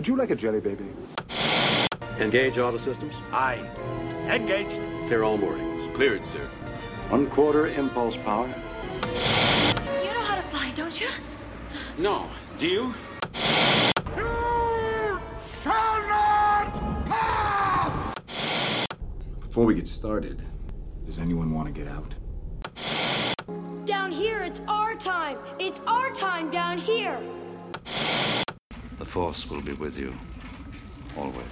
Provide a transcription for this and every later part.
Would you like a jelly baby? Engage auto systems. Aye. Engaged. Clear all moorings. Cleared, sir. One quarter impulse power. You know how to fly, don't you? No. Do you? You shall not pass! Before we get started, does anyone want to get out? Down here, it's our time. It's our time down here. Force will be with you. Always.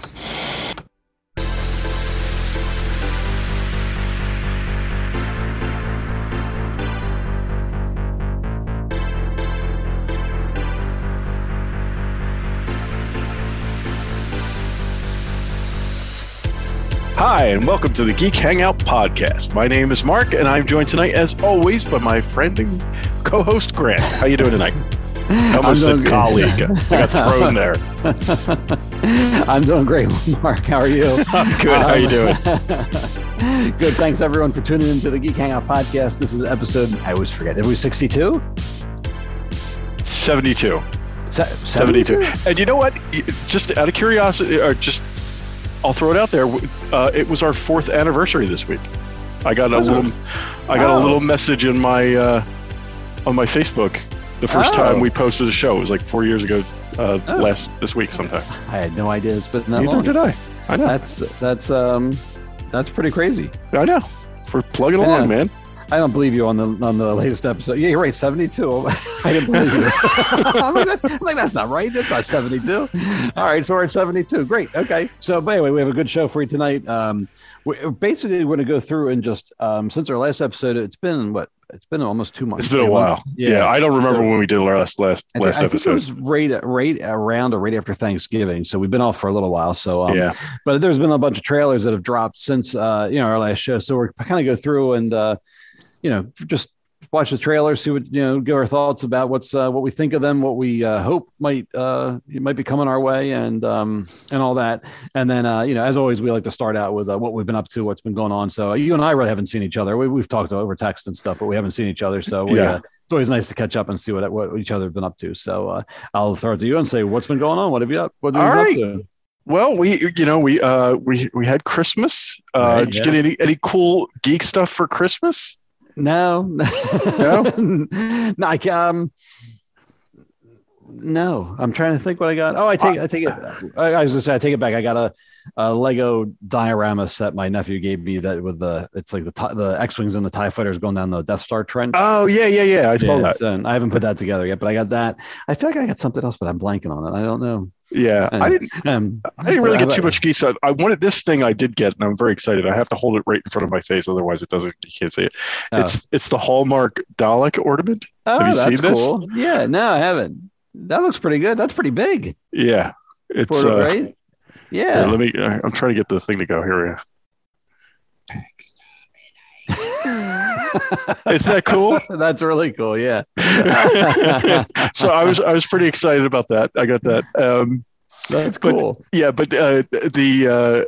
Hi, and welcome to the Geek Hangout podcast. My name is Mark, and I'm joined tonight, as always, by my friend and co-host Grant. How are you doing tonight? I almost said colleague. I got thrown there. I'm doing great, Mark. How are you? I'm good. How are you doing? Good. Thanks everyone for tuning into the Geek Hangout podcast. This is episode I always forget. It was 62? 72. Se- 72. And you know what? Just out of curiosity, or just, I'll throw it out there. Uh, it was our fourth anniversary this week. I got a Was it? little, I got Oh. a little message in my, uh, on my Facebook. The first Oh. time we posted a show, it was like four years ago. Uh, Oh. last this week sometime. I had no idea it's been that Neither long. did I. I know. That's that's um that's pretty crazy. I know. We're plugging along, man. I don't believe you on the on the latest episode. Yeah, you're right, 72. I didn't believe you. I'm, like, that's, I'm like, that's not right. That's not 72. All right, so we're at 72. Great. Okay. So, but anyway, we have a good show for you tonight. Um, we, basically, we're going to go through and just um, since our last episode, it's been what? It's been almost two months. It's been a while. months. Yeah, I don't remember So- when we did our last last I, last I think it was right, right around or right after Thanksgiving. So we've been off for a little while. So um, yeah, but there's been a bunch of trailers that have dropped since uh, you know our last show. So we're kind of go through and uh, you know just watch the trailers, see what you know, give our thoughts about what's uh, what we think of them, what we uh, hope might uh, might be coming our way, and um, and all that. And then uh, you know, as always, we like to start out with uh, what we've been up to, what's been going on. So you and I really haven't seen each other. We, we've talked over text and stuff, but we haven't seen each other. So we, Yeah. uh, it's always nice to catch up and see what what each other have been up to. So uh, I'll throw it to you and say, what's been going on? What have you up? What have you All been right. up to? Well, we you know we uh we we had Christmas. Uh, Right, did you get any any cool geek stuff for Christmas? No, No? no. I um, no. I'm trying to think what I got. Oh, I take I take it. I, I was gonna say I take it back. I got a, a Lego diorama set my nephew gave me that with the it's like the the X wings and the Tie fighters going down the Death Star trench. Oh yeah, yeah, yeah. I saw Yeah, that. so, I haven't put that together yet, but I got that. I feel like I got something else, but I'm blanking on it. I don't know. Yeah, I didn't. Um, I didn't really get too much geese. stuff. I wanted this thing. I did get, and I'm very excited. I have to hold it right in front of my face, otherwise it doesn't. You can't see it. Oh. It's it's the Hallmark Dalek ornament. Oh, Have you that's seen this? cool. Yeah, no, I haven't. That looks pretty good. That's pretty big. Yeah, it's For, uh, right? yeah, Yeah. let me. uh, I'm trying to get the thing to go here. we go. Is that cool? That's really cool. Yeah. so I was I was pretty excited about that. I got that. Um, That's But- cool. yeah, but uh, the uh,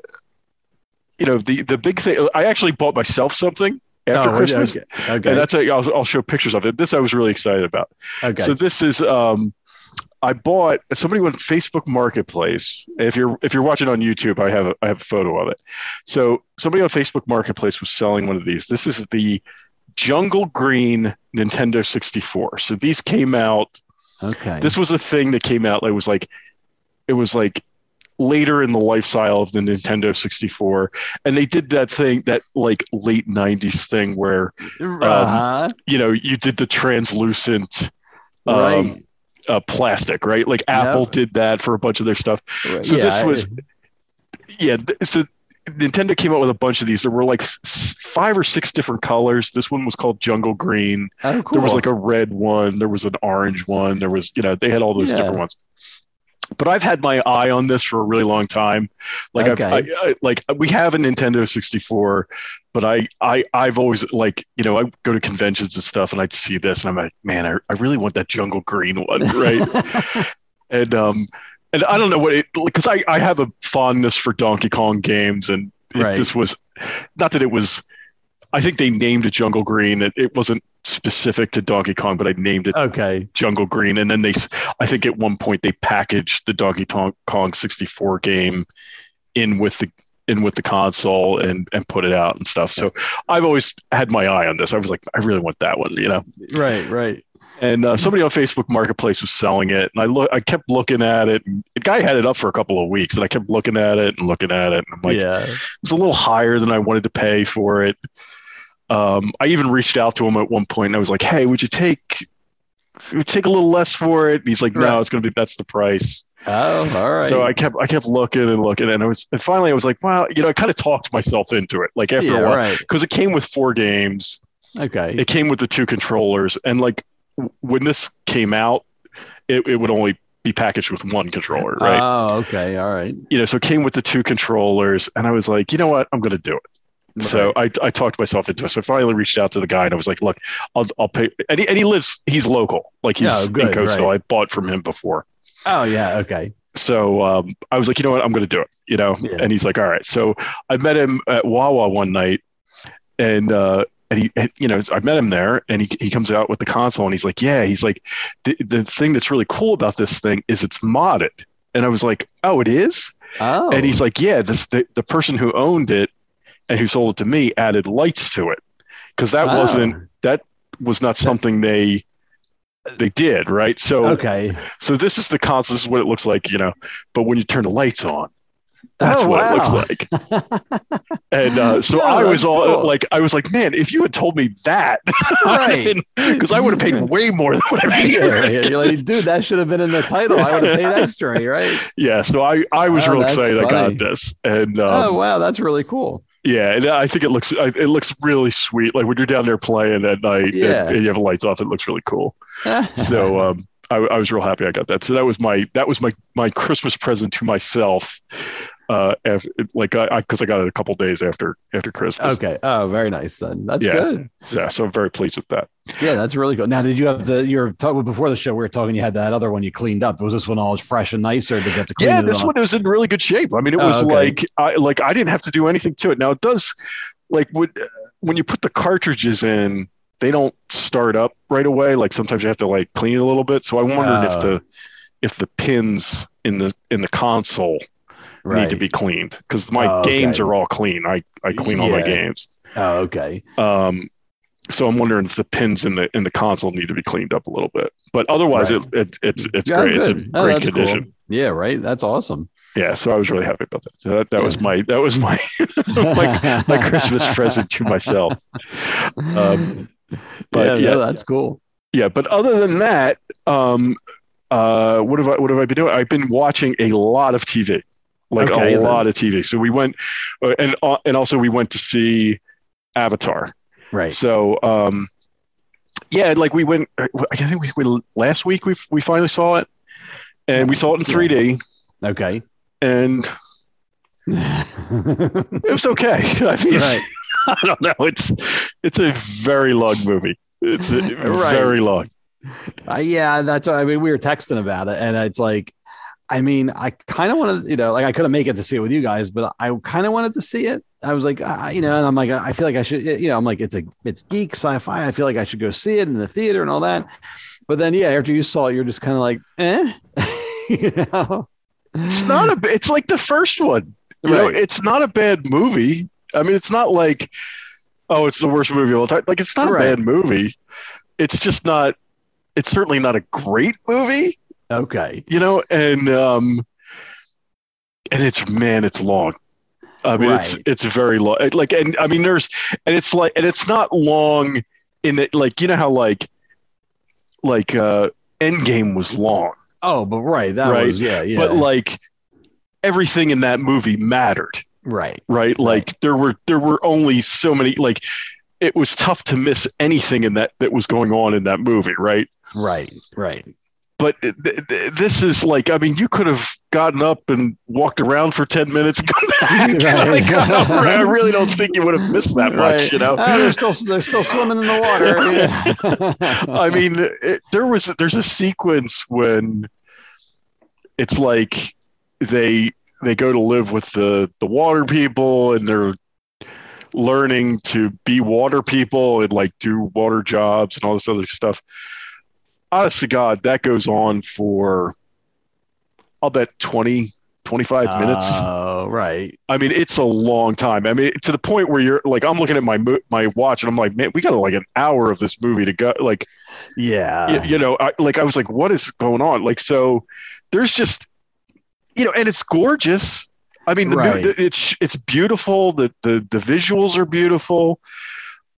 you know the the big thing. I actually bought myself something after Oh, Christmas, Okay. Okay. and that's a, I'll, I'll show pictures of it. This I was really excited about. okay. So this is um, I bought somebody went Facebook Marketplace. If you're if you're watching on YouTube, I have a, I have a photo of it. So somebody on Facebook Marketplace was selling one of these. This is the Jungle Green Nintendo 64. So these came out okay. this was a thing that came out. It was like, it was like later in the lifestyle of the Nintendo 64, and they did that thing, that like late 90s thing where uh-huh. you know you did the translucent um, right. uh, plastic, right? Like Apple Yep. did that for a bunch of their stuff. right. So Yeah, this I- was, yeah. th- So Nintendo came out with a bunch of these. There were like s- five or six different colors. This one was called Jungle Green. oh, cool. There was like a red one. There was an orange one. There was, you know, they had all those Yeah. different ones. But I've had my eye on this for a really long time. Like, I've, I, I, like we have a Nintendo 64, but I, I, I've always like, you know, I go to conventions and stuff, and I'd see this, and I'm like, man, I, I really want that jungle green one, right? and um, and I don't know what it because I, I have a fondness for Donkey Kong games, and Right. this was not that it was. I think they named it Jungle Green. It, it wasn't specific to Donkey Kong, but I named it Okay. Jungle Green. And then they, I think at one point they packaged the Donkey Kong Kong 64 game in with the in with the console and and put it out and stuff. So I've always had my eye on this. I was like, I really want that one, you know. Right. Right. And uh, somebody on Facebook Marketplace was selling it, and I look, I kept looking at it. And the guy had it up for a couple of weeks, and I kept looking at it and looking at it. And I'm like, yeah. it's a little higher than I wanted to pay for it. Um, I even reached out to him at one point, and I was like, "Hey, would you take would you take a little less for it?" And he's like, "No, Right. it's going to be that's the price." Oh, all right. So I kept I kept looking and looking, and I was and finally I was like, "Well, you know," I kind of talked myself into it. Like after yeah. a while, Right. because it came with four games, Okay. it came with the two controllers, and like when this came out, it, it would only be packaged with one controller, right? Oh, okay. All right. you know, so it came with the two controllers, and I was like, you know what, I'm going to do it. So I, I talked myself into it. So I finally reached out to the guy and I was like, look, I'll, I'll pay. And he, and he lives, he's local. Like he's Yeah, good, in Coastal. right. I bought from him before. Oh, yeah. Okay. So um, I was like, you know what, I'm going to do it, you know? Yeah. And he's like, all right. So I met him at Wawa one night and, uh, and he, you know, I met him there and he, he comes out with the console and he's like, yeah, he's like, the, the thing that's really cool about this thing is it's modded. And I was like, oh, it is? Oh. And he's like, yeah, this the, the person who owned it and who sold it to me added lights to it because that Oh. wasn't that was not something they they did right. So Okay. so this is the console. This is what it looks like, you know. But when you turn the lights on, that's Oh, what wow. it looks like. and uh, so Yeah, I was all cool. like, I was like, man, if you had told me that, Right. because I would have paid way more than what I paid. You're like, dude, that should have been in the title. I would have paid extra, right? Yeah, so I, I was Oh, real excited I got this, and um, oh, wow. That's really cool. Yeah, and I think it looks it looks really sweet. Like when you're down there playing at night and- Yeah. and, you have the lights off, it looks really cool. So um, I, I was real happy I got that. So that was my that was my my Christmas present to myself. Uh, like I because I, got it a couple days after after Christmas. okay. Oh, very nice then. That's Yeah. good. Yeah, so I'm very pleased with that. Yeah, that's really good. Now, did you have the, you were talking before the show, we were talking, you had that other one you cleaned up. Was this one all fresh and nice or did you have to clean Yeah, this on? one was in really good shape. I mean, it Oh, was okay. like I like I didn't have to do anything to it. Now it does like when when you put the cartridges in, they don't start up right away. Like sometimes you have to like clean it a little bit. So I wondered if Oh. the if the pins in the in the console right. need to be cleaned because my Oh, okay. games are all clean. I I clean all my games. Oh, okay. Um, so I'm wondering if the pins in the in the console need to be cleaned up a little bit. But otherwise, Right. it, it it's it's Yeah, great. It's in. Oh, great that's cool. condition. Yeah, right. That's awesome. Yeah, so I was really happy about that. So that that was my that was my my, my Christmas present to myself. Um, but yeah, yeah, no, that's cool. yeah. But other than that, um, uh, what have I what have I been doing? I've been watching a lot of TV, like Okay, a then. lot of TV. So we went, uh, and uh, and also we went to see Avatar. Right. So um, yeah, like we went. I think we, we last week we we finally saw it, and we saw it in 3D, Okay. and it was okay. I mean, Right. I don't know. It's it's a very long movie. It's a, Right. very long. Uh, yeah, that's. I mean, we were texting about it, and it's like, I mean, I kind of wanted, you know, like I couldn't make it to see it with you guys, but I kind of wanted to see it. I was like, uh, you know, and I'm like, I feel like I should, you know, I'm like, it's a, it's geek sci-fi. I feel like I should go see it in the theater and all that. But then, yeah, after you saw it, you're just kind of like, eh, you know, It's not a. It's like the first one. You know, Right. it's not a bad movie. I mean, it's not like, oh, it's the worst movie of all time. Like, it's not Right. a bad movie. It's just not. It's certainly not a great movie. Okay, You know, and um, and it's man, it's long. I mean, it's Right. it's very long. Like, and I mean, there's, and it's like, and it's not long in it. Like, you know how like, like, uh, Endgame was long, oh, but right, that Right. was, yeah, yeah, but like, everything in that movie mattered, right, right? Like, there were there were only so many. Like, it was tough to miss anything in that that was going on in that movie, right? right, right. But th- th- this is like i mean you could have gotten up and walked around for 10 minutes and come back Right. Like, i really don't think you would have missed that much Right. you know Ah, they're still, they're still swimming in the water. Yeah. i mean it, there was there's a sequence when it's like they they go to live with the the water people and they're learning to be water people and like do water jobs and all this other stuff. Honest to God, that goes on for I'll bet 20, 25 minutes. Oh, right. I mean, it's a long time. I mean, to the point where you're like, I'm looking at my mo- my watch and I'm like, man, we got like an hour of this movie to go. Like, Yeah. you, you know, I, like I was like, what is going on? Like, so there's just, you know, and it's gorgeous. I mean, the, Right. the- it's it's beautiful. The, the the visuals are beautiful.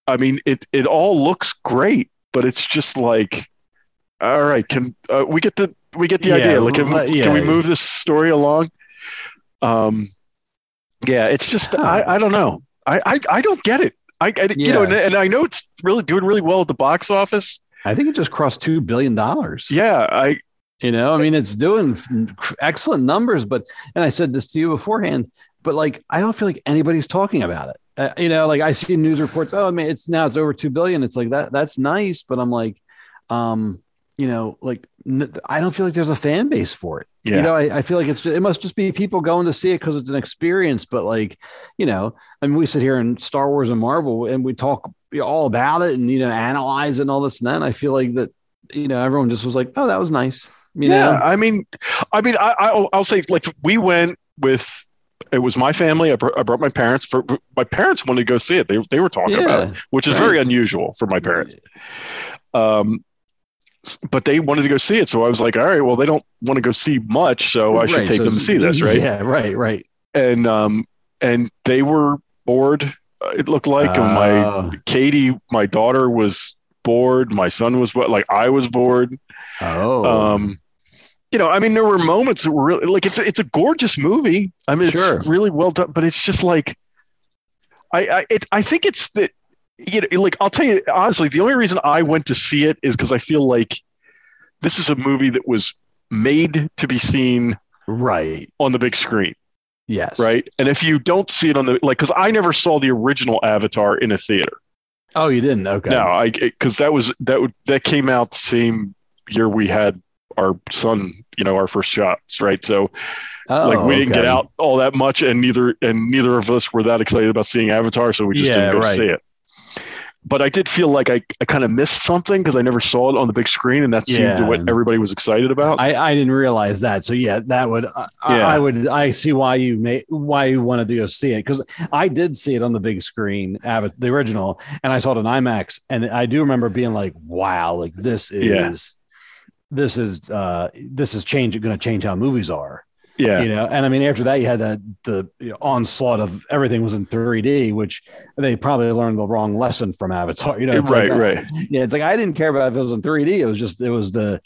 I mean, it it all looks great, but it's just like, all right, can uh, we get the we get the Yeah, idea? Like, can, let- can we move this story along? Um, yeah, it's just Huh. I I don't know. I I, I don't get it. I, I you know, and, and I know it's really doing really well at the box office. I think it just crossed two billion dollars. Yeah, I You know, I mean, it's doing excellent numbers, but and I said this to you beforehand, but like I don't feel like anybody's talking about it. Uh, you know, like I see news reports. Oh, I mean, it's now it's over two billion. It's like that. That's nice, but I'm like, um, you know, like n- I don't feel like there's a fan base for it. Yeah. You know, I, I feel like it's just, it must just be people going to see it because it's an experience. But like, you know, I mean, we sit here in Star Wars and Marvel and we talk all about it and you know analyze it and all this and then I feel like that, you know, everyone just was like, oh, that was nice. You yeah, know, I mean, I mean, I, I'll, I'll say like we went with it was my family. I, br- I brought my parents. For my parents wanted to go see it. They they were talking about it, which is right. very unusual for my parents. Um, but they wanted to go see it, so I was like, all right, well, they don't want to go see much, so I should Right, take so them to see this, right? Yeah, right, right. And um, and they were bored. uh, It looked like Oh. my Katie, my daughter, was bored. My son was what like I was bored. Oh, Um, you know, I mean, there were moments that were really like it's it's a gorgeous movie. I mean, it's really well done, but it's just like I I it, I think it's that you know, like I'll tell you honestly, the only reason I went to see it is because I feel like this is a movie that was made to be seen right. on the big screen, Yes. right? And if you don't see it on the like, because I never saw the original Avatar in a theater. Oh, you didn't? Okay. No, I because that was that would that came out the same year we had our son, you know, our first shots, right? So Oh, like we didn't get out all that much, and neither and neither of us were that excited about seeing Avatar, so we just Yeah, didn't go right. see it. But I did feel like I, I kind of missed something because I never saw it on the big screen, and that seemed Yeah. to what everybody was excited about. I, I didn't realize that. So yeah, that would I, Yeah. I would I see why you may why you wanted to go see it because I did see it on the big screen, the original, and I saw it in IMAX, and I do remember being like, wow, like this is Yeah. this is uh this is change going to change how movies are. Yeah, you know and i mean after that you had that the you know, onslaught of everything was in 3d which they probably learned the wrong lesson from avatar you know it's right, like, right. yeah it's like i didn't care about if it was in 3d it was just it was the,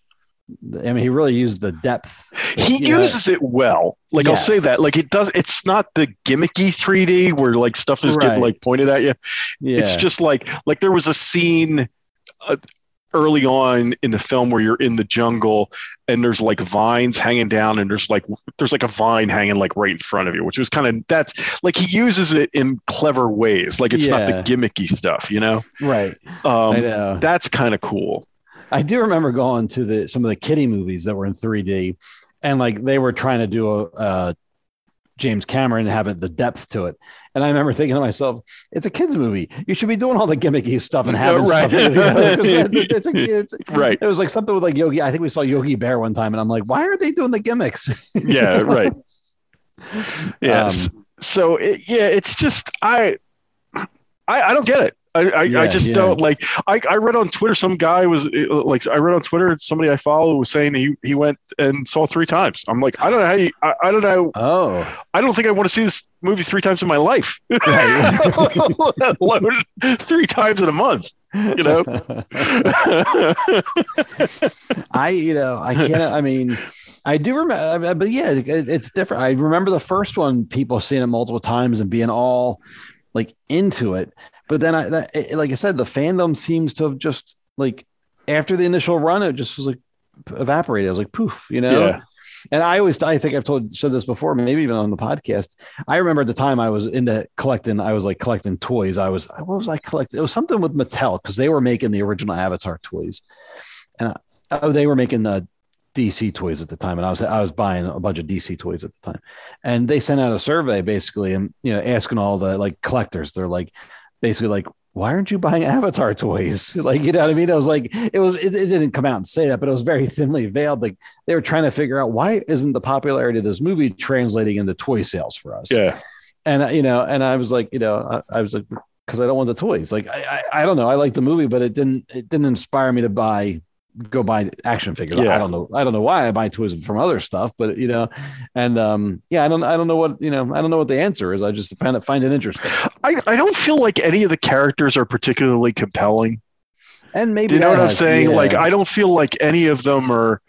i mean he really used the depth He know. uses it well. Like I'll say that. Like it does. It's not the gimmicky 3D where like stuff is getting like pointed at you. yeah It's just like like there was a scene uh, early on in the film where you're in the jungle and there's like vines hanging down and there's like there's like a vine hanging like right in front of you, which was kind of that's like he uses it in clever ways. Like it's not the gimmicky stuff, you know. right i Um, know that's kind of cool. I do remember going to the some of the kitty movies that were in 3D, and like they were trying to do a, uh James Cameron it the depth to it. And I remember thinking to myself, "It's a kids movie. You should be doing all the gimmicky stuff and having Right. stuff." You know, it's- it's a- it's- Right. It was like something with like Yogi. I think we saw Yogi Bear one time, and I'm like, "Why aren't they doing the gimmicks?" Yeah, right. Yes. Um, so it, yeah, it's just I, I I don't get it. I I, I just yeah. don't like. I, I read on Twitter some guy was uh, like I read on Twitter somebody I follow was saying he he went and saw three times. I'm like I don't know how you I, I don't know oh, I don't think I want to see this movie three times in my life. Right. Three times in a month. You know. I, you know, I can't. I mean, I do remember, but yeah, it's different. I remember the first one, people seeing it multiple times and being all like into it. But then, I, that, it- like I said, the fandom seems to have just like after the initial run, it just was like evaporated. It was like poof, you know. Yeah. And I always, I think I've told said this before, maybe even on the podcast. I remember at the time I was into collecting. I was like collecting toys. I was, what was I collecting? It was something with Mattel because they were making the original Avatar toys, and I, oh, they were making the DC toys at the time, and I was I was buying a bunch of DC toys at the time, and they sent out a survey basically, and you know, asking all the like collectors, they're like, basically like, why aren't you buying Avatar toys? Like, you know what I mean? It was like it was it, it didn't come out and say that, but it was very thinly veiled. Like they were trying to figure out why isn't the popularity of this movie translating into toy sales for us? Yeah. and you know, and I was like, you know, I, I was like, because I don't want the toys. Like, I, I, I don't know. I like the movie, but it didn't, it didn't inspire me to buy, go buy action figures. Yeah. I don't know. I don't know why I buy toys from other stuff, but you know, and um, yeah, I don't, I don't know what, you know, I don't know what the answer is. I just find it, find it interesting. I, I don't feel like any of the characters are particularly compelling. And maybe Do you know what I'm saying? yeah. Like, I don't feel like any of them are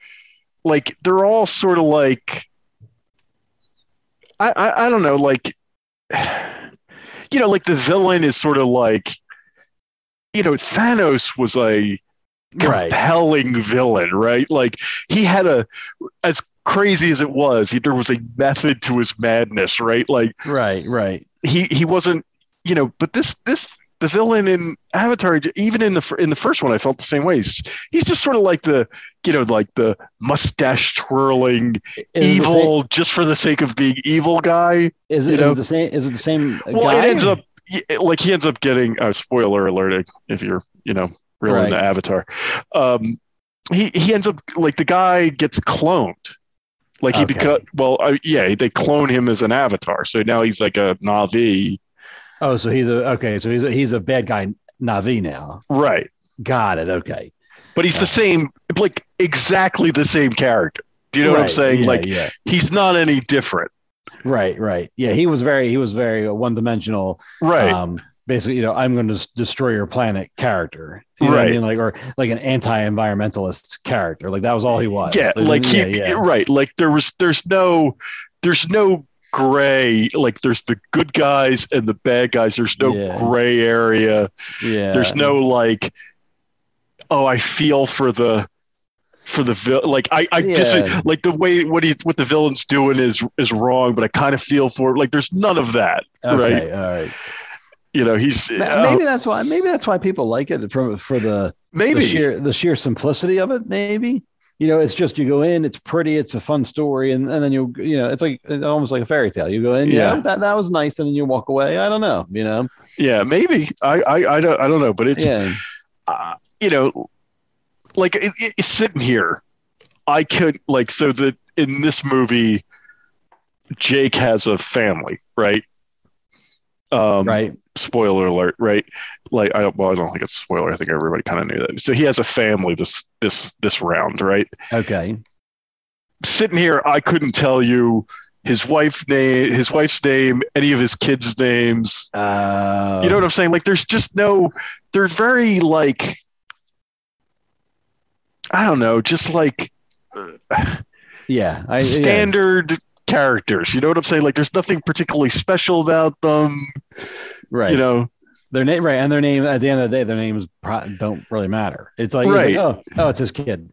like they're all sort of like I, I I don't know, like you know, like the villain is sort of like you know, Thanos was a Right. compelling villain, right? Like he had a as crazy as it was, he, there was a method to his madness, right? Like right, right. he he wasn't you know but this this the villain in avatar even in the in the first one i felt the same way he's, he's just sort of like the you know like the mustache twirling the same- evil just for the sake of being evil guy Is it, is it the same? Is it the same well guy? it ends up like he ends up getting a spoiler alert if you're you know real Right. into avatar um he he ends up like the guy gets cloned like he Okay. well uh, yeah they clone him as an avatar so now he's like a Na'vi Oh, so he's a okay. So he's a, he's a bad guy, Na'vi now. right Got it. Okay. but he's the same like exactly the same character do you know what i'm saying yeah, like yeah. he's not any different Right, right. Yeah, he was very he was very one dimensional. right Um, basically, you know, I'm going to destroy your planet character. You know what I Right. mean? Like or like an anti-environmentalist character. Like that was all he was. yeah like he yeah, yeah. right like there was there's no there's no gray like there's the good guys and the bad guys there's no Yeah. gray area yeah. there's no like oh i feel for the for the vil- like i i just Yeah. like the way what he what the villain's doing is is wrong but i kind of feel for it like there's none of that Okay, right all right. You know he's uh, Maybe that's why. Maybe that's why people like it for for the maybe the sheer the sheer simplicity of it. Maybe you know, it's just you go in, it's pretty, it's a fun story, and, and then you you know, it's like it's almost like a fairy tale. You go in, yeah, Yeah. that that was nice, and then you walk away. I don't know, you know, yeah maybe i i i don't, I don't know but it's yeah, uh, you know, like it, it- it's sitting here. I could like so that in this movie, Jake has a family, right? Um, right, Spoiler alert, right? Like I don't. Well, I don't think it's a spoiler. I think everybody kind of knew that. So he has a family this this this round, right? okay, Sitting here, I couldn't tell you his wife name, his wife's name, any of his kids' names. uh, You know what I'm saying? Like, there's just no. They're very like. I don't know, just like yeah, I, yeah. standard characters. You know what I'm saying? Like, there's nothing particularly special about them. Right, You know, their name, right, and their name at the end of the day, their names pro- don't really matter. It's like, it's like, Right. oh, oh, it's his kid.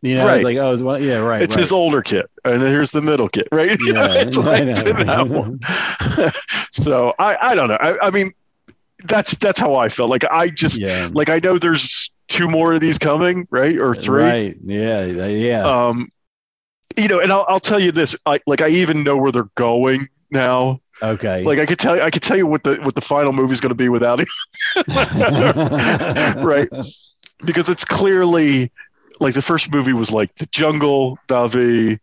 You know, Right. it's like, oh, it's, well, yeah, right, it's right. his older kid, and here's the middle kid, right? Yeah, it's I like know. that one. so I, I don't know. I, I mean, that's that's how I felt. Like I just yeah, like I know there's two more of these coming, right, or three. right, yeah, yeah, Um, you know, and I'll, I'll tell you this. I like I even know where they're going now. Okay, Like I could tell you, I could tell you what the what the final movie is going to be without it, right? Because it's clearly like the first movie was like the jungle Na'vi.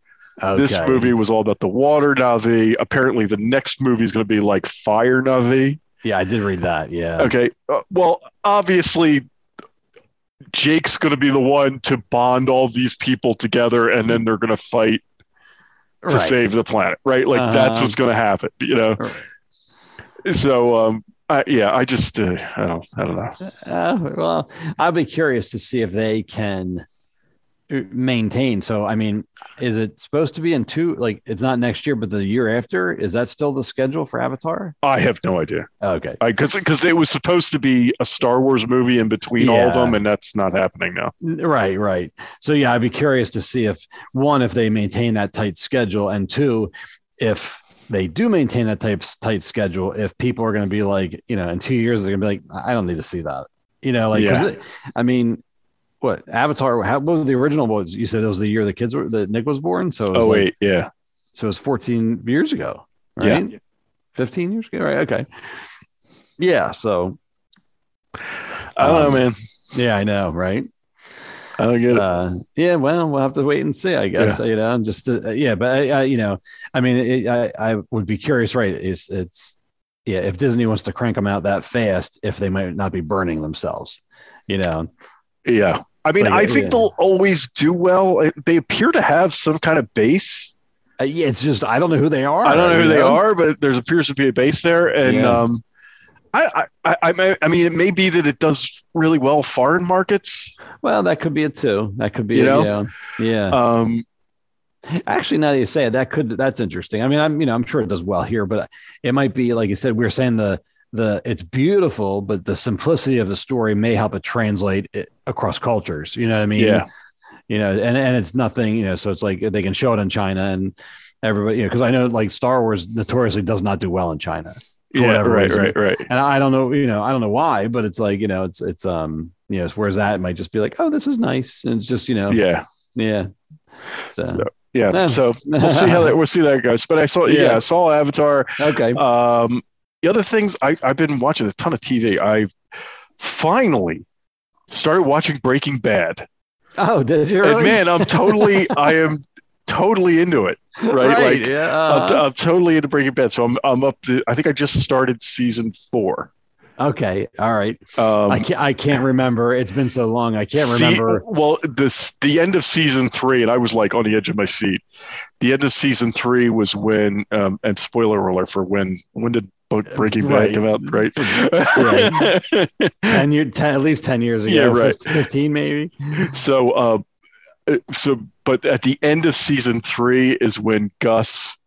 This movie was all about the water Na'vi. Apparently, the next movie is going to be like fire Na'vi. Yeah, I did read that. Yeah. Okay. Uh, well, obviously, Jake's going to be the one to bond all these people together, and then they're going to fight to Right. save the planet, right? Like that's Uh-huh. what's going to happen, you know. So, um, I, yeah, I just, uh, I don't, I don't know. Uh, well, I'll be curious to see if they can maintain. So, I mean, is it supposed to be in two? Like, it's not next year, but the year after. Is that still the schedule for Avatar? I have no idea. Okay. Because because it was supposed to be a Star Wars movie in between all of them, and that's not happening now. Right, right. So yeah, I'd be curious to see if one, if they maintain that tight schedule, and two, if they do maintain that type tight schedule, if people are going to be like, you know, in two years they're going to be like, I don't need to see that, you know, like, Yeah. it- I mean, what Avatar? How what was the original was? You said it was the year the kids were that Nick was born. So it was Oh like- wait, yeah, so it was 14 years ago, Yeah. right? 15 years ago, right? Okay. Yeah. So I don't Um, know, man. yeah, I know, right? I don't get it. Uh, yeah, well, we'll have to wait and see, I guess. You know, just uh, yeah, but I, I, you know, I mean, it, I I would be curious, right? It's it's yeah, if Disney wants to crank them out that fast, if they might not be burning themselves, you know. yeah, I mean, Like, I think yeah. they'll always do well. They appear to have some kind of base. Uh, yeah, it's just I don't know who they are. I don't know who you they are, but there's appears to be a base there, and Yeah. um, I, I, I, may- I mean, it may be that it does really well foreign markets. Well, that could be it too. That could be You it, know? know? Yeah. Um, Actually, now that you say it, that could that's interesting. I mean, I'm you know I'm sure it does well here, but it might be like you said. We were saying the the it's beautiful, but the simplicity of the story may help it translate it across cultures. You know what I mean? Yeah. You know, and and it's nothing. You know, so it's like they can show it in China and everybody. You know, because I know like Star Wars notoriously does not do well in China. for yeah, whatever right, reason. right, right. And I don't know, you know, I don't know why, but it's like, you know, it's it's um, you know, whereas that might just be like, oh, this is nice, and it's just, you know, Yeah, yeah. So, So, yeah. Yeah. So we'll see how that we'll see that goes. But I saw, yeah, Yeah. I saw Avatar. okay, Um, the other things I, I've been watching a ton of TV. I've finally started watching Breaking Bad. oh, did you And man, I'm totally, I am totally into it. Right, like yeah, I'm, uh-huh. I'm totally into Breaking Bad. So I'm, I'm up to. I think I just started season four. okay, all right. Um, I can't, I can't remember. It's been so long. I can't See- remember. well, this the end of season three, and I was like on the edge of my seat. The end of season three was when, um, and spoiler alert for when when did Bo- Breaking Right. Bad come out? Right. Ten year, 10, at least ten years ago. Yeah, right. Fifteen, maybe. so, uh, uh, so, but at the end of season three is when Gus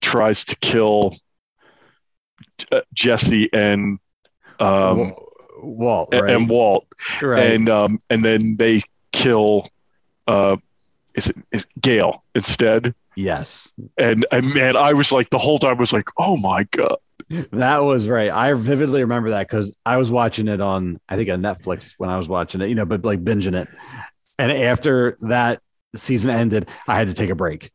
tries to kill uh, Jesse and um, Walt, and- right? and Walt. right. and um and then they kill uh is it is Gale instead yes, and and man I was like the whole time I was like oh my god that was right. I vividly remember that because I was watching it on, I think on Netflix when I was watching it, you know, but like binging it. And after that season ended, I had to take a break.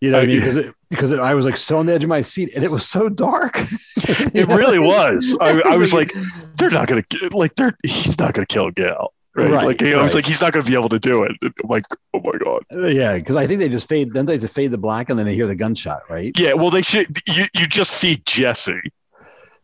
You know what I mean? Because it, because it, I was like so on the edge of my seat and it was so dark. it really was I, I was like they're not gonna like they're he's not gonna kill Gale right, Right, like I was like he's not gonna be able to do it I'm like oh my god uh, yeah, because I think they just fade. Then they just fade the black and then they hear the gunshot, right? yeah well they should you you just see Jesse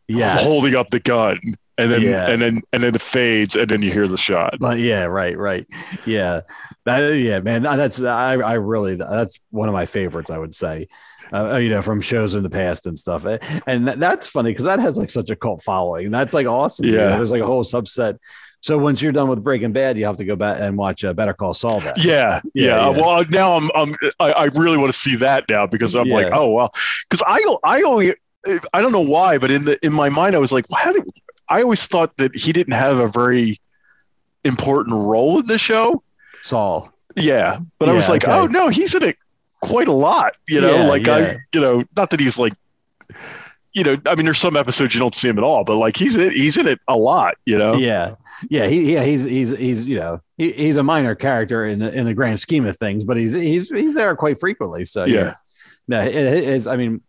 Yeah, holding up the gun and then Yeah. and then and then it fades and then you hear the shot But yeah, right, right. Yeah. That, yeah, man. Uh, that's, I, I really, that's one of my favorites, I would say, uh, uh you know, from shows in the past and stuff. And that's funny because that has like such a cult following. That's like awesome. you know, Yeah. There's like a whole subset. So once you're done with Breaking Bad, you have to go back and watch uh, Better Call Saul. Yeah, Yeah, yeah. yeah. Well, now I'm, I'm, I, I really want to see that now because I'm like, oh well, because I, I only, I don't know why, but in the in my mind, I was like, how did I always thought that he didn't have a very important role in the show. Saul. Yeah, but I was like, okay. oh no, he's in it quite a lot. You know, Yeah, like yeah. I, you know, not that he's like. You know, I mean, there's some episodes you don't see him at all, but like he's in, he's in it a lot. You know, Yeah. Yeah. He, yeah. He's, he's, he's, you know, he, he's a minor character in the, in the grand scheme of things, but he's, he's, he's there quite frequently. So, Yeah. No, it, it is. I mean,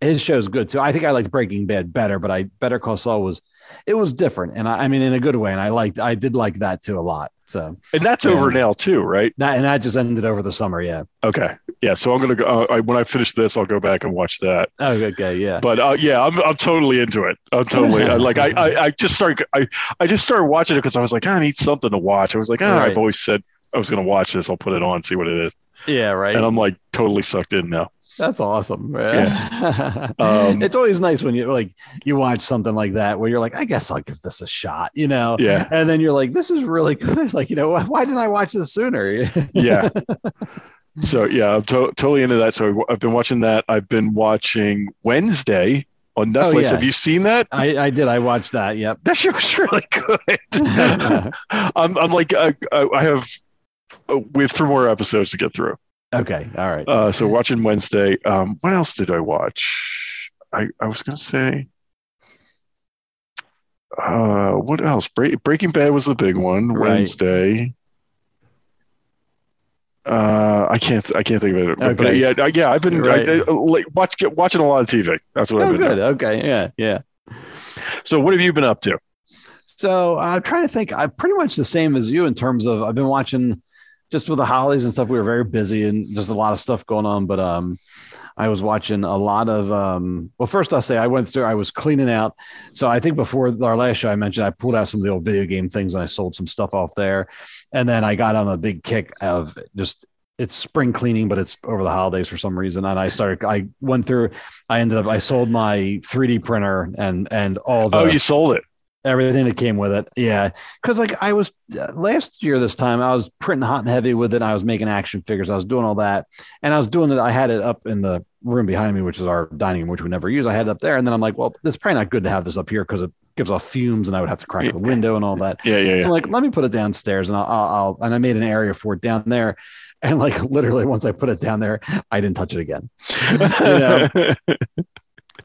his show's good too. I think I liked Breaking Bad better, but I Better Call Saul was it was different, and I, I mean in a good way, and I liked I did like that too a lot. So and that's Yeah. over now too, right? that and that just ended over the summer. Yeah. Okay, yeah. So I'm gonna go uh, I, when I finish this, I'll go back and watch that. Oh, okay. Yeah. But uh, yeah, I'm I'm totally into it. I'm totally I, like I, I I just started I I just started watching it because I was like I need something to watch. I was like, oh, Right. I've always said I was gonna watch this. I'll put it on, see what it is, yeah. Right. and I'm like totally sucked in now. That's awesome. Yeah. Um, it's always nice when you like you watch something like that where you're like, I guess I'll give this a shot, you know. Yeah. And then you're like, this is really good. Like, you know, why- why didn't I watch this sooner? Yeah. so yeah, I'm to- totally into that. So I've been watching that. I've been watching Wednesday on Netflix. Oh, yeah. Have you seen that? I, I did. I watched that. Yep. That shit was really good. I'm, I'm like, I, I have, uh, we have three more episodes to get through. Okay. All right. Uh, so watching Wednesday. Um, what else did I watch? I, I was gonna say, uh, what else? Break, Breaking Bad was the big one. Right. Wednesday. Uh, I can't. I can't think of it. Okay. yeah, yeah. I've been Right. I, I, like, watch, watching a lot of TV. That's what Oh, I've been good. doing. Okay. Yeah. Yeah. So, what have you been up to? So I'm trying to think. I'm pretty much the same as you in terms of I've been watching just with the holidays and stuff. We were very busy and just a lot of stuff going on. But um, I was watching a lot of um. Well, first I'll say I went through. I was cleaning out. So I think before our last show, I mentioned I pulled out some of the old video game things and I sold some stuff off there, and then I got on a big kick of just. It's spring cleaning, but it's over the holidays for some reason. And I started. I went through. I ended up. I sold my 3D printer and and all the oh, you sold it. Everything that came with it. Yeah, because like I was uh, last year this time, I was printing hot and heavy with it. I was making action figures. I was doing all that, and I was doing it. I had it up in the room behind me, which is our dining room, which we never use. I had it up there, and then I'm like, well, it's probably not good to have this up here because it gives off fumes, and I would have to crack the window and all that. Yeah, yeah, So yeah. I'm like, let me put it downstairs, and I'll, I'll, I'll and I made an area for it down there. And like literally, once I put it down there, I didn't touch it again. know,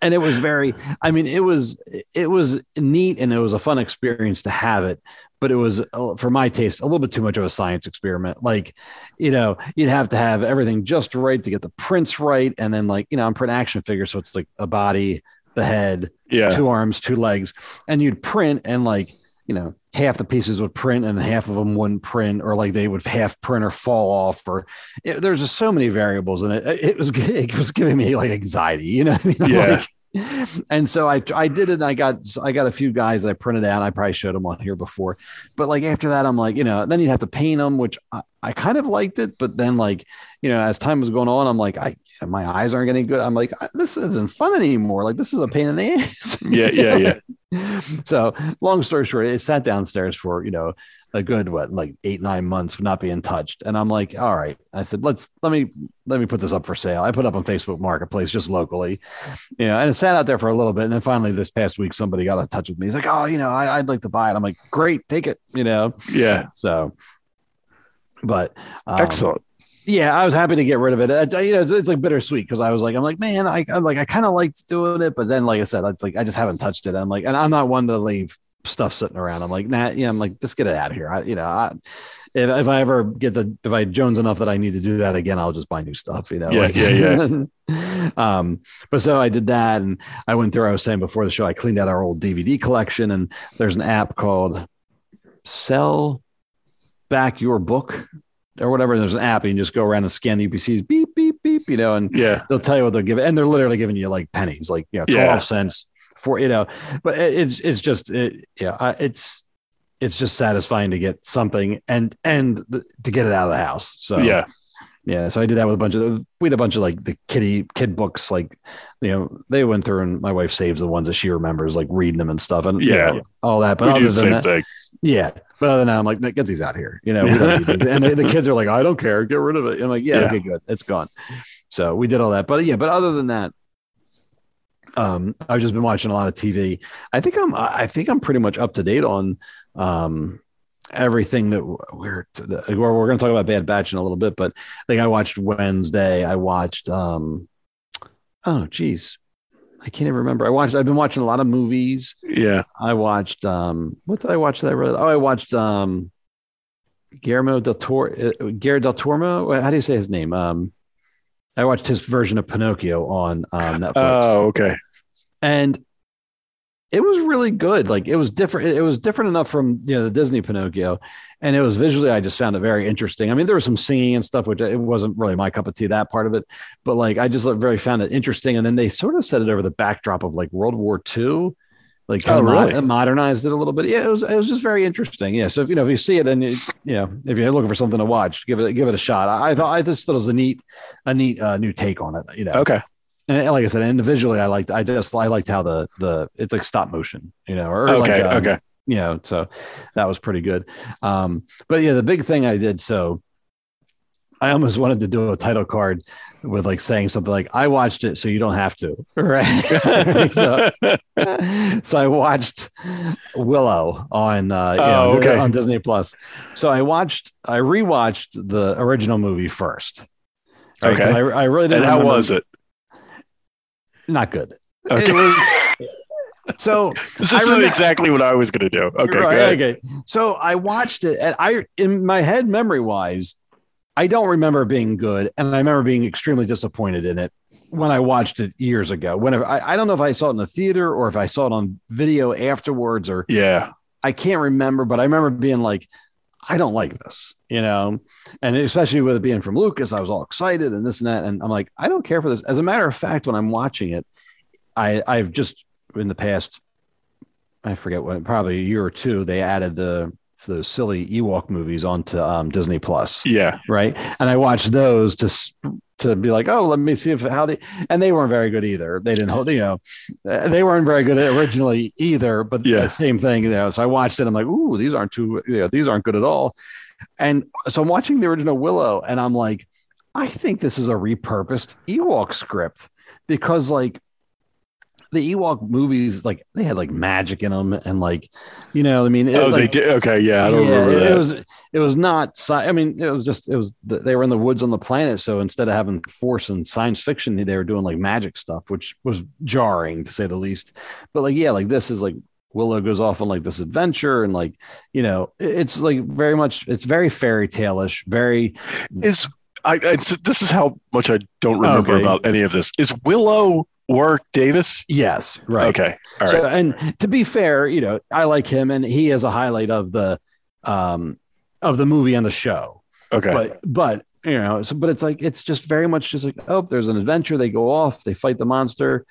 and it was very i mean it was it was neat and it was a fun experience to have it but it was uh, for my taste a little bit too much of a science experiment like you know you'd have to have everything just right to get the prints right and then like you know i'm printing action figures so it's like a body the head yeah. two arms two legs and you'd print and like you know half the pieces would print and half of them wouldn't print or like they would half print or fall off or it, there's just so many variables in it it was it was giving me like anxiety you know what I mean? Yeah. like- and so I I did it and I got I got a few guys I printed out. I probably showed them on here before. But like after that I'm like you know then you'd have to paint them which I, I kind of liked it. But then like you know as time was going on I'm like I my eyes aren't getting good I'm like this isn't fun anymore like this is a pain in the ass Yeah, yeah, yeah. so long story short, it sat downstairs for you know a good what like eight nine months not being touched, and I'm like, all right. I said, let's let me let me put this up for sale. I put up on Facebook Marketplace just locally, you know, and it sat out there for a little bit, and then finally this past week somebody got in touch with me. He's like, oh, you know, I, I'd like to buy it. I'm like, great, take it, you know. Yeah. So, but um, Excellent. Yeah, I was happy to get rid of it. It's, you know, it's, it's like bittersweet because I was like, I'm like, man, I, I'm like, I kind of liked doing it, but then, like I said, it's like I just haven't touched it. I'm like, and I'm not one to leave stuff sitting around. I'm like, nah, yeah, I'm like, just get it out of here. I, you know, I, if, if I ever get the, if I Jones enough that I need to do that again, I'll just buy new stuff. You know, Yeah, like, yeah, um, but so I did that, and I went through. I was saying before the show, I cleaned out our old DVD collection, and there's an app called Sell Back Your Book or whatever. There's an app, and you just go around and scan the UPCs, beep, beep, beep, you know, and Yeah. they'll tell you what they're giving, and they're literally giving you like pennies, like you know, twelve Yeah. cents for you know. But it- it's it's just it, yeah, it's it's just satisfying to get something and and the, to get it out of the house. So Yeah. yeah, so I did that with a bunch of we had a bunch of like the kitty kid books, like you know they went through and my wife saves the ones that she remembers, like reading them and stuff, and you Yeah. know, all that. But we other than that, thing. yeah. But other than that, I'm like, get these out here. You know, we don't need these. and the, the kids are like, I don't care, get rid of it. I'm like, yeah, Yeah. okay, good, it's gone. So we did all that, but yeah, but other than that, um, I've just been watching a lot of TV. I think I'm, I think I'm pretty much up to date on, um, everything that we're we're, we're going to talk about Bad Batch in a little bit, but I think I watched Wednesday. I watched, um, oh, geez, I can't even remember. I watched. I've been watching a lot of movies. Yeah. I watched. Um, what did I watch? That I really? Oh, I watched. Um, Guillermo del Toro. Uh, Guillermo del Toro. How do you say his name? Um, I watched his version of Pinocchio on um, Netflix Oh, okay. and it was really good. Like it was different. It was different enough from you know the Disney Pinocchio, and it was visually. I just found it very interesting. I mean, there was some singing and stuff, which it wasn't really my cup of tea. That part of it, but like I just very found it interesting. And then they sort of set it over the backdrop of like World War II, like kind Oh, of really? modernized it a little bit. Yeah, it was it was just very interesting. Yeah, so if you know if you see it and you, you know if you're looking for something to watch, give it give it a shot. I, I thought I just thought it was a neat a neat uh, new take on it. You know, Okay. And like I said, individually, I liked. I just I liked how the the it's like stop motion, you know, or like Okay. um, okay. you know. So that was pretty good. Um, but yeah, the big thing I did so. I almost wanted to do a title card with like saying something like "I watched it, so you don't have to." Right. so, so I watched Willow on uh, you Oh, know, okay. on Disney Plus. So I watched, I rewatched the original movie first. Right? Okay. I, I really didn't. And how remember- was it? Not good. Okay. Was- so This is remember- exactly what I was going to do. Okay. Right, okay. So I watched it, and I, in my head, memory wise, I don't remember being good, and I remember being extremely disappointed in it when I watched it years ago. Whenever I, I don't know if I saw it in the theater or if I saw it on video afterwards, or Yeah. I can't remember, but I remember being like, I don't like this, you know, and especially with it being from Lucas, I was all excited and this and that, and I'm like, I don't care for this. As a matter of fact, when I'm watching it, I I've just in the past, I forget what, probably a year or two, they added the those silly Ewok movies onto um, Disney Plus Yeah. right? And I watched those to to be like, oh, let me see if how they and they weren't very good either. They didn't hold, you know, uh, they weren't very good originally either. But Yeah. the same thing, you know. So I watched it. I'm like, ooh, these aren't too, you know, these aren't good at all. And so I'm watching the original Willow, and I'm like, I think this is a repurposed Ewok script because like the Ewok movies, like they had like magic in them, and like, you know, I mean, it, Oh, they did. Okay. Yeah. I don't yeah, remember it, that. it was it was not I mean it was just it was they were in the woods on the planet so instead of having force and science fiction they were doing like magic stuff which was jarring to say the least but like yeah like this is like Willow goes off on like this adventure and like you know it's like very much it's very fairy tale-ish very is I, it's, this is how much I don't remember Okay. about any of this. Is Willow Warwick Davis? yes right Okay. All right. So, and to be fair, you know, I like him, and he is a highlight of the um of the movie and the show. okay. But but you know, so but it's like it's just very much just like oh, there's an adventure. They go off, they fight the monster,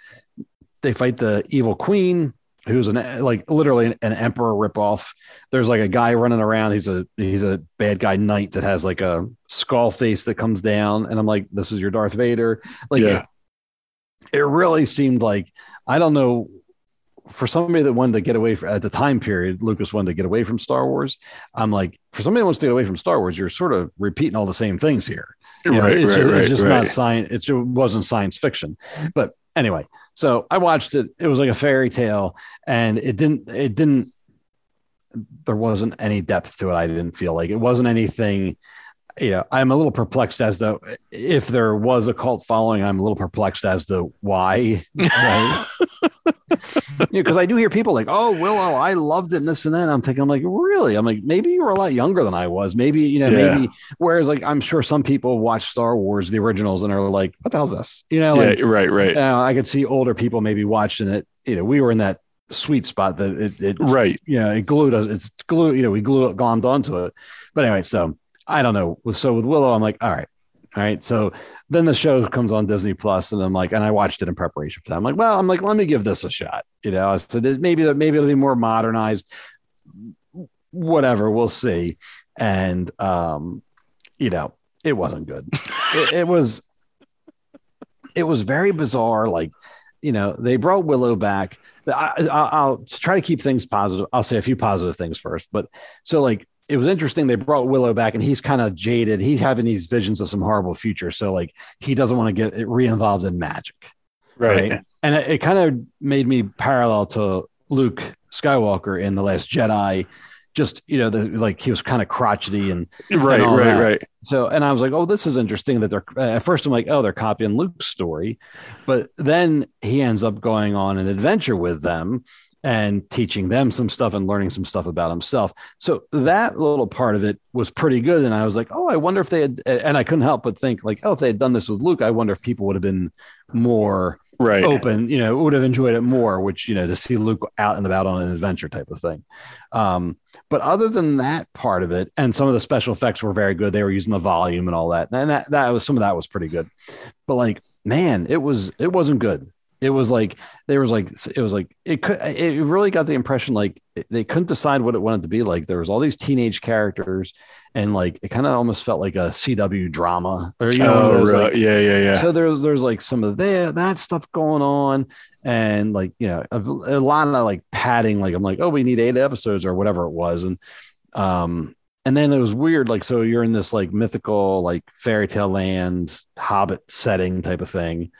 they fight the evil queen, who's an like literally an, an emperor ripoff. There's like a guy running around. He's a he's a bad guy knight that has like a skull face that comes down, and I'm like, this is your Darth Vader. Like Yeah. It, really seemed like I don't know for somebody that wanted to get away from, at the time period, Lucas wanted to get away from Star Wars. I'm like, for somebody that wants to get away from Star Wars, you're sort of repeating all the same things here. You know, it's right, just, right, it's just right. not science. It just wasn't science fiction. But anyway, so I watched it. It was like a fairy tale, and it didn't. It didn't. There wasn't any depth to it. I didn't feel like it wasn't anything. You know, I'm a little perplexed as to if there was a cult following. I'm a little perplexed as to why. Right? because I do hear people like, "Oh, Willow, I loved it," and this and that. I'm thinking, I'm like, really? I'm like, maybe you were a lot younger than I was. Maybe you know, Yeah. maybe. Whereas, like, I'm sure some people watch Star Wars, the originals, and are like, "What the hell's this?" You know, like, yeah. Right. Right. uh, I could see older people maybe watching it. You know, we were in that sweet spot that it, it Right. you know, it glued us. It's glued. You know, we glued glommed onto it. But anyway, so I don't know. So with Willow, I'm like, all right, all right. So then the show comes on Disney Plus, and I'm like, and I watched it in preparation for that. I'm like, well, I'm like, let me give this a shot. You know, I said maybe maybe it'll be more modernized. Whatever, we'll see. And um, you know, it wasn't good. it, it was. It was very bizarre. Like, you know, they brought Willow back. I, I, I'll try to keep things positive. I'll say a few positive things first. But so, like, it was interesting. They brought Willow back, and he's kind of jaded. He's having these visions of some horrible future. So, like, he doesn't want to get re-involved in magic, Right. And it, it kind of made me parallel to Luke Skywalker in the Last Jedi. Just you know, the, like he was kind of crotchety and Right. and Right. that. Right. so, and I was like, oh, this is interesting that they're at first I'm like, oh, they're copying Luke's story. But then he ends up going on an adventure with them and teaching them some stuff and learning some stuff about himself. So that little part of it was pretty good. And I was like, oh, I wonder if they had, and I couldn't help but think, like, oh, if they had done this with Luke, I wonder if people would have been more Right. open, you know, would have enjoyed it more, which, you know, to see Luke out and about on an adventure type of thing. Um, but other than that part of it, and some of the special effects were very good. They were using the volume and all that. And that, that was some of that was pretty good. But like, man, it was, it wasn't good. It was like, there was like, it was like, it could, it really got the impression like they couldn't decide what it wanted to be like. There was all these teenage characters and like, it kind of almost felt like a CW drama or, you know, oh, right. like, yeah. Yeah. Yeah. so there's there's like some of that that stuff going on, and like you know a, a lot of like padding. Like I'm like, oh, we need eight episodes or whatever it was, and um, and then it was weird. Like so, you're in this like mythical like fairy tale land, Hobbit setting type of thing,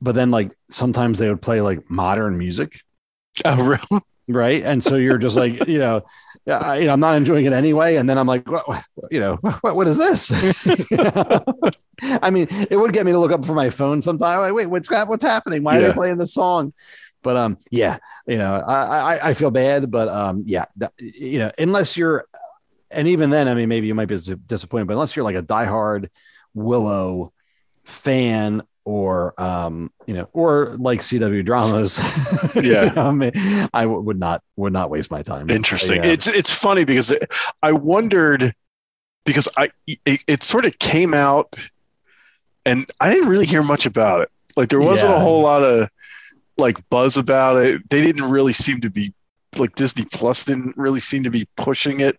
but then like sometimes they would play like modern music, oh, really? right? And so you're just like, you know, I, you know, I'm not enjoying it anyway. And then I'm like, what, you know, what, what is this? I mean, it would get me to look up for my phone sometime. Like, wait, what's what's happening? Why are Yeah. they playing this song? But um, yeah, you know, I I, I feel bad, but um, yeah, that, you know, unless you're and even then, I mean, maybe you might be disappointed, but unless you're like a diehard Willow fan or um you know or like cw dramas Yeah. I mean, I w- would not would not waste my time Interesting. Yeah. It's it's funny because it, I wondered because I it, it sort of came out and I didn't really hear much about it. Like there wasn't a whole lot of like buzz about it. They didn't really seem to be like Disney Plus didn't really seem to be pushing it.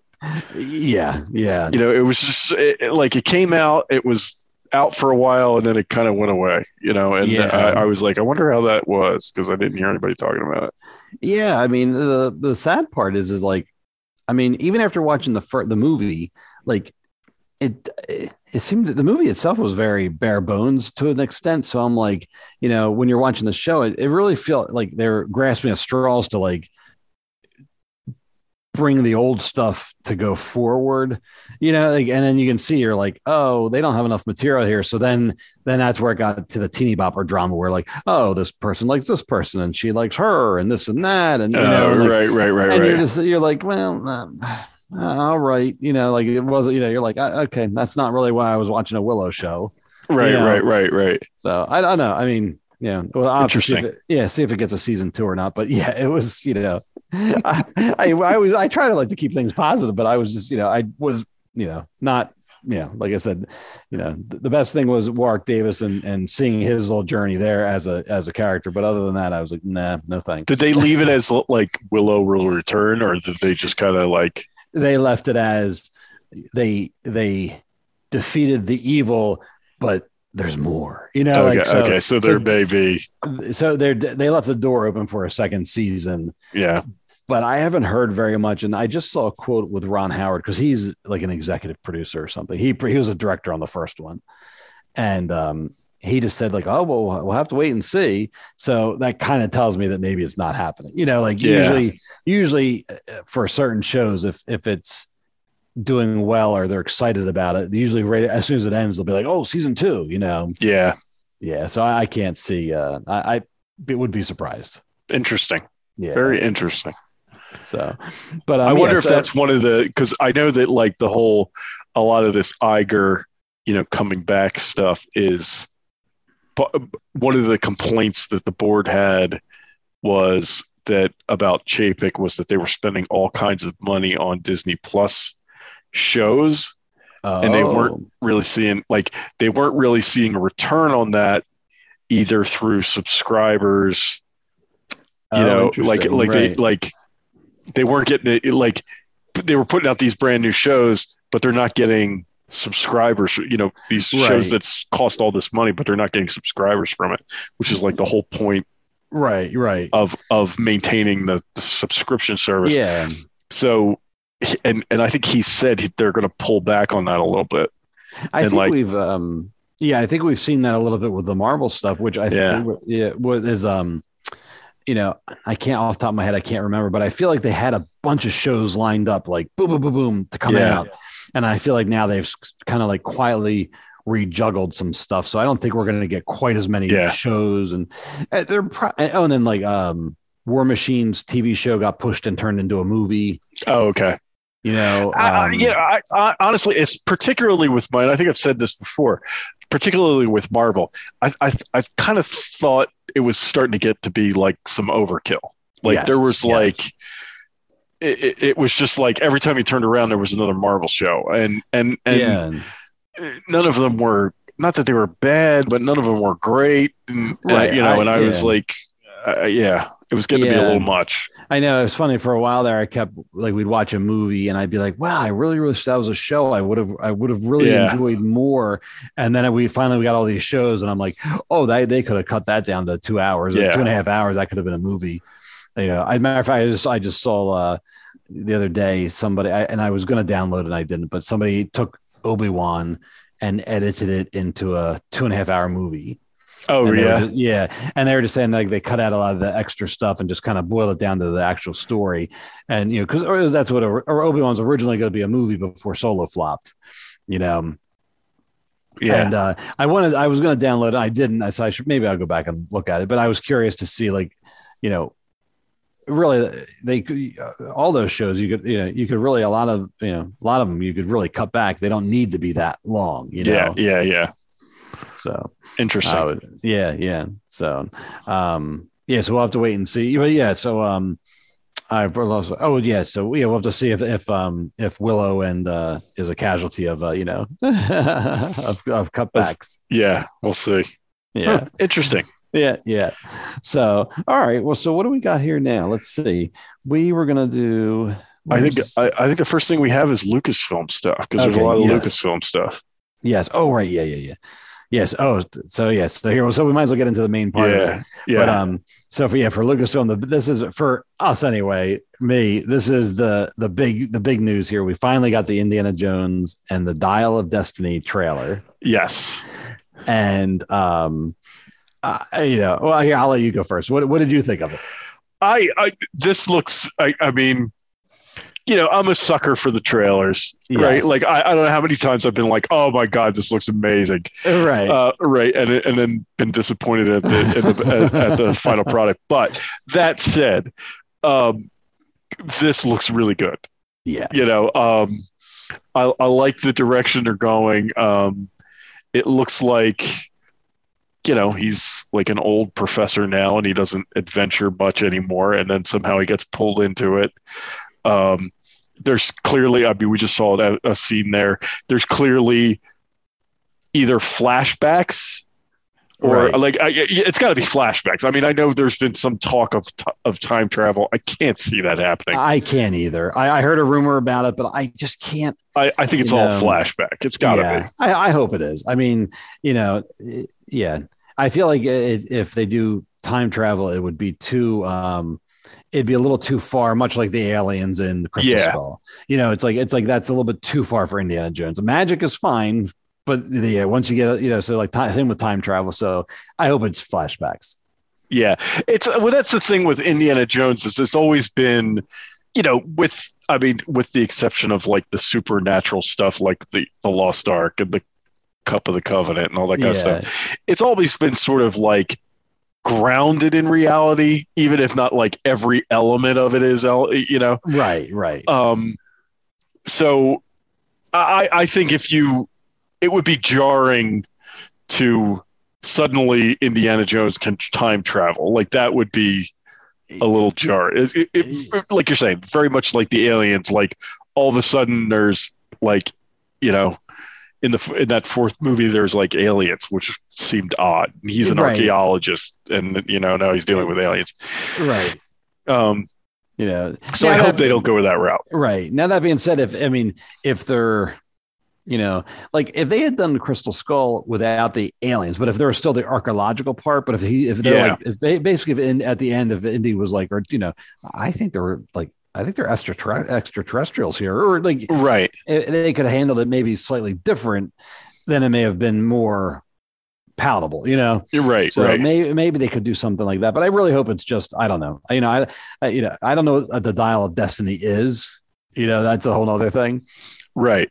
yeah yeah You know, it was just it- like it came out, it was out for a while, and then it kind of went away. You know, and uh, Yeah. I, I was like, I wonder how that was because I didn't hear anybody talking about it. Yeah, I mean the the sad part is is like, I mean even after watching the fir- the movie, like it it, it seemed that the movie itself was very bare bones to an extent. So I'm like, you know, when you're watching the show, it, it really felt like they're grasping at straws to like bring the old stuff to go forward you know like, and then you can see you're like oh they don't have enough material here so then then that's where it got to the teeny bopper drama where like oh this person likes this person and she likes her and this and that and you know Oh, like- right, right, right, and right. you're just you're like well um, all right you know like it wasn't you know you're like uh, okay that's not really why i was watching a willow show right, you know. right, right, right. so i don't know i mean yeah well to see if Interesting. it, yeah see if it gets a season two or not but yeah it was you know I, I i was i try to like to keep things positive but i was just you know i was you know not yeah like i said you know th- the best thing was warwick davis and and seeing his little journey there as a as a character but other than that i was like nah no thanks Did they leave it as like Willow will return, or did they just kind of like? they left it as they they defeated the evil, but there's more. You know, okay, like so, okay, so there may be, so they they left the door open for a second season, yeah, but I haven't heard very much. And I just saw a quote with Ron Howard because he's like an executive producer or something. He he was a director on the first one, and um, he just said like, "Oh well, we'll have to wait and see." So that kind of tells me that maybe it's not happening. You know, like Yeah. usually, usually uh, for certain shows, if if it's doing well or they're excited about it, usually right as soon as it ends, they'll be like, "Oh, season two, You know, yeah, yeah. So I, I can't see. Uh, I, I would be surprised. interesting, Yeah. very interesting. So, but um, I wonder yeah, if so- that's one of the because I know that like the whole a lot of this Iger, you know, coming back stuff is one of the complaints that the board had was that about Chapek was that they were spending all kinds of money on Disney Plus shows and they Oh. weren't really seeing like they weren't really seeing a return on that either through subscribers you Oh, know like like they like they weren't getting it like they were putting out these brand new shows but they're not getting subscribers you know these Right. shows that's cost all this money but they're not getting subscribers from it which is like the whole point right, right. of of maintaining the, the subscription service yeah. so and and i think he said they're going to pull back on that a little bit I and, think like- we've um yeah, I think we've seen that a little bit with the Marvel stuff, which I Yeah. think yeah, what is um you know, I can't off the top of my head, I can't remember, but I feel like they had a bunch of shows lined up like boom, boom, boom, boom to come Yeah. out. And I feel like now they've kind of like quietly rejuggled some stuff. So I don't think we're going to get quite as many Yeah. shows. And uh, they're, pro- oh, and then like um, War Machines TV show got pushed and turned into a movie, oh okay you know. I, I- um, yeah, I, I, honestly, it's particularly with mine. I think I've said this before. Particularly with Marvel, I, I, I kind of thought it was starting to get to be like some overkill. Like Yes, there was yes. like, it, it, was just like every time you turned around, there was another Marvel show, and and and yeah. none of them were not that they were bad, but none of them were great. And, uh, Right, you know, I- and I was like, uh, yeah, it was getting to be a little much. I know it was funny for a while there. I kept like we'd watch a movie and I'd be like, "Wow, I really wish that was a show. I would have, I would have really Yeah. enjoyed more." And then we finally we got all these shows, and I'm like, "Oh, they they could have cut that down to two hours, or Yeah. two and a half hours. That could have been a movie." You know, I matter of fact, I just I just saw uh, the other day somebody, I, and I was going to download it, and I didn't, but somebody took Obi Wan and edited it into a two and a half hour movie. Oh And yeah, just- yeah. And they were just saying like they cut out a lot of the extra stuff and just kind of boiled it down to the actual story. And, you know, because that's what or Obi Wan's originally going to be a movie before Solo flopped, you know. yeah. And uh, I wanted, I was going to download it. I didn't. I so I should maybe I'll go back and look at it. But I was curious to see like, you know, really they could uh, all those shows you could you know you could really a lot of you know a lot of them you could really cut back they don't need to be that long you know Yeah, yeah, yeah. So Interesting. I would- yeah yeah so um yeah so we'll have to wait and see but yeah so um I've also, oh yeah so yeah we'll have to see if if um if Willow and uh is a casualty of uh you know of, of cutbacks yeah, we'll see. yeah Huh, interesting. Yeah, yeah. So, all right. Well, so what do we got here now? Let's see. We were gonna do. I think I, I think the first thing we have is Lucasfilm stuff because there's a lot of yes. Lucasfilm stuff. yes. Oh, right. Yeah, yeah, yeah. Yes. Oh, so yes. So here. So we might as well get into the main part. Yeah, yeah. But um, so for yeah, for Lucasfilm, the, this is for us anyway. Me, this is the the big the big news here. We finally got the Indiana Jones and the Dial of Destiny trailer, yes. and um, uh, you know, well, here I'll let you go first. What what did you think of it? I, I this looks I, I mean you know i'm a sucker for the trailers right? Like I, I don't know how many times i've been like oh my god this looks amazing. Right. uh, right. And and then been disappointed at the, at the at, at the final product. But that said um this looks really good. Yeah. you know um I, I like the direction they're going. Um it looks like you know he's like an old professor now and he doesn't adventure much anymore. And then somehow he gets pulled into it um there's clearly i mean we just saw that a scene there there's clearly either flashbacks or Right. like I, I- it's got to be flashbacks i mean i know there's been some talk of t- of time travel i can't see that happening I can't either. I, I heard a rumor about it, but I just can't. I, I think it's all know, flashback. It's got to yeah, be. I, I hope it is. I mean, you know, it- yeah. I feel like it, if they do time travel, it would be too. um It'd be a little too far, much like the aliens in Crystal Yeah. Skull. You know, it's like it's like that's a little bit too far for Indiana Jones. Magic is fine, but yeah, once you get you know, so like time, same with time travel. So I hope it's flashbacks. Yeah, it's well. That's the thing with Indiana Jones is it's always been, you know, with I mean, with the exception of like the supernatural stuff, like the the Lost Ark and the Cup of the Covenant and all that kind of stuff. It's always been sort of like grounded in reality, even if not like every element of it is, you know. Right, right. Um, so I, I think if you, it would be jarring to suddenly Indiana Jones can time travel. Like that would be a little jar. It, it, it- like you're saying, very much like the aliens. Like all of a sudden, there's like, you know. In the in that fourth movie, there's like aliens, which seemed odd. He's an Right. archaeologist, and you know now he's dealing with aliens. right. Um, You know, so I that- hope they don't go that route. Right. Now that being said, if I mean, if they're, you know, like if they had done the Crystal Skull without the aliens, but if there was still the archaeological part, but if he, if they're Yeah. like, if they, basically, if in, at the end, of Indy was like, or you know, I think there were like, I think they're extraterre- extraterrestrials here, or like Right. eh, they could have handled it maybe slightly different, then it may have been more palatable, you know. You're right. So right. maybe maybe they could do something like that, but I really hope it's just I don't know. You know, I, I you know I don't know what the dial of destiny is. You know, that's a whole other thing. right.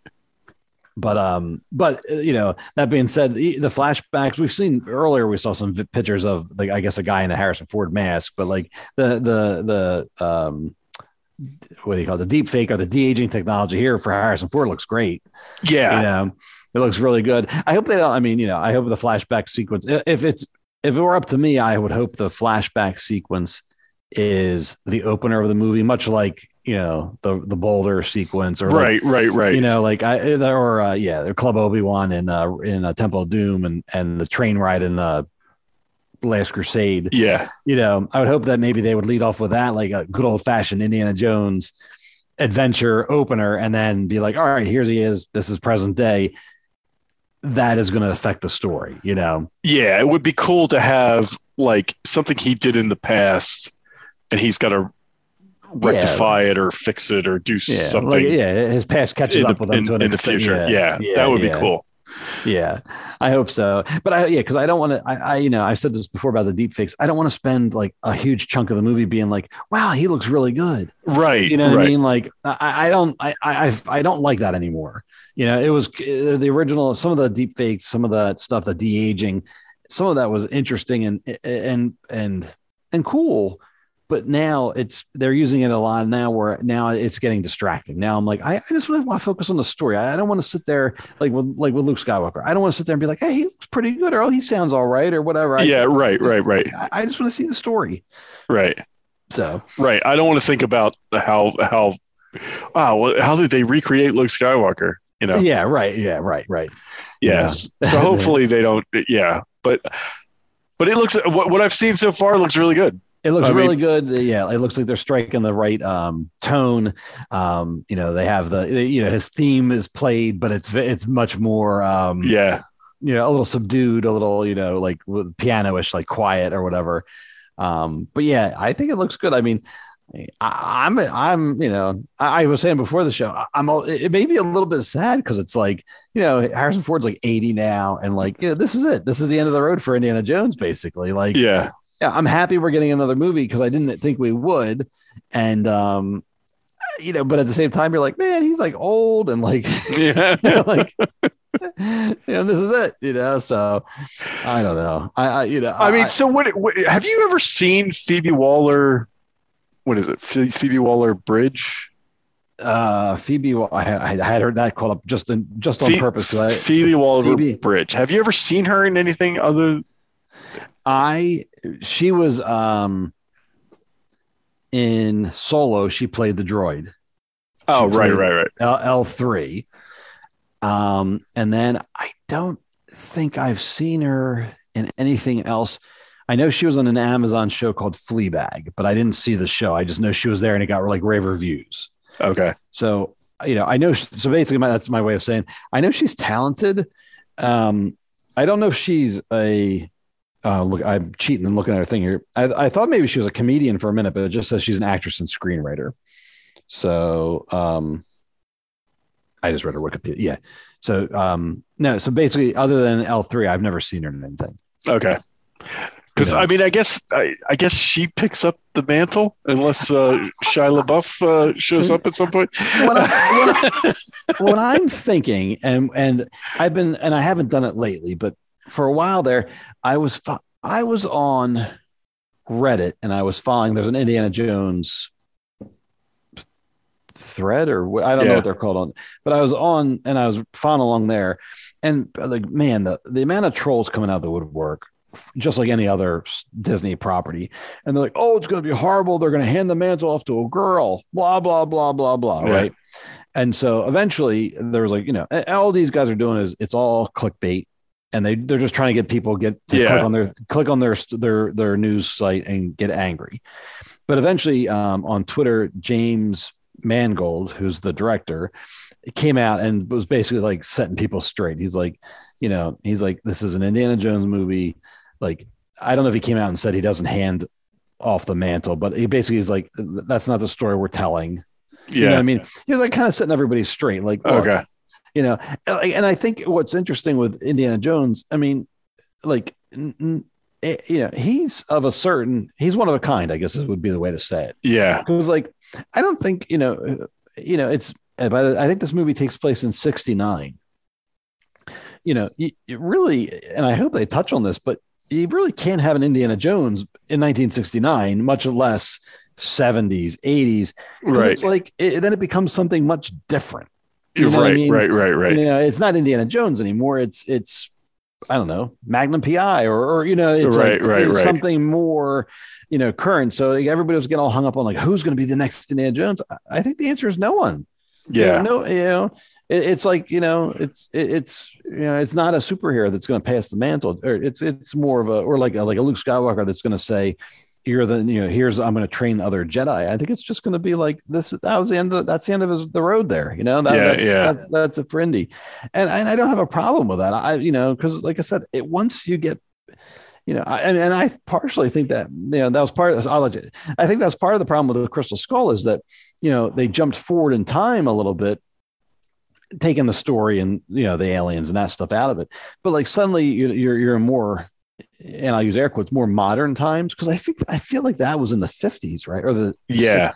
But um, but uh, you know, that being said, the, the flashbacks we've seen earlier, we saw some pictures of like I guess a guy in a Harrison Ford mask, but like the the the um. What do you call it? The deep fake or the de aging technology here for Harrison Ford looks great. Yeah. You know, it looks really good. I hope they don't. I mean, you know, I hope the flashback sequence. If it's if it were up to me, I would hope the flashback sequence is the opener of the movie, much like you know the the Boulder sequence or like, right. right. Right. you know, like I or uh, yeah, the Club Obi Wan in uh, in uh, Temple of Doom and and the train ride in uh, Last Crusade. yeah. You know, I would hope that maybe they would lead off with that, like a good old fashioned Indiana Jones adventure opener, and then be like, all right, here he is. This is present day. That is going to affect the story. You know, Yeah. It would be cool to have like something he did in the past, and he's got to rectify it or fix it or do yeah, something. like, yeah, his past catches in, up the, with him in, to an in the extent. future. Yeah, that would yeah. be cool. Yeah, I hope so. But I yeah, because I don't want to. I, I you know I said this before about the deep fakes. I don't want to spend like a huge chunk of the movie being like, wow, he looks really good. Right. You know what right. I mean? Like I, I don't I, I I've- don't like that anymore. You know, it was uh, the original. Some of the deep fakes, some of that stuff, the de aging, some of that was interesting and and and and cool. But now it's they're using it a lot now where now it's getting distracting. Now I'm like, I, I just really want to focus on the story. I, I don't want to sit there like with like with Luke Skywalker. I don't want to sit there and be like, hey, he looks pretty good, or oh, he sounds all right, or whatever. I, yeah, right, right, right, I, just want to see the story. right, So right. I don't want to think about how how ah, wow, how did they recreate Luke Skywalker? You know, yeah, right, yeah, right, right. yes. Yeah. So hopefully they don't. Yeah, but but it looks what what I've seen so far looks really good. It looks I really good. Yeah, it looks like they're striking the right um, tone. Um, you know, they have the you know his theme is played, but it's it's much more um, Yeah, you know a little subdued, a little you know like piano-ish, like quiet or whatever. Um, but yeah, I think it looks good. I mean, I, I'm I'm you know I, I was saying before the show, I'm all, it may be a little bit sad because it's like you know Harrison Ford's like 80 now, and like you know, this is it. This is the end of the road for Indiana Jones, basically. Like yeah, yeah, I'm happy we're getting another movie because I didn't think we would. And um, you know, but at the same time, you're like, man, he's like old and like, yeah. you know, like, know, this is it, you know. So I don't know. I, I you know, I mean, so what, what? Have you ever seen Phoebe Waller? What is it? Phoebe Waller Bridge. uh, Phoebe, I had, I had heard that called up just in, just on Phe- purpose. I, Phoebe Waller Phoebe. Bridge. Have you ever seen her in anything other? I, she was, um, in Solo, she played the droid. Oh, right, right, right. L three, um, and then I don't think I've seen her in anything else. I know she was on an Amazon show called Fleabag, but I didn't see the show. I just know she was there and it got like rave reviews. Okay. So you know, I know. So basically, my, that's my way of saying I know she's talented. Um, I don't know if she's a. Uh, look, I'm cheating and looking at her thing here. I, I thought maybe she was a comedian for a minute, but it just says she's an actress and screenwriter. So, um, I just read her Wikipedia. Yeah. So, um, no. So basically, other than L three, I've never seen her in anything. Okay. Because Yeah. I mean, I guess I, I guess she picks up the mantle unless uh, Shia LaBeouf uh, shows up at some point. What, I, what, what I'm thinking, and and I've been, and I haven't done it lately, but for a while there, I was fo- I was on Reddit and I was following. There's an Indiana Jones thread, or I don't know what they're called on, but I was on and I was following along there, and uh, like man, the the amount of trolls coming out of the woodwork. Just like any other Disney property, and they're like, "Oh, it's going to be horrible. They're going to hand the mantle off to a girl." Blah blah blah blah blah. Yeah. Right. And so eventually there was like, you know, all these guys are doing is it's all clickbait and they they're just trying to get people get to Yeah. click on their click on their their their news site and get angry. But eventually um, on Twitter, James Mangold, who's the director, came out and was basically like setting people straight. He's like, you know, he's like, this is an Indiana Jones movie. Like, I don't know if he came out and said he doesn't hand off the mantle, but he basically is like, that's not the story we're telling. You know Yeah. I mean? He was like kind of setting everybody straight. Like, Okay. You know, and I think what's interesting with Indiana Jones, I mean, like, n- n- eh, you know, he's of a certain, he's one of a kind, I guess it would be the way to say it. Yeah. Because, like, I don't think, you know, you know, it's, uh, by the, I think this movie takes place in 69. You know, you, you really, and I hope they touch on this, but you really can't have an Indiana Jones in 1969, much less 70s, 80s Right. It's like, it, then it becomes something much different. You know what I right, mean? right. Right. Right. You know, it's not Indiana Jones anymore. It's it's I don't know Magnum PI or or you know it's Right, like right, it's right. something more you know current. So like, everybody was getting all hung up on like who's going to be the next Indiana Jones. I- think the answer is no one. You Yeah. know, no, you know, it, it's like you know, it's it, it's you know, it's not a superhero that's going to pass the mantle, or it's it's more of a or like a, like a Luke Skywalker that's going to say. You're the you know here's I'm going to train other Jedi. I think it's just going to be like this. That was the end. Of, that's the end of his, the road there. You know that, Yeah, that's, yeah. that's that's it for Indy, and and I don't have a problem with that. I you know because like I said, it once you get you know, I, and, and I partially think that you know that was part of. I'll let you, I think that's part of the problem with the Crystal Skull is that you know they jumped forward in time a little bit, taking the story and you know the aliens and that stuff out of it. But like suddenly you're you're, you're more, and I'll use air quotes, more modern times because I think I feel like that was in the fifties, right? Or the Yeah.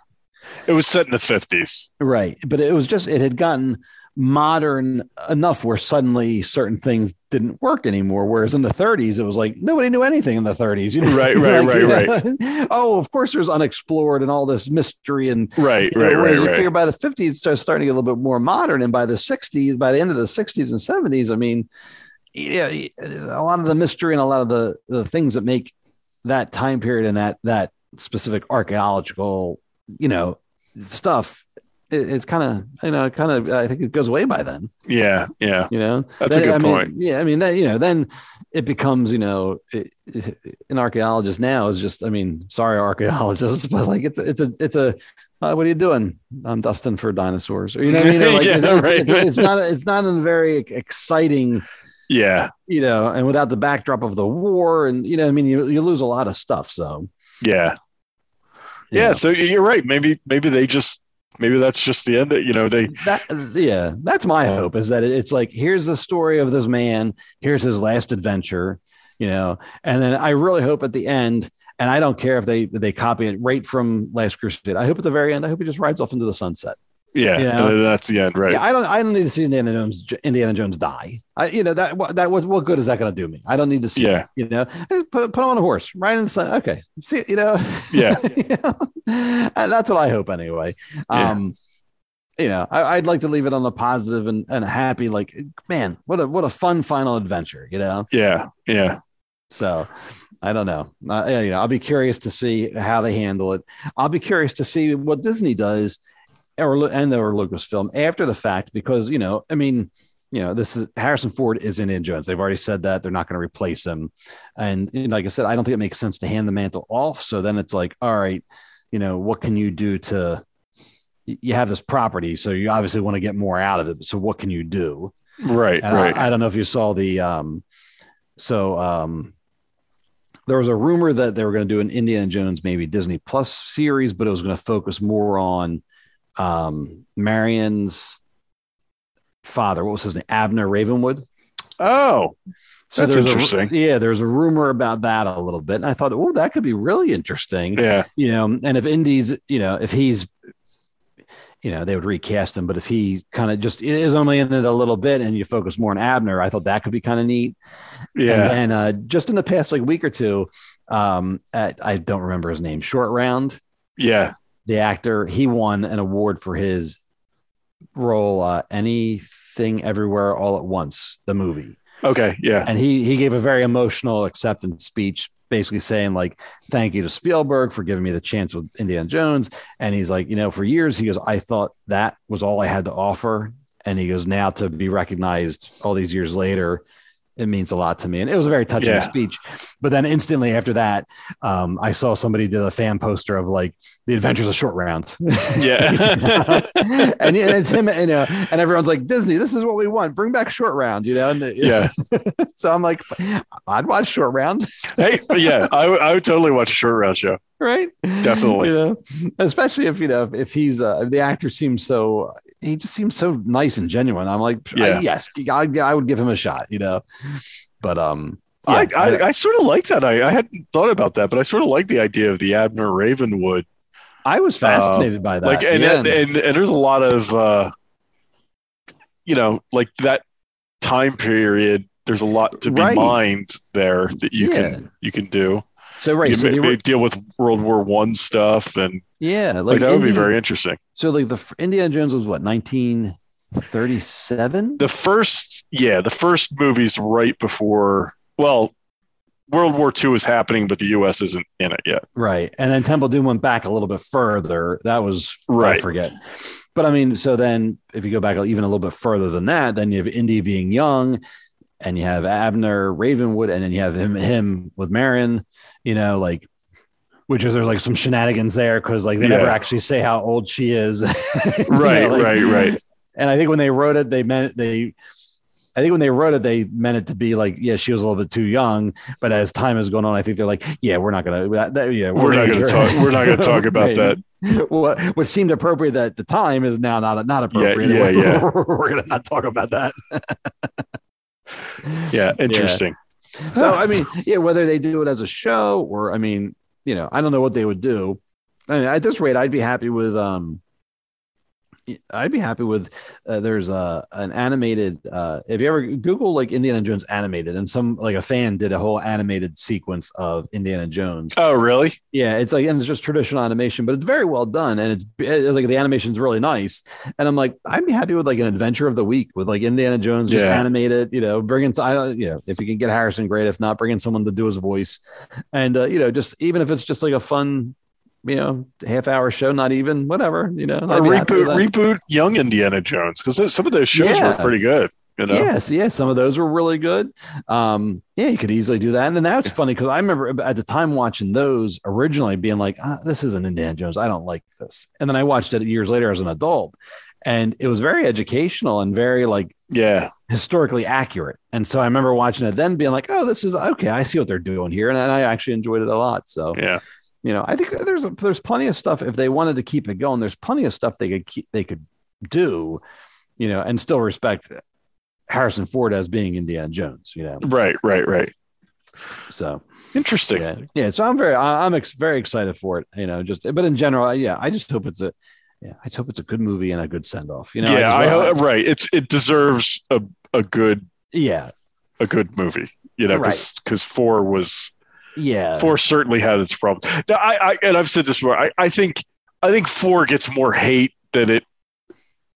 It was set in the fifties. Right. But it was just, it had gotten modern enough where suddenly certain things didn't work anymore. Whereas in the 30s, it was like nobody knew anything in the 30s. You know? Right, right, Like, right, you know, oh, of course, there's unexplored and all this mystery and Right, you know, right, right, you right. figure by the 50s, it starts starting to get a little bit more modern. And by the 60s, by the end of the 60s and 70s, I mean, yeah, a lot of the mystery and a lot of the, the things that make that time period and that that specific archaeological, you know, stuff, it, it's kind of, you know, kind of, I think it goes away by then, Yeah, yeah. you know. That's a good I mean, point. Yeah, I mean, then you know, then it becomes, you know, it, it- an archaeologist now is just, I mean, sorry, archaeologists, but like it's it's a it's a uh, what are you doing? I'm dusting for dinosaurs, or you know what I mean? Like, Yeah, it's, right. it's, it's not it's not a very exciting, Yeah, you know, and without the backdrop of the war, and you know, I mean, you you lose a lot of stuff. So yeah, yeah. So you're right. Maybe maybe they just maybe that's just the end. That you know they that yeah that's my hope is that it's like here's the story of this man here's his last adventure you know and then i really hope at the end and i don't care if they they copy it right from last crusade i hope at the very end i hope he just rides off into the sunset yeah, You know? that's the end, right? yeah i don't i don't need to see indiana jones indiana jones die i you know that what that what, what good is that going to do me i don't need to see Yeah. it, you know put, put him on a horse ride inside. okay see you know Yeah. You know? That's what i hope anyway Yeah. um you know, I, I'd like to leave it on a positive and, and happy, like, man, what a what a fun final adventure, you know. yeah, yeah, So I don't know. Uh, you know, I'll be curious to see how they handle it. I'll be curious to see what Disney does, or and or Lucasfilm after the fact, because you know, I mean, you know, this is Harrison Ford is in Indiana Jones. They've already said that they're not going to replace him, and you know, like I said, I don't think it makes sense to hand the mantle off. So then it's like, all right, you know, what can you do to? You have this property, so you obviously want to get more out of it. So what can you do? right, And right. I, I don't know if you saw the um so um there was a rumor that they were going to do an Indiana Jones maybe Disney Plus series, but it was going to focus more on um Marion's father. What was his name? Abner Ravenwood. oh, That's there's interesting. A, yeah, there's a rumor about that a little bit. And I thought, oh, that could be really interesting yeah, you know, and if Indy's, you know, if he's, you know, they would recast him, but if he kind of just is only in it a little bit and you focus more on Abner, I thought that could be kind of neat. yeah. And, and uh, just in the past like week or two, um, at, I don't remember his name, Short Round, yeah. The actor, he won an award for his role, uh, Anything Everywhere All at Once, the movie. Okay, yeah, and he he gave a very emotional acceptance speech basically saying like thank you to spielberg for giving me the chance with indiana jones. And he's like you know for years he goes i thought that was all i had to offer. And he goes now to be recognized all these years later it means a lot to me and it was a very touching Yeah. speech but then instantly after that um, i saw somebody did a fan poster of like the adventures of short rounds yeah. and it's him you know and everyone's like disney this is what we want bring back short round you know and Yeah. so i'm like i'd watch short round hey, yeah, I, would- I would totally watch a short round show. right Definitely. you know especially if you know if he's uh, the actor seems so he just seems so nice and genuine i'm like Yeah. I, yes I, I would give him a shot you know but um I, yeah, I, I sort of like that. I, I hadn't thought about that, but I sort of like the idea of the Abner Ravenwood. I was fascinated by that Like, and, yeah. and, and and there's a lot of, uh, you know, like that time period. There's a lot to be Right. mined there that you Yeah. can you can do. So right you so they may were, deal with World War One stuff, and yeah like, like, that would be very interesting. so like the indiana jones was what 1937 The first, yeah, the first movie's right before. Well, World War II is happening, but the U.S. isn't in it yet. Right. And then Temple Doom went back a little bit further. That was I Right. forget. But I mean, so then if you go back even a little bit further than that, then you have Indy being young and you have Abner Ravenwood, and then you have him him with Marion, you know, like which is there's like some shenanigans there because like they never actually say how old she is. You know, Right, like- right, right. And I think when they wrote it, they meant they I think when they wrote it, they meant it to be like, yeah, she was a little bit too young. But as time has gone on, I think they're like, yeah, we're not gonna, that, that- yeah, We're not age gonna talk- we're not gonna talk about Right. What, what seemed appropriate at the time is now not not appropriate. yeah, yeah. we're gonna not talk about that. Yeah, interesting. So I mean, yeah, whether they do it as a show or I mean, you know, I don't know what they would do. I mean, at this rate, I'd be happy with um, I'd be happy with. Uh, there's a an animated. Uh, if you ever Google like Indiana Jones animated, and some like a fan did a whole animated sequence of Indiana Jones. Oh, really? Yeah, it's like and it's just traditional animation, but it's very well done, and it's, it's like the animation's really nice. And I'm like, I'd be happy with like an adventure of the week with like Indiana Jones just Yeah. animated. You know, bring in I you know if you can get Harrison, great. If not, bring in someone to do his voice, and uh, you know, just even if it's just like a fun. You know, half hour show, not even whatever. You know, Or I'd be happy with reboot reboot young Indiana Jones because some of those shows Yeah. were pretty good. You know. Yes, yes, some of those were really good. Um, yeah, you could easily do that. And then it's funny because I remember at the time watching those originally being like, ah, this isn't Indiana Jones. I don't like this. And then I watched it years later as an adult, and it was very educational and very like Yeah. historically accurate. And so I remember watching it then being like, oh, this is okay. I see what they're doing here, and I actually enjoyed it a lot. So Yeah. You know, I think there's there's plenty of stuff if they wanted to keep it going. There's plenty of stuff they could keep, they could do, you know, and still respect Harrison Ford as being Indiana Jones. You know, Right. Right. Right. so Interesting. yeah, yeah. So I'm very I- I'm ex- very excited for it. You know, just but in general, yeah, I just hope it's a yeah, I just hope it's a good movie and a good send off. You know, yeah. I, just- hope right. It's it deserves a a good yeah, a good movie. You know, because because four was yeah, four certainly had its problems. Now, I, I and I've said this before. I, I think I think four gets more hate than it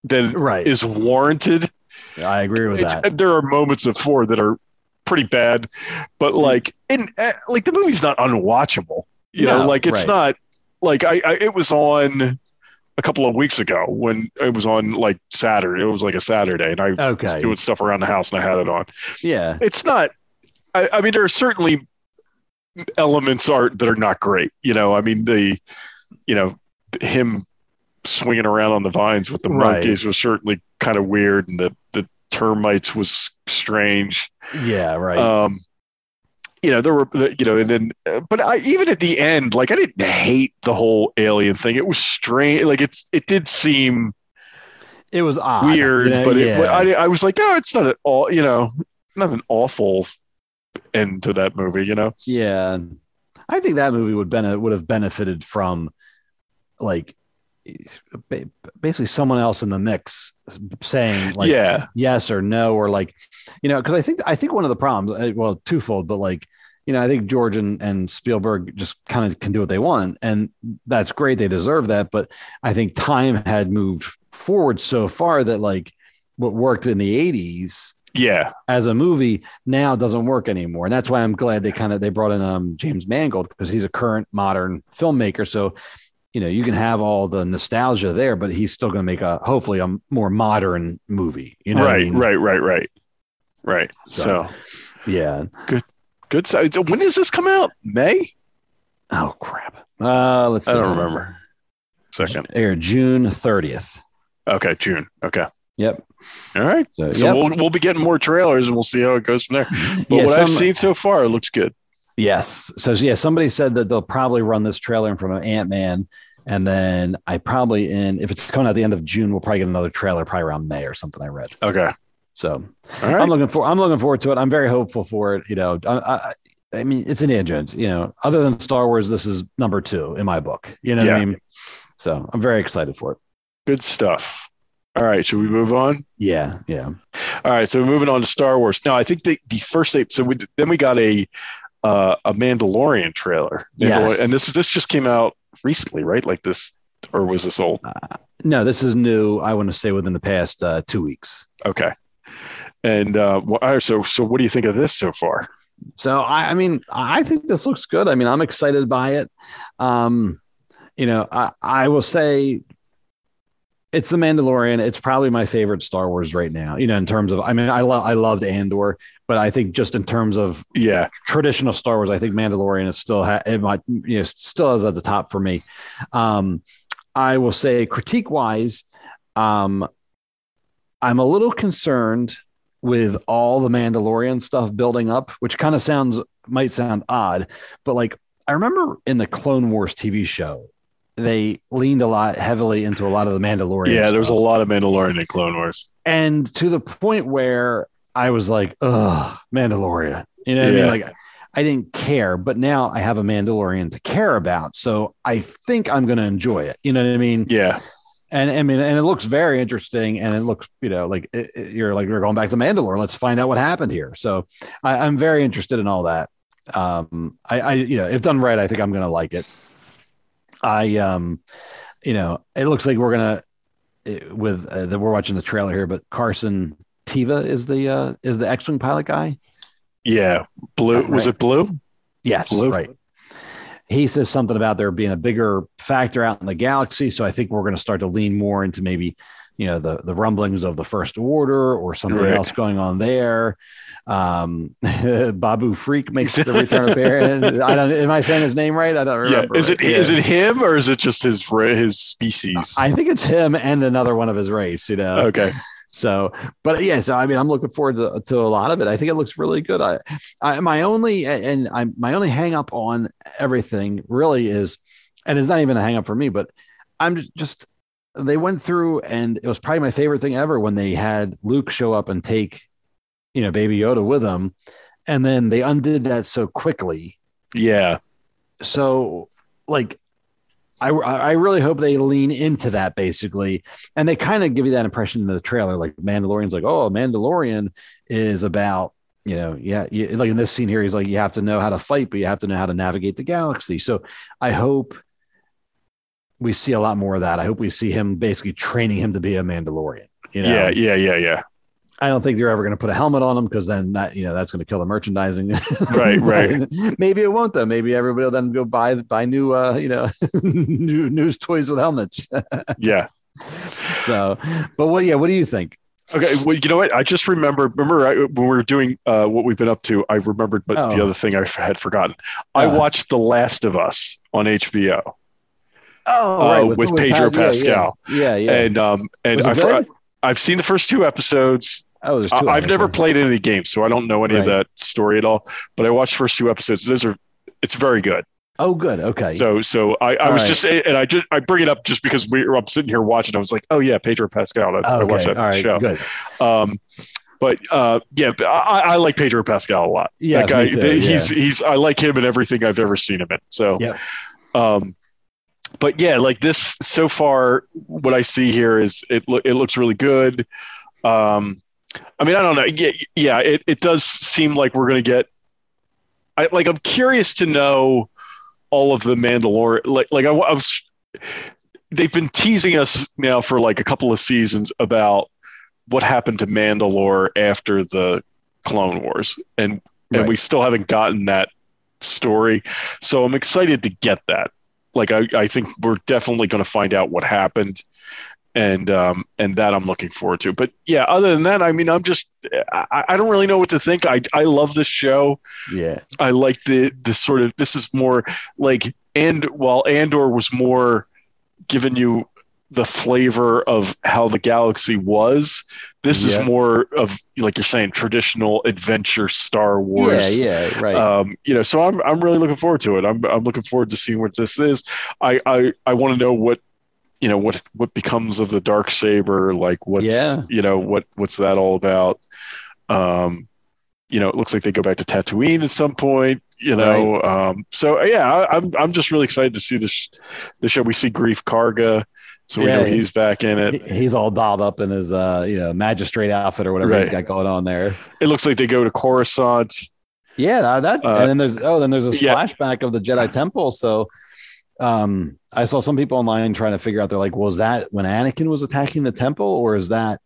than right. is warranted. I agree with It's, that. there are moments of four that are pretty bad, but like in uh, like the movie's not unwatchable. You know, like it's right. not like I, I it was on a couple of weeks ago when it was on like Saturday. It was like a Saturday, and I was doing stuff around the house and I had it on. Yeah, It's not. I, I mean, there are certainly elements art that are not great. You know, I mean the, you know, him swinging around on the vines with the Right. monkeys was certainly kind of weird, and the the termites was strange. yeah, right. Um, you know, there were, you know, and then, uh, but I even at the end, like I didn't hate the whole alien thing. It was strange. Like it's, it did seem it was odd, weird, you know, but yeah. it, but I, I was like, oh, it's not at all, you know, not an awful end to that movie, you know? Yeah, I think that movie would bene- would have benefited from like basically someone else in the mix saying like yeah, yes or no or like you know because I think I think one of the problems uh, well twofold but like you know I think George and, and Spielberg just kind of can do what they want and that's great they deserve that but I think time had moved forward so far that like what worked in the 80s yeah, as a movie now doesn't work anymore. And that's why I'm glad they kind of they brought in um, James Mangold because he's a current modern filmmaker. So, you know, you can have all the nostalgia there, but he's still going to make a hopefully a more modern movie. You know, what I right, mean? right, right, right, right. So- So, Yeah. good. Good so, when does this come out? May? Oh crap. Uh, let's. I don't remember. Second. Air June 30th. Okay, June. Okay. Yep. All right. So, So yep. we'll we'll be getting more trailers and we'll see how it goes from there. But Yeah, what I've seen so far, it looks good. Yes. So yeah, somebody said that they'll probably run this trailer in front of Ant Man, and then I probably in if it's coming out the end of June, we'll probably get another trailer probably around May or something. I read. Okay. So right. I'm looking for I'm looking forward to it. I'm very hopeful for it. You know, I, I, I mean, it's Indiana Jones. You know, other than Star Wars, this is number two in my book. You know what I mean? So I'm very excited for it. Good stuff. All right. Should we move on? Yeah, yeah. All right. So moving on to Star Wars. Now, I think the, the first eight. So we, then we got a uh, a Mandalorian trailer. Yes. And this this just came out recently, right? Like this, or was this old? No, this is new. I want to say within the past uh, two weeks. Okay. And uh, so so what do you think of this so far? So I, I mean, I think this looks good. I mean, I'm excited by it. Um, you know, I, I will say it's the Mandalorian. It's probably my favorite Star Wars right now. You know, in terms of, I mean, I love I loved Andor, but I think just in terms of Yeah. traditional Star Wars, I think Mandalorian is still ha- it might you know still is at the top for me. Um, I will say critique wise, um, I'm a little concerned with all the Mandalorian stuff building up, which kind of sounds might sound odd, but like I remember in the Clone Wars TV show, they leaned a lot heavily into a lot of the Mandalorian. Yeah, there was a lot of Mandalorian in Clone Wars. and to the point where I was like, "Ugh, Mandalorian." You know what I mean? Like, I didn't care, but now I have a Mandalorian to care about. So I think I'm going to enjoy it. You know what I mean? Yeah. And I mean, and it looks very interesting, and it looks, you know, like it, it- you're like we're going back to Mandalore. Let's find out what happened here. So I, I'm very interested in all that. Um, I, I, you know, if done right, I think I'm going to like it. I, um, you know, it looks like we're gonna eh, with uh, that we're watching the trailer here, but Carson Teva is the uh, is the X-wing pilot guy. Yeah. Blue. Was it blue? Yes, Blue. right. He says something about there being a bigger factor out in the galaxy, so I think we're going to start to lean more into maybe, you know, the the rumblings of the First Order or something else going on there. Um, Babu Frik makes the return appearance. I don't. Am I saying his name right? I don't Yeah. remember. Is it right. is Yeah. it him or is it just his his species? I think it's him and another one of his race. You know. okay. So, but yeah, so I mean, I'm looking forward to, to a lot of it. I think it looks really good. I, I my only and I my only hang up on everything really is, and it's not even a hang up for me, but I'm just they went through and it was probably my favorite thing ever when they had Luke show up and take, you know, Baby Yoda with him, and then they undid that so quickly. Yeah. So, like, I I really hope they lean into that basically, and they kind of give you that impression in the trailer. Like Mandalorian's like, oh, Mandalorian is about you know, yeah, you, like in this scene here, he's like, you have to know how to fight, but you have to know how to navigate the galaxy. So, I hope we see a lot more of that. I hope we see him basically training him to be a Mandalorian. You know? Yeah. Yeah. Yeah. Yeah. I don't think they're ever going to put a helmet on him because then that you know that's going to kill the merchandising. Right, right. Maybe it won't though. Maybe everybody will then go buy buy new uh you know new news toys with helmets. Yeah. so, but what? Yeah, what do you think? Okay, well, you know what? I just remember. Remember I, when we were doing uh, what we've been up to? I remembered, but the Oh. other thing I had forgotten. I Uh. watched The Last of Us on HBO, Oh, uh, with Pedro Pat- Pascal. Yeah, yeah. yeah. and um, and I, good? I've seen the first two episodes. oh, there's two. I've never played any of the games, so I don't know any of that story at all. But I watched the first two episodes. Those are, it's very good. Oh, good. Okay. So, so I, I All was right. just, and I just, I bring it up just because we, I'm sitting here watching. I was like, oh yeah, Pedro Pascal. I, I watched that All right. show. Good. Um, but uh, yeah, I, I like Pedro Pascal a lot. Yes, that guy, too, the- yeah. he's he's I like him in everything I've ever seen him in. So, Yep. um, but yeah, like this so far, what I see here is it lo- it looks really good. Um, I mean, I don't know. Yeah, yeah, it, it does seem like we're gonna get. I like. I'm curious to know all of the Mandalorian. Like, like I, I was. They've been teasing us now for like a couple of seasons about what happened to Mandalore after the Clone Wars, and and Right. we still haven't gotten that story. So I'm excited to get that. Like I, I think we're definitely going to find out what happened, and um, and that I'm looking forward to. But yeah, other than that, I mean, I'm just I, I don't really know what to think. I I love this show. Yeah. I like the the sort of this is more like and while Andor was more giving you the flavor of how the galaxy was, this Yeah. is more of like you're saying traditional adventure Star Wars. Yeah. Yeah. Right. Um, you know, so I'm I'm really looking forward to it. I'm I'm looking forward to seeing what this is. I I, I want to know what you know what what becomes of the dark saber like what's Yeah. you know what what's that all about um you know it looks like they go back to tatooine at some point you know um so yeah I, i'm i'm just really excited to see this the show we see Greef Karga so we Yeah. know he's back in it he's all dolled up in his uh you know magistrate outfit or whatever he's got going on there. it looks like they go to coruscant Yeah, that's Uh, and then there's oh then there's a yeah. flashback of the Jedi Temple. So um I saw some people online trying to figure out they're like, was that when Anakin was attacking the temple, or is that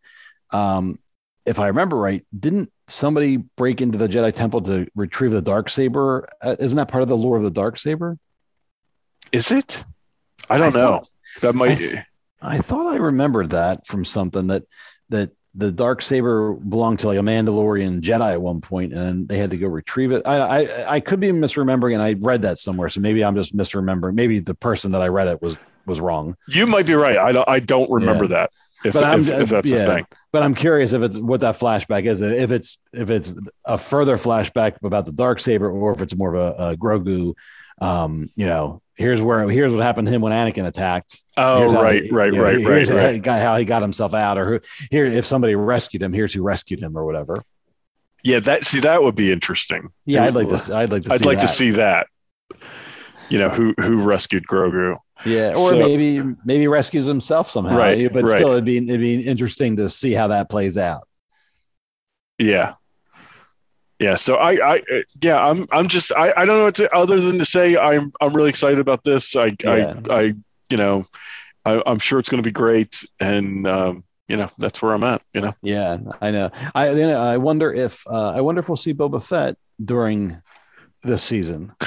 um if I remember right, didn't somebody break into the Jedi Temple to retrieve the dark saber? Uh, isn't that part of the lore of the dark saber? is it i don't I know thought- that might I th- I thought I remembered that from something that that the dark saber belonged to like a Mandalorian Jedi at one point, and they had to go retrieve it. I I, I could be misremembering, and I read that somewhere, so maybe I'm just misremembering. Maybe the person that I read it was was wrong. you might be right i don't i don't remember that if, But I'm- if, if that's yeah. a thing But I'm curious if it's what that flashback is. If it's if it's a further flashback about the dark saber, or if it's more of a, a Grogu. Um, you know, here's where here's what happened to him when Anakin attacked. oh right he- right you know, right right here's how right he got how he got himself out, or who, here if somebody rescued him, here's who rescued him, or whatever. Yeah, that see that would be interesting. Yeah, I'd like to. I'd like to. I'd see like to that. see that. You know who who rescued Grogu? Yeah, or So- maybe maybe rescues himself somehow. Right, but right. still, it'd be it'd be interesting to see how that plays out. Yeah. Yeah. So I, I, yeah, I'm, I'm just, I, I don't know what to, other than to say I'm, I'm really excited about this. I, Yeah. I, I, you know, I, I'm sure it's going to be great. And, um, you know, that's where I'm at, you know? Yeah, I know. I you know, I wonder if uh, I wonder if we'll see Boba Fett during this season.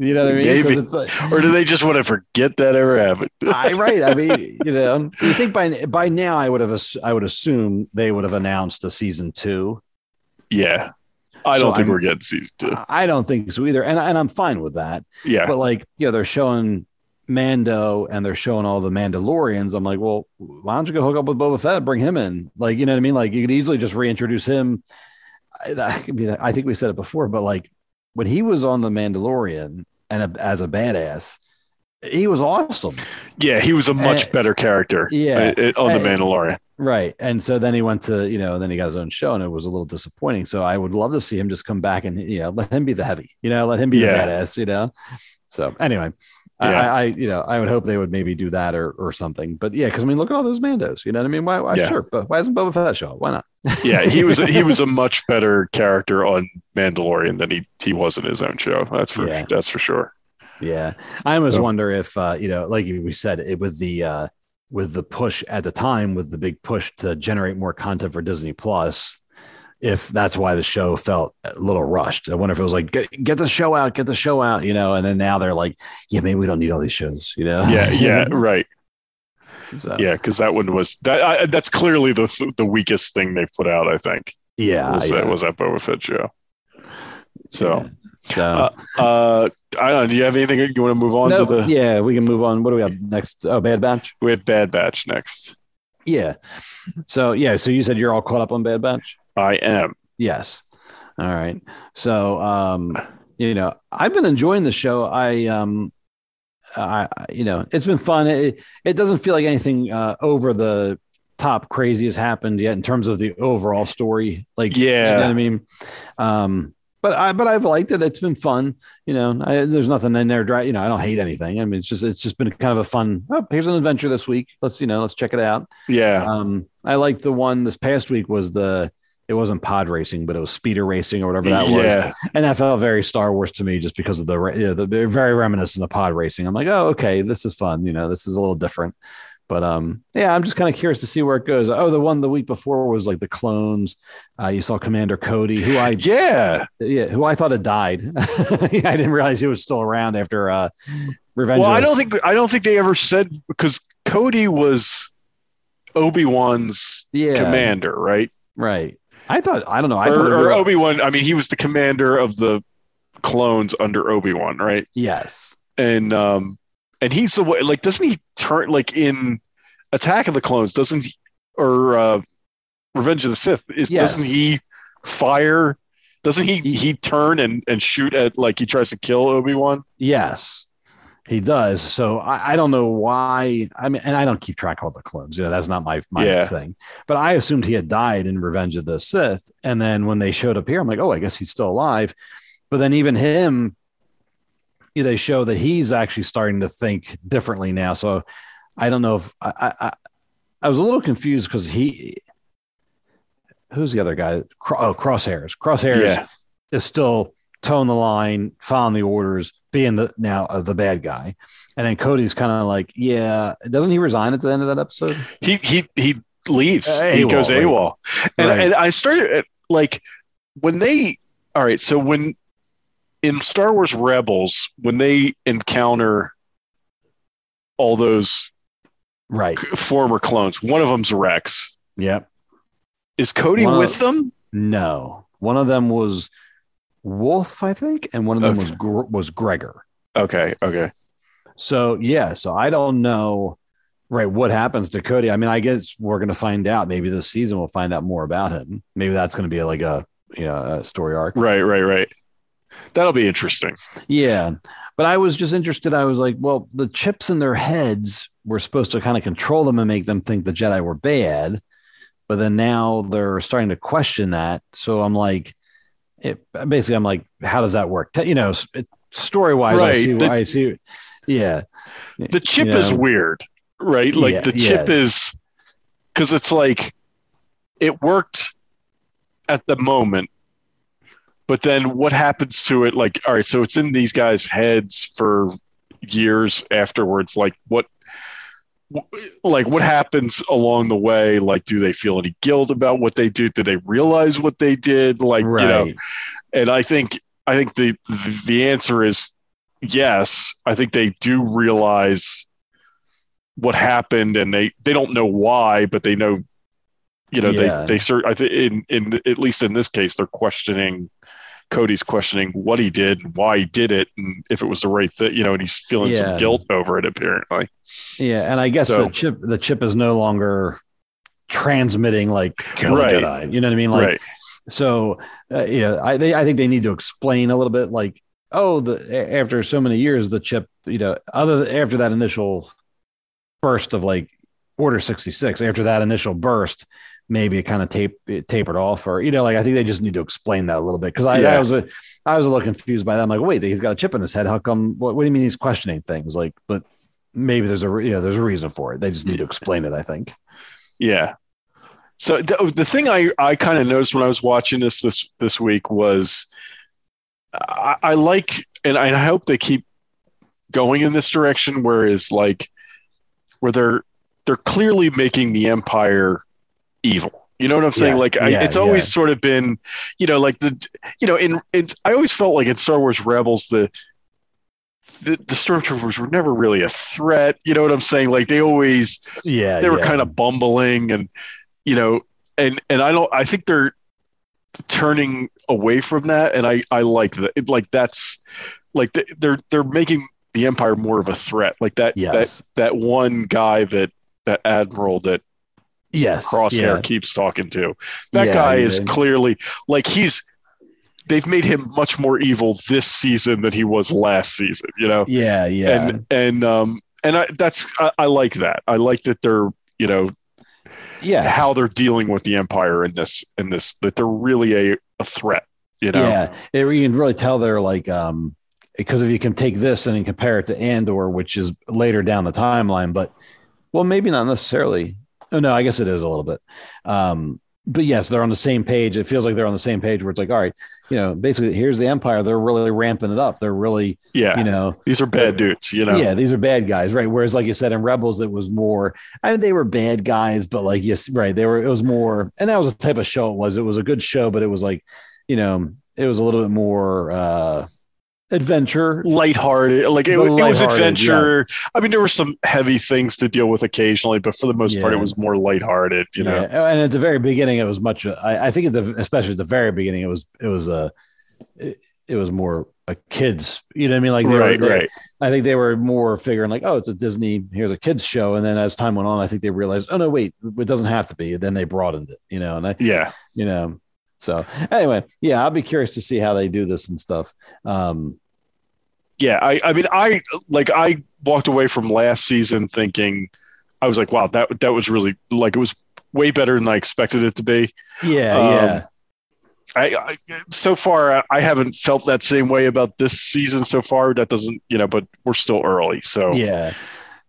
You know what I mean? Maybe. It's like, Or do they just want to forget that ever happened? I, right. I mean, you know, you think by by now I would have I would assume they would have announced a season two. yeah. I don't think I'm- we're getting season two. I don't think so either, and and I'm fine with that. Yeah. But like, you know, they're showing Mando and they're showing all the Mandalorians. I'm like, well, why don't you go hook up with Boba Fett, bring him in? Like, you know what I mean? Like, you could easily just reintroduce him. I, that could be, I think we said it before, but like when he was on the Mandalorian and a, as a badass, he was awesome. yeah. He was a much Uh, better character. yeah. uh, uh, on the Mandalorian. Right. And so then he went to, you know, then he got his own show and it was a little disappointing. So I would love to see him just come back and, you know, let him be the heavy, you know, let him be Yeah. the badass, you know? So anyway, I, Yeah. I, you know, I would hope they would maybe do that or, or something, but yeah, cause I mean, look at all those Mandos, you know what I mean? Why, why Yeah. sure. But why isn't Boba Fett show? Why not? Yeah. He was, he was a much better character on Mandalorian than he, he was in his own show. That's for, Yeah. that's for sure. Yeah. I almost So- wonder if, uh, you know, like we said it with the, uh, with the push at the time, with the big push to generate more content for Disney Plus, if that's why the show felt a little rushed. I wonder if it was like, get, get the show out, get the show out, you know, and then now they're like, yeah, maybe we don't need all these shows, you know? Yeah. Yeah. right. So, Yeah, because that one was that. I, that's clearly the the weakest thing they've put out. I think yeah. was yeah. that was that Boba Fett show. So, Yeah. So, uh, uh, I don't know. Do you have anything you want to move on no, to the? yeah, we can move on. What do we have next? Oh, Bad Batch. We have Bad Batch next. Yeah. So, yeah. So you said you're all caught up on Bad Batch? I am. Yes. All right. So, um, you know, I've been enjoying the show. I, um, I, you know, it's been fun. It, it doesn't feel like anything uh, over the top crazy has happened yet in terms of the overall story. Like, yeah, you know I mean? Um, but I, but I've liked it. It's been fun. You know, I, there's nothing in there. Dry, you know, I don't hate anything. I mean, it's just, it's just been kind of a fun. Oh, here's an adventure this week. Let's, you know, let's check it out. Yeah. Um, I like the one this past week was the it wasn't pod racing, but it was speeder racing or whatever that was. yeah. And that felt very Star Wars to me just because of the, you know, the very reminiscent of pod racing. I'm like, oh, okay, this is fun. You know, this is a little different. But um, yeah, I'm just kind of curious to see where it goes. Oh, the one the week before was like the clones. Uh, you saw Commander Cody, who I Yeah. yeah, who I thought had died. I didn't realize he was still around after uh, Revenge. Well, I don't think I don't think they ever said because Cody was Obi Wan's yeah, commander, right? right. I thought I don't know. I thought or or was- Obi Wan. I mean, he was the commander of the clones under Obi Wan, right? yes, and um and he's the way like doesn't he turn like in attack of the clones doesn't he or uh revenge of the sith is Yes. doesn't he fire doesn't he he turn and and shoot at like he tries to kill obi-wan Yes, he does. So I, I don't know why. I mean, and I don't keep track of all the clones. You know, that's not my my Yeah. thing. But I assumed he had died in Revenge of the Sith, and then when they showed up here, I'm like, oh, I guess he's still alive. But then even him, they show that he's actually starting to think differently now. So I don't know if I I, I, was a little confused because he. Who's the other guy? Oh, Crosshairs. Crosshairs yeah is still towing the line, following the orders, being the now uh, the bad guy. And then Cody's kind of like, yeah, doesn't he resign at the end of that episode? he he he leaves Uh, he AWOL, goes right. AWOL and, Right. and I started like when they all right so when in Star Wars Rebels when they encounter all those Right. former clones one of them's Rex Yep. is Cody One of- with them No. One of them was Wolffe, I think, and one of them Okay. was Gr- was Gregor. okay okay So yeah, so I don't know right what happens to Cody. I mean, I guess we're gonna find out. Maybe this season we'll find out more about him. Maybe that's gonna be like a you know a story arc. Right, right, right. That'll be interesting. Yeah. But I was just interested. I was like, well, the chips in their heads were supposed to kind of control them and make them think the Jedi were bad. but then now they're starting to question that. So I'm like, it, basically, I'm like, how does that work? You know, story wise, I Right. see. The- I see. Yeah, the chip You is weird, right? Like Yeah, the chip yeah. is because it's like it worked at the moment, but then what happens to it? Like, all right, so it's in these guys' heads for years afterwards. Like, what? Like what happens along the way? Like, do they feel any guilt about what they do? Do they realize what they did? Like, you know, and I think I think the the answer is yes. I think they do realize what happened, and they they don't know why, but they know, you know, Yeah. they they cert. I think in in at least in this case, they're questioning. Cody's questioning what he did, and why he did it, and if it was the right thing, you know, and he's feeling Yeah. some guilt over it. Apparently, Yeah, and I guess So- the chip the chip is no longer transmitting like kill Right. Jedi. You know what I mean? Like right? so. Uh, yeah, I they, I think they need to explain a little bit. Like, oh, the after so many years, the chip. You know, other after that initial burst of like Order sixty six. After that initial burst, maybe it kind of tape it tapered off, or you know, like I think they just need to explain that a little bit because I, Yeah. I was a, I was a little confused by that. I'm like, wait, he's got a chip in his head. How come? What, what do you mean he's questioning things? Like, but maybe there's a you know there's a reason for it. They just need to explain it. I think. Yeah. So the, the thing I, I kind of noticed when I was watching this this this week was I, I like and I hope they keep going in this direction where is like where they're they're clearly making the empire evil. You know what I'm saying? Yeah, like I, yeah, it's always yeah. sort of been, you know, like the you know in, in I always felt like in Star Wars Rebels the the, the stormtroopers were never really a threat. You know what I'm saying? Like they always Yeah, they were kind of bumbling and you know and and i don't i think they're turning away from that and i i like that like that's like th- they're they're making the empire more of a threat like that Yes. that that one guy that that admiral that yes, crosshair yeah. keeps talking to. That Yeah, guy is clearly like he's they've made him much more evil this season than he was last season you know? Yeah, yeah, and and um and I, that's I, I like that. I like that they're you know yeah how they're dealing with the empire in this in this that they're really a, a threat you know? Yeah, it, you can really tell they're like um because if you can take this and then compare it to Andor, which is later down the timeline, but well, maybe not necessarily. Oh no, I guess it is a little bit. Um, but yes, they're on the same page. It feels like they're on the same page where it's like, all right, you know, basically here's the Empire. They're really ramping it up. They're really, yeah you know, these are bad dudes you know yeah, these are bad guys, right? Whereas, like you said, in Rebels, it was more. I mean, they were bad guys, but like, yes, right, they were. It was more, and that was the type of show it was. It was a good show, but it was like, you know, it was a little bit more uh adventure. lighthearted like it, it was adventure i mean there were some heavy things to deal with occasionally but for the most part it was more lighthearted you know and at the very beginning, it was much. I, I think at the especially at the very beginning, it was it was a it, it was more a kids. You know what I mean? Like they right were, they- right I think they were more figuring like, oh, it's a Disney. Here's a kids show, and then as time went on, I think they realized, oh no, wait, it doesn't have to be. and Then they broadened it. You know, and I, yeah you know. So anyway, yeah, I'll be curious to see how they do this and stuff. Um, yeah i i mean i like i walked away from last season thinking i was like wow that that was really like it was way better than i expected it to be yeah, Um, yeah, I, I so far I haven't felt that same way about this season so far. That doesn't, you know, but we're still early, so yeah.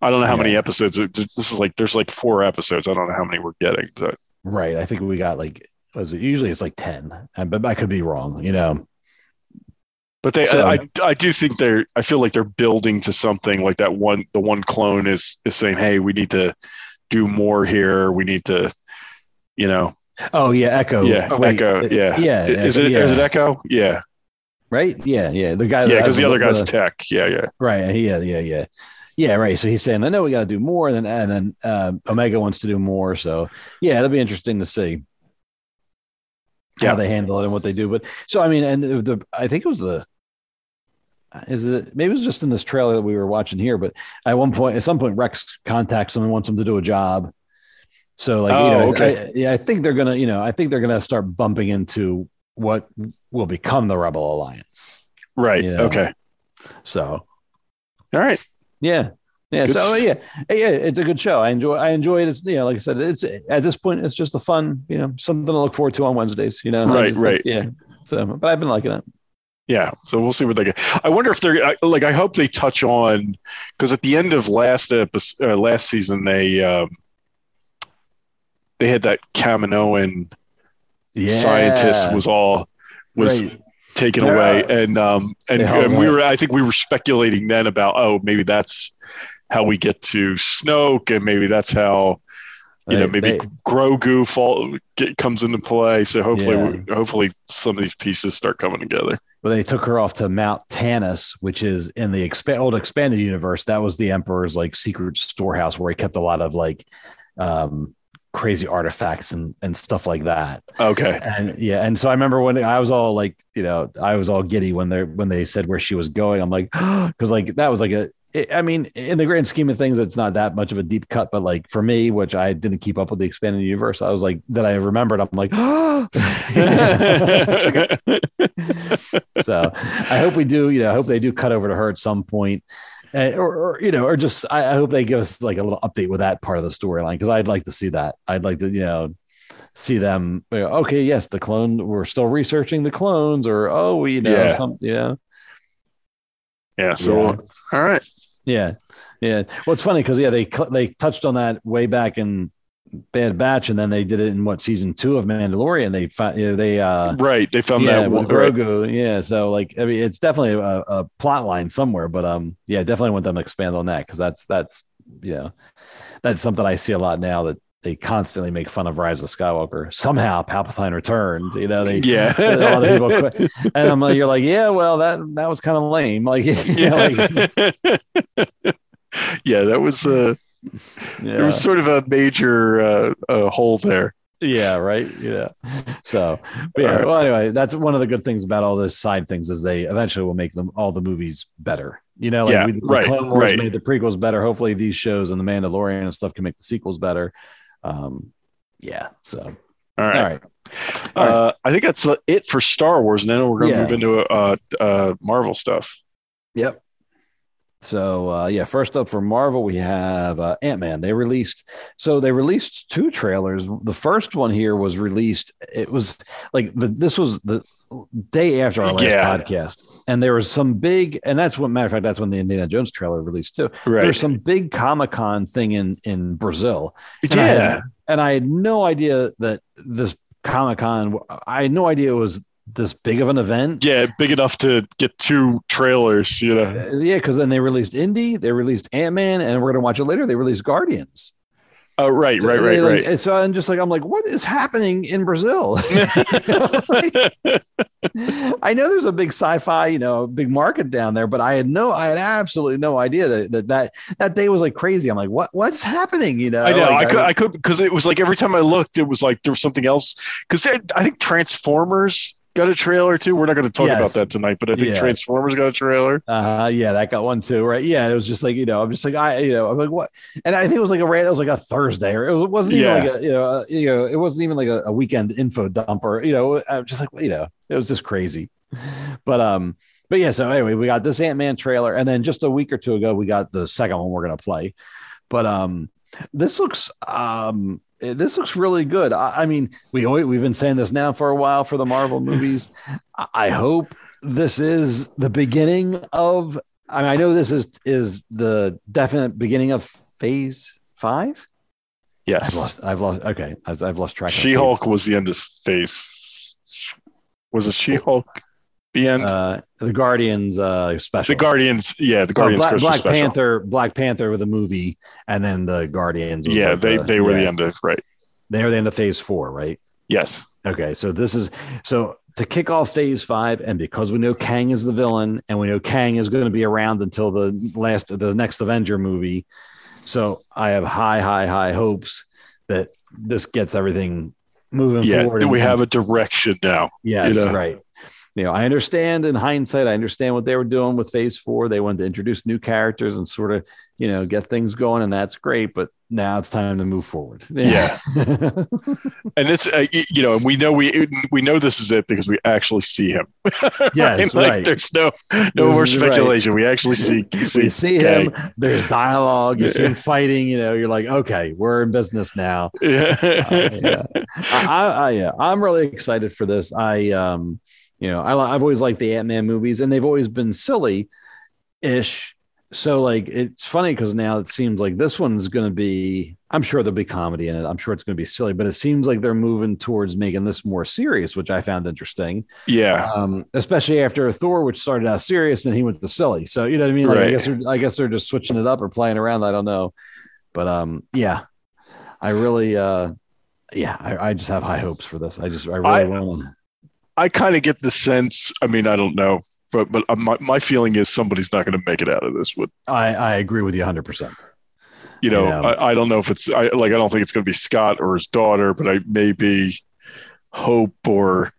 I don't know how many episodes. This is like there's like four episodes. I don't know how many we're getting, but Right. I think we got like was it usually it's like ten, but I could be wrong. You know. But they So- I, I I do think they're I feel like they're building to something like that. One the one clone is is saying, hey, we need to do more here. We need to, you know, Oh yeah, Echo. yeah, Oh, wait, Echo, uh, yeah, yeah. Is it is yeah. it Echo? Yeah, right? Yeah, yeah. The guy. yeah, because the other guy's the- tech. Yeah, yeah, right. Yeah, yeah, yeah. Yeah, right. So he's saying, I know we got to do more, and then and then uh, Omega wants to do more. So yeah, it'll be interesting to see Yeah. how they handle it and what they do. But so I mean, and the, the I think it was the Uh, is it maybe it was just in this trailer that we were watching here, but at one point, at some point, Rex contacts him and wants him to do a job. So like, Oh, you know, oh, okay. I, yeah, I think they're gonna, you know, I think they're gonna start bumping into what will become the Rebel Alliance. right. Yeah. Okay. So All right. yeah, Yeah. Good So yeah, yeah, it's a good show. I enjoy. I enjoy it. It's you know, like I said, it's at this point, it's just a fun, you know, something to look forward to on Wednesdays. You know, I Right, like- right. yeah. So, but I've been liking it. Yeah so we'll see what they get i wonder if they're like i hope they touch on because at the end of last episode uh, last season they um they had that kaminoan Yeah. scientist was all was Right. taken Yeah. away and um and, and we were i think we were speculating then about oh maybe that's how we get to snoke and maybe that's how you know maybe they- grogu fall get, comes into play so hopefully Yeah. hopefully some of these pieces start coming together Well, they took her off to Mount Tantiss, which is in the expa- old expanded universe. That was the Emperor's like secret storehouse where he kept a lot of like um, crazy artifacts and and stuff like that. okay And yeah, and so I remember when I was all like, you know, I was all giddy when they when they said where she was going. I'm like, because like that was like a. it- I mean, in the grand scheme of things, it's not that much of a deep cut, but like for me, which I didn't keep up with the expanded universe, I was like that. I remembered. I'm like, so I hope we do. You know, I hope they do cut over to her at some point. Uh, or, or you know, or just I, I hope they give us like a little update with that part of the storyline because I'd like to see that. I'd like to, you know, see them. you know, okay, yes, the clone. We're still researching the clones, or oh, you know, something. Yeah. some, you know, Yeah. So, Yeah. all right. Yeah, yeah. Well, it's funny because yeah, they they touched on that way back in Bad Batch, and then they did it in what season two of Mandalorian. They found, you know, they uh, Right. They found yeah, that with. Right. Grogu. Yeah, so like I mean, it's definitely a, a plot line somewhere, but um, yeah, definitely want them to expand on that because that's that's you know that's something I see a lot now that they constantly make fun of Rise of Skywalker. Somehow Palpatine returns. You know, they Yeah. a lot of people quit. and I'm like, you're like, yeah, well, that that was kind of lame. Like, know, like, yeah. yeah. That was, uh, there was sort of a major uh, uh, hole there. Yeah, right. Yeah. So, but yeah. Right. Well, anyway, that's one of the good things about all those side things is they eventually will make them all the movies better. You know, like Yeah, we, the right, Clone Wars right. made the prequels better. Hopefully, these shows and the Mandalorian and stuff can make the sequels better. Um, yeah. So, All all right. All right. Uh, I think that's it for Star Wars. And then we're going to Yeah. move into uh, uh, Marvel stuff. Yep. So uh, yeah, first up for Marvel, we have uh, Ant Man. They released so they released two trailers. The first one here was released. It was like the, this was the day after our last Yeah. podcast, and there was some big, and that's what matter of fact, that's when the Indiana Jones trailer released too. Right. There's some big Comic Con thing in in Brazil, and I yeah. had, and I had no idea that this Comic Con. I had no idea it was this big of an event. Yeah. Big enough to get two trailers, you know. Uh, Yeah, because then they released Indy, they released Ant Man, and we're gonna watch it later. They released Guardians. Oh, right, So right, right, like- right. So I'm just like, I'm like, what is happening in Brazil? I know there's a big sci-fi, you know, big market down there, but I had no, I had absolutely no idea that that that, that day was like crazy. I'm like, what what's happening? You know, I know. Like, I could. I could because it was like every time I looked, it was like there was something else. Because I think Transformers got a trailer too. We're not going to talk Yes. about that tonight, but I think Yeah. Transformers got a trailer. Uh, yeah, that got one too, right? Yeah, it was just like you know, I'm just like I, you know, I'm like what, and I think it was like a ra- it was like a Thursday, or it wasn't even Yeah. like a you know, uh, you know, it wasn't even like a, a weekend info dump, or you know, I'm just like you know, it was just crazy, but um, but yeah, so anyway, we got this Ant Man trailer, and then just a week or two ago, we got the second one we're gonna play, but um, this looks um. Eh, this looks really good. I, I mean, we we've been saying this now for a while for the Marvel movies. I, hope this is the beginning of I, mean, I know this is is the definite beginning of phase five. I've Yes. lost. I've lost. Okay, I've, I've lost track. She Hulk was the end of phase. Was it She Hulk? The end. Uh, the Guardians uh, special. the Guardians. Yeah, the Oh, Guardians Black, Black special. Panther. Black Panther with a movie, and then the Guardians. was Yeah, like they the- they were yeah, the end of right. They were the end of phase four, right? Yes. Okay, so this is so to kick off phase five, and because we know Kang is the villain, and we know Kang is going to be around until the last, the next Avenger movie. So I have high, high, high hopes that this gets everything moving Yeah. forward. We and- have a direction now. yes, you know. right. You know, I understand in hindsight, I understand what they were doing with phase four. They wanted to introduce new characters and sort of, you know, get things going, and that's great. But now it's time to move forward. Yeah. and it's uh, you know, and we know we we know this is it because we actually see him. Yes, like, right. There's no no This more is right. speculation. We actually see see, we see him. There's dialogue. You see him fighting. You know, you're like, okay, we're in business now. Yeah. Uh, yeah. I, I, yeah, I'm really excited for this. I, um, you know, I, I've always liked the Ant Man movies, and they've always been silly ish. So, like, it's funny because now it seems like this one's going to be. I'm sure there'll be comedy in it. I'm sure it's going to be silly, but it seems like they're moving towards making this more serious, which I found interesting. yeah. Um, especially after Thor, which started out serious, and he went to silly. So you know what I mean? Like, I Right. guess they're, I guess they're just switching it up or playing around. I don't know, but um, yeah, I really, uh, yeah, I, I just have high hopes for this. I just, I really I- want. I kind of get the sense. I mean, I don't know, but but uh, my my feeling is somebody's not going to make it out of this. With I, I agree with you 100. percent you know, Yeah. I, I don't know if it's I like I don't think it's going to be Scott or his daughter, but I maybe Hope or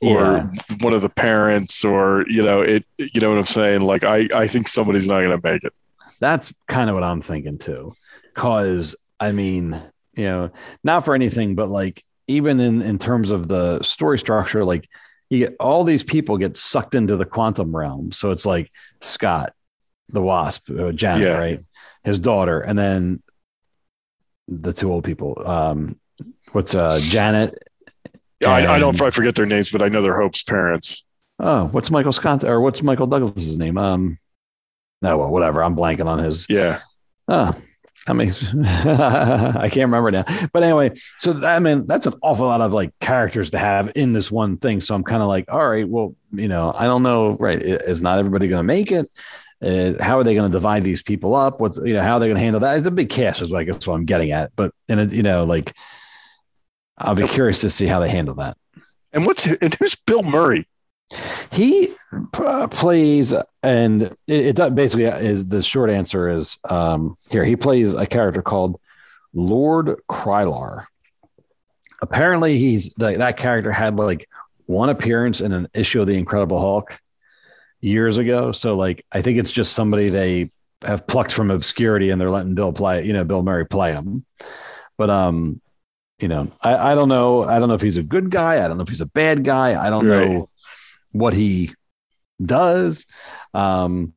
or Yeah. one of the parents or you know it. You know what I'm saying? Like I I think somebody's not going to make it. That's kind of what I'm thinking too. Cause I mean, you know, not for anything, but like even in, in terms of the story structure, like you get all these people get sucked into the quantum realm. So it's like Scott, the wasp, uh, Janet, Yeah. right? His daughter, and then the two old people. Um, what's uh Janet? I, I don't I forget their names, but I know they're Hope's parents. Oh, what's Michael Scott or what's Michael Douglas's name? Um, no, well, whatever. I'm blanking on his. Yeah. Oh, that makes I can't remember now. But anyway, so that, I mean that's an awful lot of like characters to have in this one thing. So I'm kind of like, all right, well, you know, I don't know, right? Is not everybody going to make it? Uh, how are they going to divide these people up? What's you know how are they going to handle that? It's a big cast, is what I guess what I'm getting at. But and it, you know, like I'll be curious to see how they handle that. And what's and who's Bill Murray? He uh, plays, and it, it does- basically is the short answer is um, here. He plays a character called Lord Krylar. Apparently, he's that character had like one appearance in an issue of the Incredible Hulk years ago. So, like, I think it's just somebody they have plucked from obscurity, and they're letting Bill play. You know, Bill Murray play him. But um, you know, I, I don't know. I don't know if he's a good guy. I don't know if he's a bad guy. I don't Right. know what he does. Um,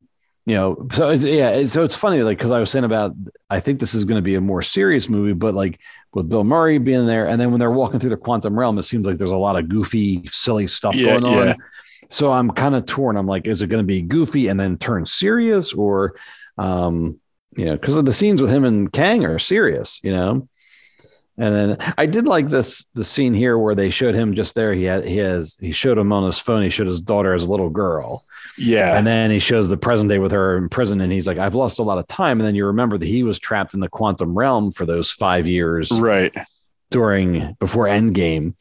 you know, so it's, yeah, so it's funny, like because I was saying about, I think this is going to be a more serious movie, but like with Bill Murray being there, and then when they're walking through the quantum realm, it seems like there's a lot of goofy, silly stuff Yeah, going on. yeah. So I'm kind of torn. I'm like, is it going to be goofy and then turn serious, or, um, you know, because of the scenes with him and Kang are serious, you know. And then I did like this the scene here where they showed him just there. He had he has he showed him on his phone. He showed his daughter as a little girl, Yeah. and then he shows the present day with her in prison. And he's like, "I've lost a lot of time." And then you remember that he was trapped in the quantum realm for those five years right. during before Endgame,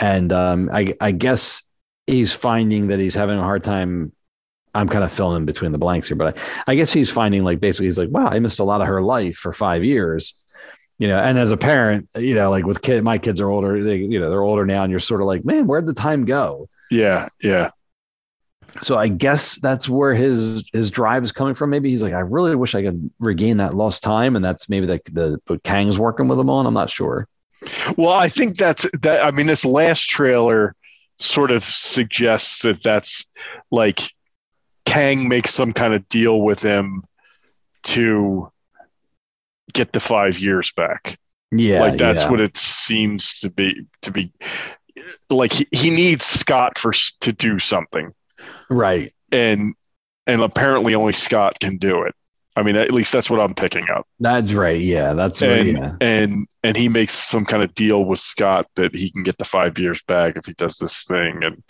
and um, I I guess he's finding that he's having a hard time. I'm kind of filling in between the blanks here, but I, I guess he's finding like basically he's like, wow, I missed a lot of her life for five years, you know. And as a parent, you know, like with kid, my kids are older, they, you know, they're older now, and you're sort of like, man, where'd the time go? Yeah. Yeah. So I guess that's where his his drive is coming from. Maybe he's like, I really wish I could regain that lost time, and that's maybe like the what Kang's working with him on. I'm not sure. Well, I think that's that. I mean, this last trailer sort of suggests that that's like Kang makes some kind of deal with him to get the five years back. Yeah, like that's yeah. what it seems to be. To be like he, he needs Scott for to do something, right. and and apparently only Scott can do it. I mean, at least that's what I'm picking up. That's right. Yeah, that's right. and Yeah. and and he makes some kind of deal with Scott that he can get the five years back if he does this thing, and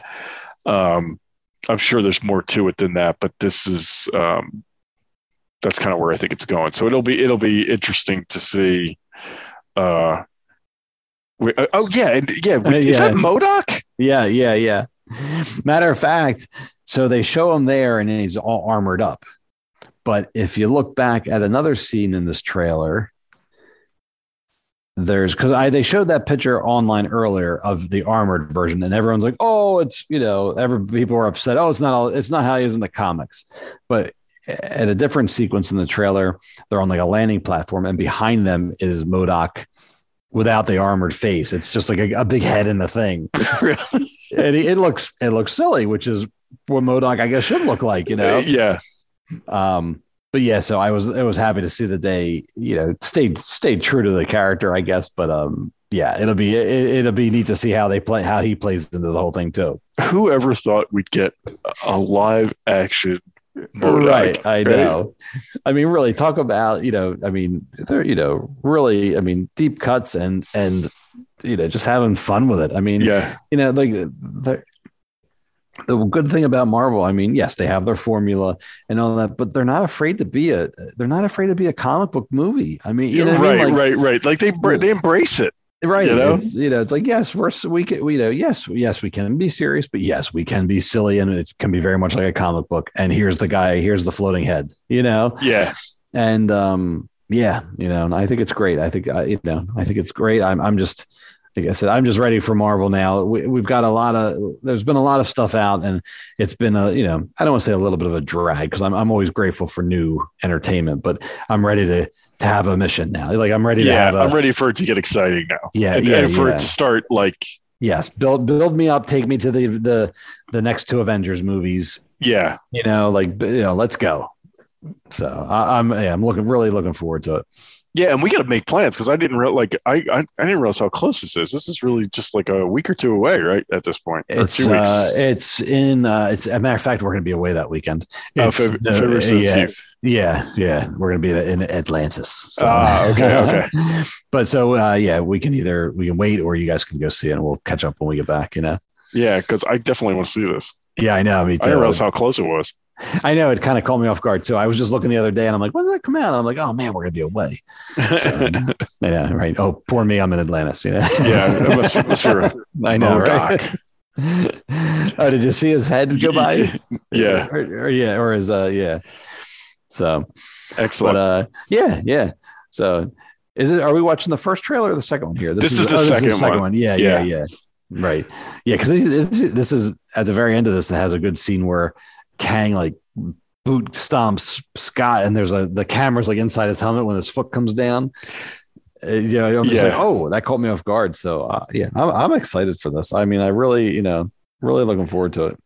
um, I'm sure there's more to it than that, but this is um, that's kind of where I think it's going. So it'll be it'll be interesting to see. Uh, we, uh, oh yeah, and, yeah, Uh, is that MODOK? Yeah, yeah, yeah. Matter of fact, so they show him there and he's all armored up. But if you look back at another scene in this trailer, there's because I they showed that picture online earlier of the armored version, and everyone's like, "Oh, it's you know," every people were upset. Oh, it's not all, it's not how he is in the comics. But at a different sequence in the trailer, they're on like a landing platform, and behind them is MODOK without the armored face. It's just like a, a big head in the thing. and it, it looks it looks silly, which is what MODOK I guess should look like, you know. yeah. Um, but yeah, so I was I was happy to see that they you know stayed stayed true to the character, I guess. But um, yeah, it'll be it, it'll be neat to see how they play how he plays into the whole thing too. Whoever thought we'd get a live action Right, I know. I mean, really, talk about you know. I mean, they're you know really. I mean, deep cuts and and you know just having fun with it. I mean, Yeah. you know, like the the good thing about Marvel, I mean, yes, they have their formula and all that, but they're not afraid to be a they're not afraid to be a comic book movie. I mean, you know, what I right, mean? Like, right, right. Like they they embrace it. Right. You know? It's, you know, it's like, yes, we're, we can, we, you know, yes, yes, we can be serious, but yes, we can be silly and it can be very much like a comic book. And here's the guy, here's the floating head, you know? Yeah. And, um, yeah, you know, and I think it's great. I think, I, you know, I think it's great. I'm, I'm just, like I said, I'm just ready for Marvel now. We, we've got a lot of, there's been a lot of stuff out and it's been a, you know, I don't want to say a little bit of a drag because I'm, I'm always grateful for new entertainment, but I'm ready to, to have a mission now. Like I'm ready to Yeah. have a, I'm ready for it to get exciting now. Yeah, And, yeah, and for yeah. it to start like, Yes, build build me up, take me to the the the next two Avengers movies. yeah. You know, like you know, let's go. So I, I'm yeah, I'm looking really looking forward to it. Yeah, and we got to make plans because I didn't real like I, I I didn't realize how close this is. This is really just like a week or two away, right? At this point, or It's two weeks. uh, it's in uh, it's a matter of fact we're going to be away that weekend. Oh, Feb- uh, February yeah, 17th. yeah, yeah, we're going to be in Atlantis. So. Ah, okay, okay. but so uh, yeah, we can either we can wait or you guys can go see it and we'll catch up when we get back. You know. Yeah, because I definitely want to see this. Yeah, I know. Me I too. didn't realize how close it was. I know it kind of caught me off guard too. I was just looking the other day and I'm like, when did that come out? I'm like, oh man, we're gonna be away. So, yeah, right. Oh, poor me, I'm in Atlantis. You know? yeah, it must, must be. I know, Oh, right? Doc. oh, did you see his head go by? Yeah, or, or yeah, or his uh, yeah. So, excellent. but uh, yeah, yeah. So, is it? Are we watching the first trailer or the second one here? This is the second one. Yeah, yeah, Yeah. yeah. Right. Yeah, because this, this is at the very end of this. It has a good scene where Kang like boot stomps Scott, and there's a the camera's like inside his helmet when his foot comes down. Uh, you know, I'm just Yeah. like, oh, that caught me off guard. So uh, yeah, I'm, I'm excited for this. I mean, I really, you know, really looking forward to it.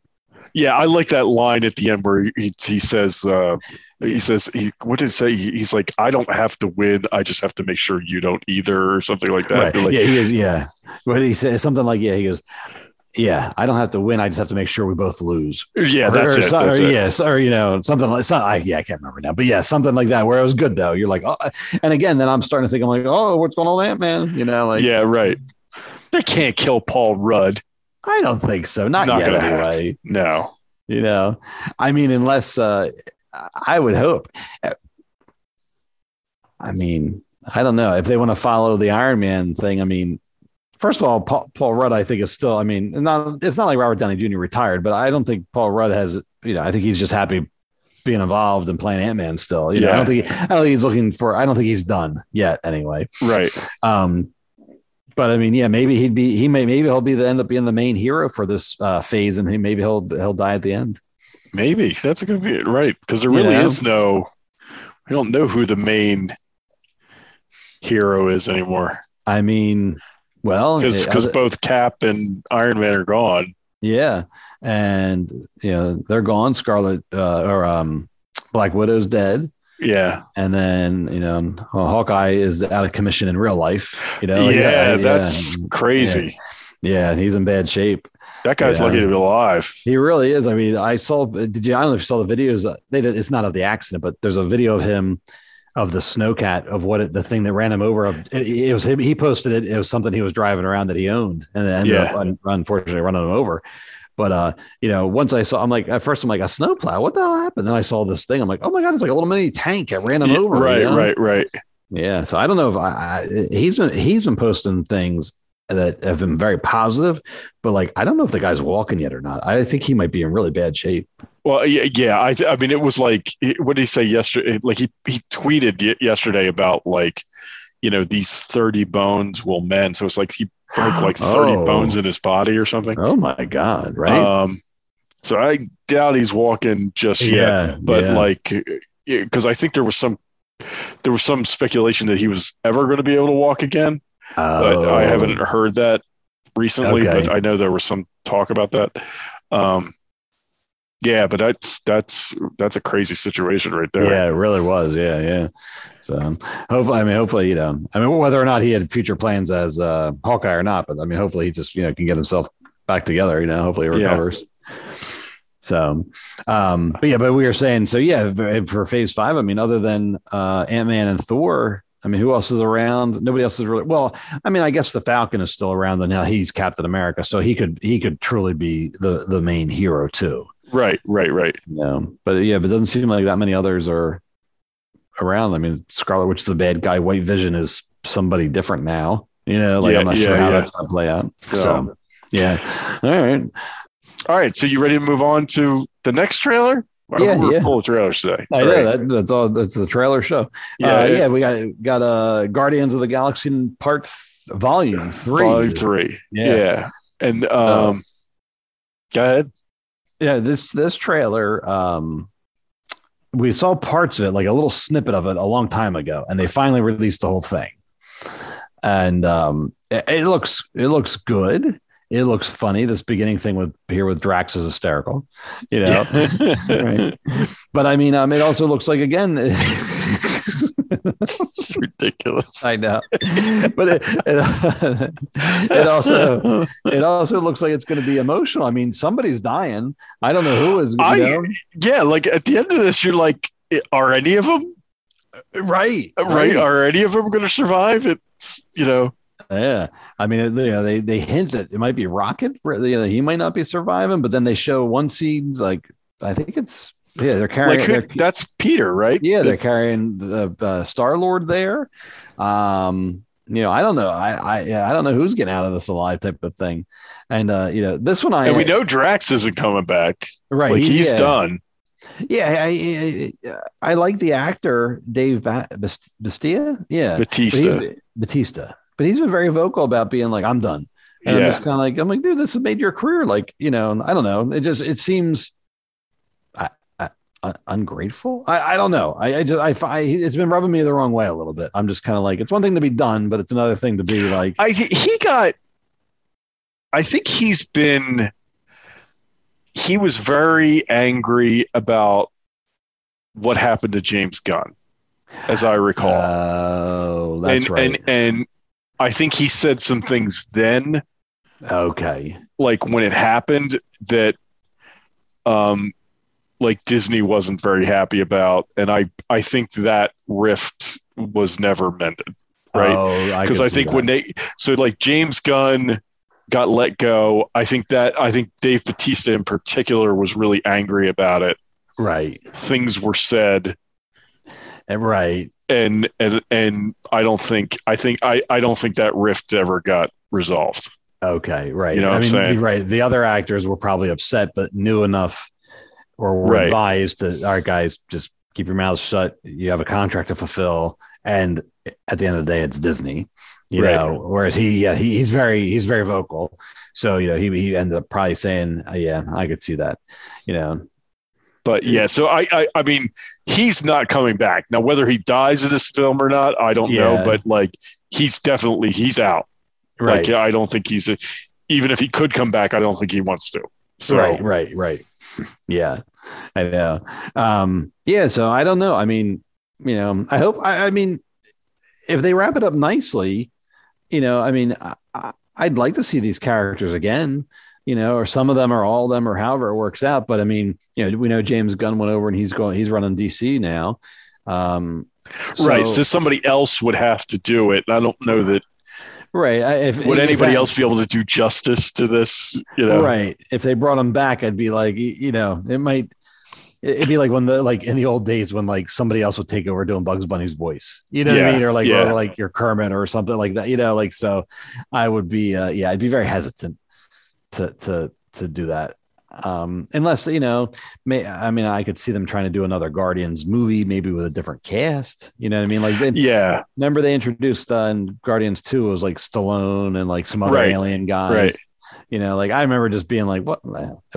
yeah, I like that line at the end where he, he says, uh, he says, he, what did he say? He's like, I don't have to win. I just have to make sure you don't either, or something like that. Right. Like, yeah, he is. Yeah. What he says something like, yeah, he goes, yeah, I don't have to win. I just have to make sure we both lose. yeah, Or- that's or, it. That's or, it. Yes, or you know, something like some, I, yeah, I can't remember now, but yeah, something like that where it was good though. You're like, oh, and again, then I'm starting to think, I'm like, oh, what's going on, Ant Man? You know, like, yeah, right. They can't kill Paul Rudd. I don't think so, not, Not yet anyway. No. You know, I mean, unless uh, I would hope. I mean, I don't know if they want to follow the Iron Man thing. I mean, first of all, Paul, Paul Rudd, I think is still. I mean, not, it's not like Robert Downey Jr. retired, but I don't think Paul Rudd has. You know, I think he's just happy being involved and playing Ant Man still. You know, I don't think I don't think he's looking for. I don't think he's done yet. Anyway, Right. um, but I mean, yeah, maybe he'd be. He may maybe he'll be the end up being the main hero for this uh, phase, and he maybe he'll he'll die at the end. Maybe that's a good be right because there really know? is no. We don't know who the main hero is anymore I mean, well, because both Cap and Iron Man are gone. yeah, and you know they're gone. Scarlet uh, or um, Black Widow's dead, Yeah. and then you know well, Hawkeye is out of commission in real life. You know, yeah, that's crazy. yeah, and he's in bad shape. That guy's Yeah. lucky to be alive. He really is. I mean, I saw. Did you? I don't know if you saw the videos. uh, They did. It's not of the accident, but there's a video of him of the snowcat of what it, the thing that ran him over. Of it, it was him. He posted it. It was something he was driving around that he owned, and then ended Yeah. up un, unfortunately running him over. But uh, you know, once I saw, I'm like, at first I'm like a snowplow. What the hell happened? Then I saw this thing. I'm like, oh my god, it's like a little mini tank. It ran him Yeah, over. right, you know? right, right. Yeah. So I don't know if I, I he's been he's been posting things that have been very positive, but like I don't know if the guy's walking yet or not. I think he might be in really bad shape. Well, yeah, yeah. I, I mean, it was like, what did he say yesterday? Like he he tweeted y- yesterday about like, you know, these thirty bones will mend. So it's like he broke like thirty Oh. bones in his body or something. Oh my god! Right? Um, So I doubt he's walking just Yeah, yet. But yeah. like, because I think there was some there was some speculation that he was ever going to be able to walk again. But I haven't heard that recently. Oh. Okay. But I know there was some talk about that. Um, yeah, but that's that's that's a crazy situation right there. Yeah, it really was. Yeah, yeah. So hopefully, I mean, hopefully, you know, I mean, whether or not he had future plans as uh, Hawkeye or not, but I mean, hopefully, he just you know can get himself back together. You know, hopefully, he Yeah. recovers. So, um, but yeah, but we were saying, so yeah, for, for Phase Five, I mean, other than uh, Ant Man and Thor. I mean, who else is around? Nobody else is really well. I mean, I guess the Falcon is still around, and now he's Captain America, so he could he could truly be the the main hero too. Right, right, right. No, but yeah, but it doesn't seem like that many others are around. I mean, Scarlet Witch is a bad guy. White Vision is somebody different now. You know, like Yeah, I'm not yeah, sure how yeah. that's gonna play out. So, So- yeah, all right. All right, so you ready to move on to the next trailer? Yeah, we're yeah. full of trailers today. I All know that that's all. That's the trailer show. Yeah, uh, yeah. we got got uh Guardians of the Galaxy in Part th- Volume Three. Volume three. Yeah. Yeah. And um, go ahead. Yeah this this trailer um we saw parts of it like a little snippet of it a long time ago and they finally released the whole thing. And um it, it looks it looks good. It looks funny this beginning thing with here with drax is hysterical you know? Right. but i mean um it also looks like again it's ridiculous. I know, but it, it, it also it also looks like it's going to be emotional. I mean, somebody's dying. I don't know who is. I- know? Yeah, like at the end of this, you're like, are any of them uh, uh, right, right? Are any of them going to survive? It's you know, Yeah, I mean, you know, they they hint that it might be Rocket. You know, he might not be surviving, but then they show one scene's like I think it's yeah, they're carrying. like they're- that's Peter, right? yeah, they're carrying the uh, Star Lord there. Um, you know, I don't know. I I yeah, I don't know who's getting out of this alive type of thing. And uh, you know, this one I and we know Drax isn't coming back. right. Like he's yeah. done. Yeah, I, I I like the actor Dave ba- Bastia. Yeah, Batista. But he- Batista. But he's been very vocal about being like, I'm done. And I'm just kind of like, I'm like, dude, this has made your career. Like, you know, I don't know. It just, it seems I, ungrateful. I, I don't know. I, I just, I, fi- it's been rubbing me the wrong way a little bit. I'm just kind of like, it's one thing to be done, but it's another thing to be like, I he got. I think he's been. He was very angry about what happened to James Gunn, as I recall. oh, that's and, right. and and I think he said some things then, okay. like when it happened, that um, like Disney wasn't very happy about, and I I think that rift was never mended, right? Oh, because could I, see think that. when they so like James Gunn got let go, I think that I think Dave Batista in particular was really angry about it. right, Things were said, and right. and and and I don't think I think I I don't think that rift ever got resolved. Okay, right. You know I mean, saying? right. The other actors were probably upset, but knew enough or were Right. advised to, all right, guys, just keep your mouths shut. You have a contract to fulfill. And at the end of the day, it's Disney, you Right. know, whereas he, yeah, he, he's very, he's very vocal. So, you know, he, he ended up probably saying, uh, yeah, I could see that, you know, But yeah, so I, I I mean he's not coming back now. Whether he dies in this film or not, I don't know. But like he's definitely he's out. right. Like I don't think he's a, even if he could come back, I don't think he wants to. So Right, right, right. Yeah, I know. Um, yeah, so I don't know. I mean, you know, I hope. I, I mean, if they wrap it up nicely, you know, I mean, I, I'd like to see these characters again. You know, or some of them, or all of them, or however it works out. But I mean, you know, we know James Gunn went over and he's going, he's running DC now. Um, right. So somebody else would have to do it. I don't know that right. If would if anybody that- else be able to do justice to this. You know, Right. If they brought him back, I'd be like, you know, it might. It'd be like when the like in the old days when like somebody else would take over doing Bugs Bunny's voice, you know what I mean, or like yeah. or like your Kermit or something like that, you know. Like so, I would be, uh, yeah, I'd be very hesitant to to to do that, um, unless you know, may I mean, I could see them trying to do another Guardians movie, maybe with a different cast, you know what I mean? Like, they, Yeah. remember they introduced uh, in Guardians Two, it was like Stallone and like some other Right, alien guys. right. You know, like I remember just being like, "What?"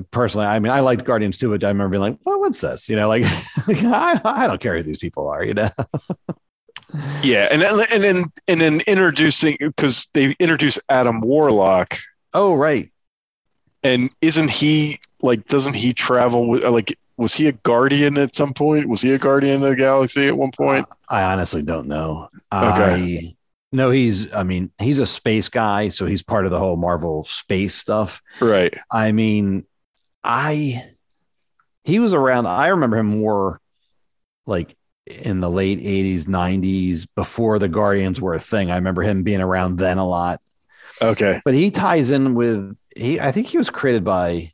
Personally, I mean, I liked Guardians too, but I remember being like, "Well, what's this?" You know, like, like I, I don't care who these people are. You know. Yeah, and then and then and then introducing because they introduce Adam Warlock, oh, right. And isn't he like? Doesn't he travel with uh, like? Was he a guardian at some point? Was he a guardian of the galaxy at one point? Uh, I honestly don't know. Okay. I no, he's. I mean, he's a space guy, so he's part of the whole Marvel space stuff. Right. I mean, I he was around. I remember him more like in the late '80s, '90s, before the Guardians were a thing. I remember him being around then a lot. Okay. But he ties in with he. I think he was created by.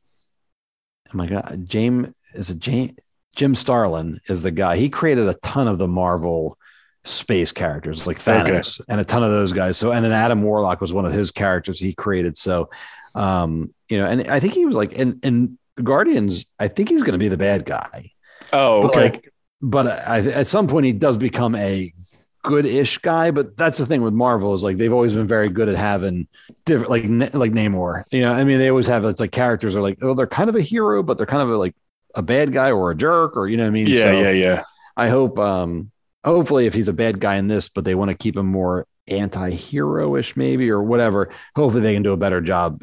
Oh my god, James is it James Jim Starlin is the guy. He created a ton of the Marvel space characters like Thanos and a ton of those guys. So and then Adam Warlock was one of his characters he created. So um, you know, and I think he was like in in Guardians, I think he's going to be the bad guy. Oh, But okay. like, but I, at some point he does become a good-ish guy. But that's the thing with Marvel is like they've always been very good at having different, like like Namor. You know, I mean, they always have it's like characters are like oh they're kind of a hero, but they're kind of a, like a bad guy or a jerk or you know what I mean. yeah, So yeah, yeah. I hope, um, hopefully, if he's a bad guy in this, but they want to keep him more anti-hero-ish, maybe or whatever. Hopefully, they can do a better job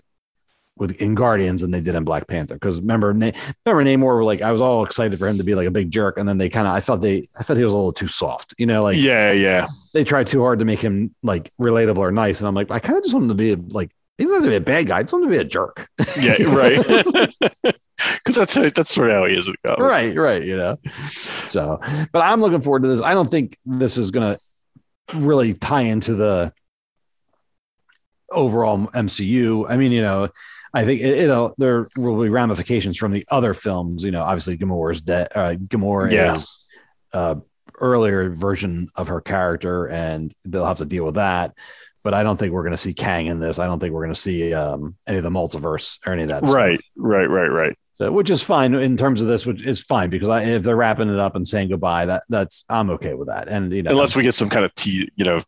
with in Guardians than they did in Black Panther. Because remember, Na- remember Namor, like I was all excited for him to be like a big jerk, and then they kind of, I felt they, I felt he was a little too soft. You know, like yeah, yeah. they tried too hard to make him like relatable or nice, and I'm like, I kind of just want him to be like. He doesn't have to be a bad guy. I just want him to be a jerk. Yeah, right. Because that's how, that's sort of how he is. right, right. You know, so, but I'm looking forward to this. I don't think this is going to really tie into the overall MCU. I mean, you know, I think it, it'll there will be ramifications from the other films. You know, obviously Gamora's dead. Uh, Gamora Yeah. is uh, earlier version of her character, and they'll have to deal with that. But I don't think we're going to see Kang in this. I don't think we're going to see um, any of the multiverse or any of that. stuff. Right, right, right, right. So, which is fine in terms of this, which is fine because I, if they're wrapping it up and saying goodbye, that that's I'm okay with that. And you know, Unless we get some kind of t, you know,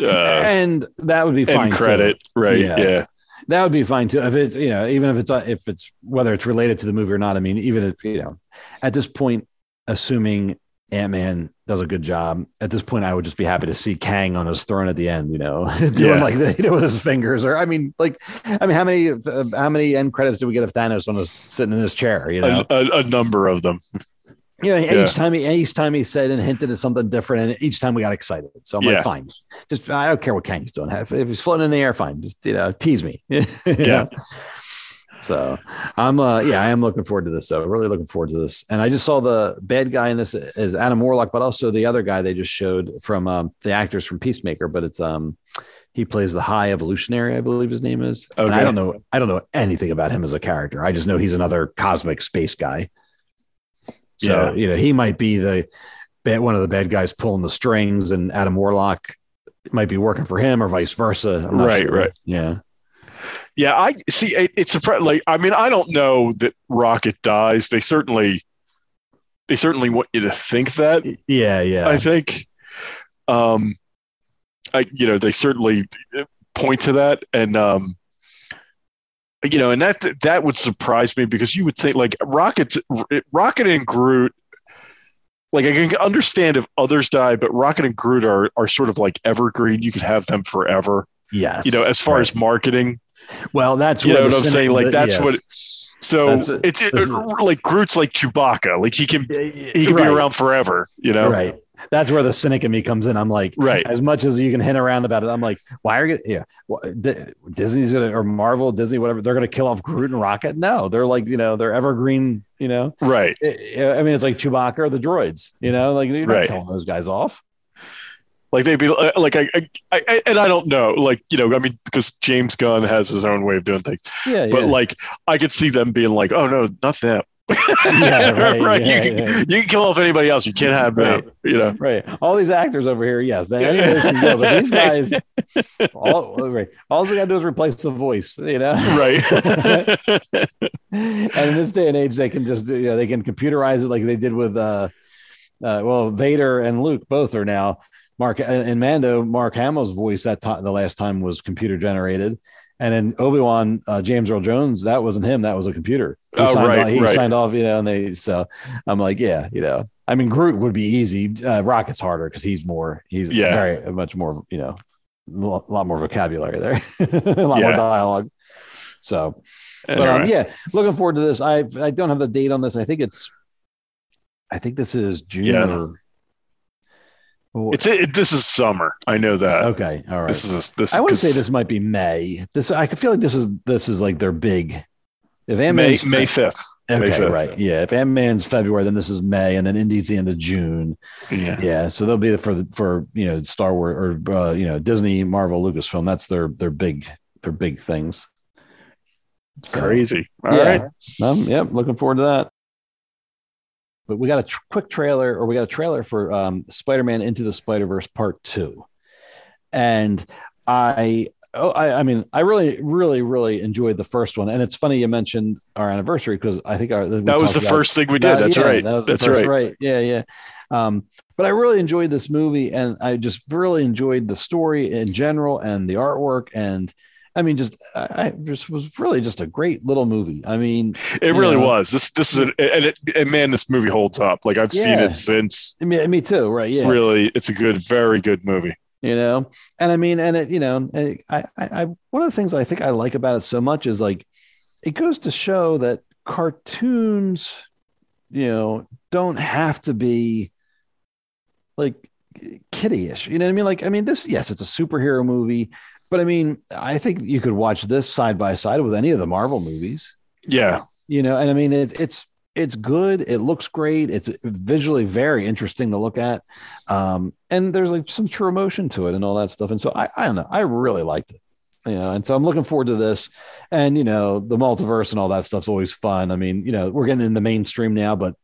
uh, and that would be fine. too. credit, right? Yeah. Yeah. That would be fine too. If it's you know, even if it's uh, if it's whether it's related to the movie or not. I mean, even if you know, at this point, assuming Ant Man does a good job, at this point, I would just be happy to see Kang on his throne at the end. You know, doing Yeah. like the, you know with his fingers, or I mean, like, I mean, how many uh, how many end credits do we get of Thanos on his sitting in his chair? You know, A, a, a number of them. You know, Yeah. each time he each time he said and hinted at something different, and each time we got excited. So I'm Yeah. like, fine, just I don't care what Kang's doing. If if he's floating in the air, fine. Just you know, tease me. Yeah. know? So I'm uh yeah, I am looking forward to this. So really looking forward to this. And I just saw the bad guy in this is Adam Warlock, but also the other guy they just showed from um the actors from Peacemaker, but it's um he plays the high evolutionary, I believe his name is. And I don't know, I don't know anything about him as a character. I just know he's another cosmic space guy. So, Yeah. you know, he might be the one of the bad guys pulling the strings, and Adam Warlock might be working for him or vice versa. Right, sure. right. Yeah. Yeah, I see. It, it's a like. I mean, I don't know that Rocket dies. They certainly, they certainly want you to think that. Yeah. Yeah. I think, um, I you know they certainly point to that, and um, you know, and that that would surprise me because you would think like Rocket, Rocket and Groot. Like I can understand if others die, but Rocket and Groot are are sort of like evergreen. You could have them forever. yes. You know, as far Right. as marketing, well, that's you know what I'm saying? Like that's yes. what. So That's it. it's it, like Groot's like Chewbacca. Like he can he can Right. be around forever. You know. Right. That's where the cynic in me comes in. I'm like, Right. as much as you can hint around about it, I'm like, why are you? Yeah, Disney's gonna or Marvel, Disney, whatever, they're gonna kill off Groot and Rocket. No, they're like, you know, they're evergreen. You know, Right. I mean, it's like Chewbacca or the droids. You know, like you're not Right. killing those guys off. Like they'd be uh, like I, I, I and I don't know. Like you know, I mean, because James Gunn has his own way of doing things. Yeah, But yeah. like I could see them being like, oh no, not them. Yeah, right, yeah, you can yeah. you can kill off anybody else. You can't have them. You know. right. All these actors over here, yes, they, any of those can go, but these guys, all right, all we got to do is replace the voice. You know, Right. and in this day and age, they can just you know they can computerize it like they did with uh, uh well Vader and Luke both are now Mark and Mando Mark Hamill's voice that time the last time was computer generated, And then Obi Wan, uh, James Earl Jones, that wasn't him. That was a computer. He Oh, signed right, off, he right. signed off, you know. And they so I'm like, yeah, you know. I mean, Groot would be easy. Uh, Rocket's harder because he's more. He's Yeah. very much more. You know, a lot more vocabulary there, a lot more dialogue. So, but um, yeah, looking forward to this. I I don't have the date on this. I think it's, I think this is June Yeah. or. It's it, this is summer. I know that. okay. All right. This is this. I 'cause say this might be May. This I could feel like this is this is like their big. If Ant May May fifth. May okay, 5th. right, yeah. If Ant Man's February, then this is May, and then Indy's the end of June. Yeah. Yeah, so they'll be for the for you know Star Wars or uh, you know Disney, Marvel, Lucasfilm. That's their their big their big things. So, Crazy. All yeah. right. Um, yep, looking forward to that. But we got a tr- quick trailer, or we got a trailer for um, Spider-Man Into the Spider-Verse Part Two, and I, oh, I, I mean, I really, really, really enjoyed the first one. And it's funny you mentioned our anniversary because I think our That was the first thing we did. that- That's yeah, right. That That's first, right. right. Yeah, yeah. Um, but I really enjoyed this movie, and I just really enjoyed the story in general and the artwork, and I mean, just I just was really just a great little movie. I mean, It really know. was. This this is an, and, it, and man, this movie holds up. Like I've seen it since. I mean, me too, right? Yeah, Really, it's a good, very good movie. you know, and I mean, and it, you know, I, I, I, one of the things I think I like about it so much is like, it goes to show that cartoons, you know, don't have to be like kiddie-ish. You know what I mean? Like, I mean, this, yes, it's a superhero movie, but I mean, I think you could watch this side by side with any of the Marvel movies. Yeah, you know and i mean it, it's it's good. It looks great. It's visually very interesting to look at. Um and there's like some true emotion to it and all that stuff. And so i i don't know. I really liked it. You know and so i'm looking forward to this. And you know the multiverse and all that stuff's always fun. I mean you know we're getting in the mainstream now but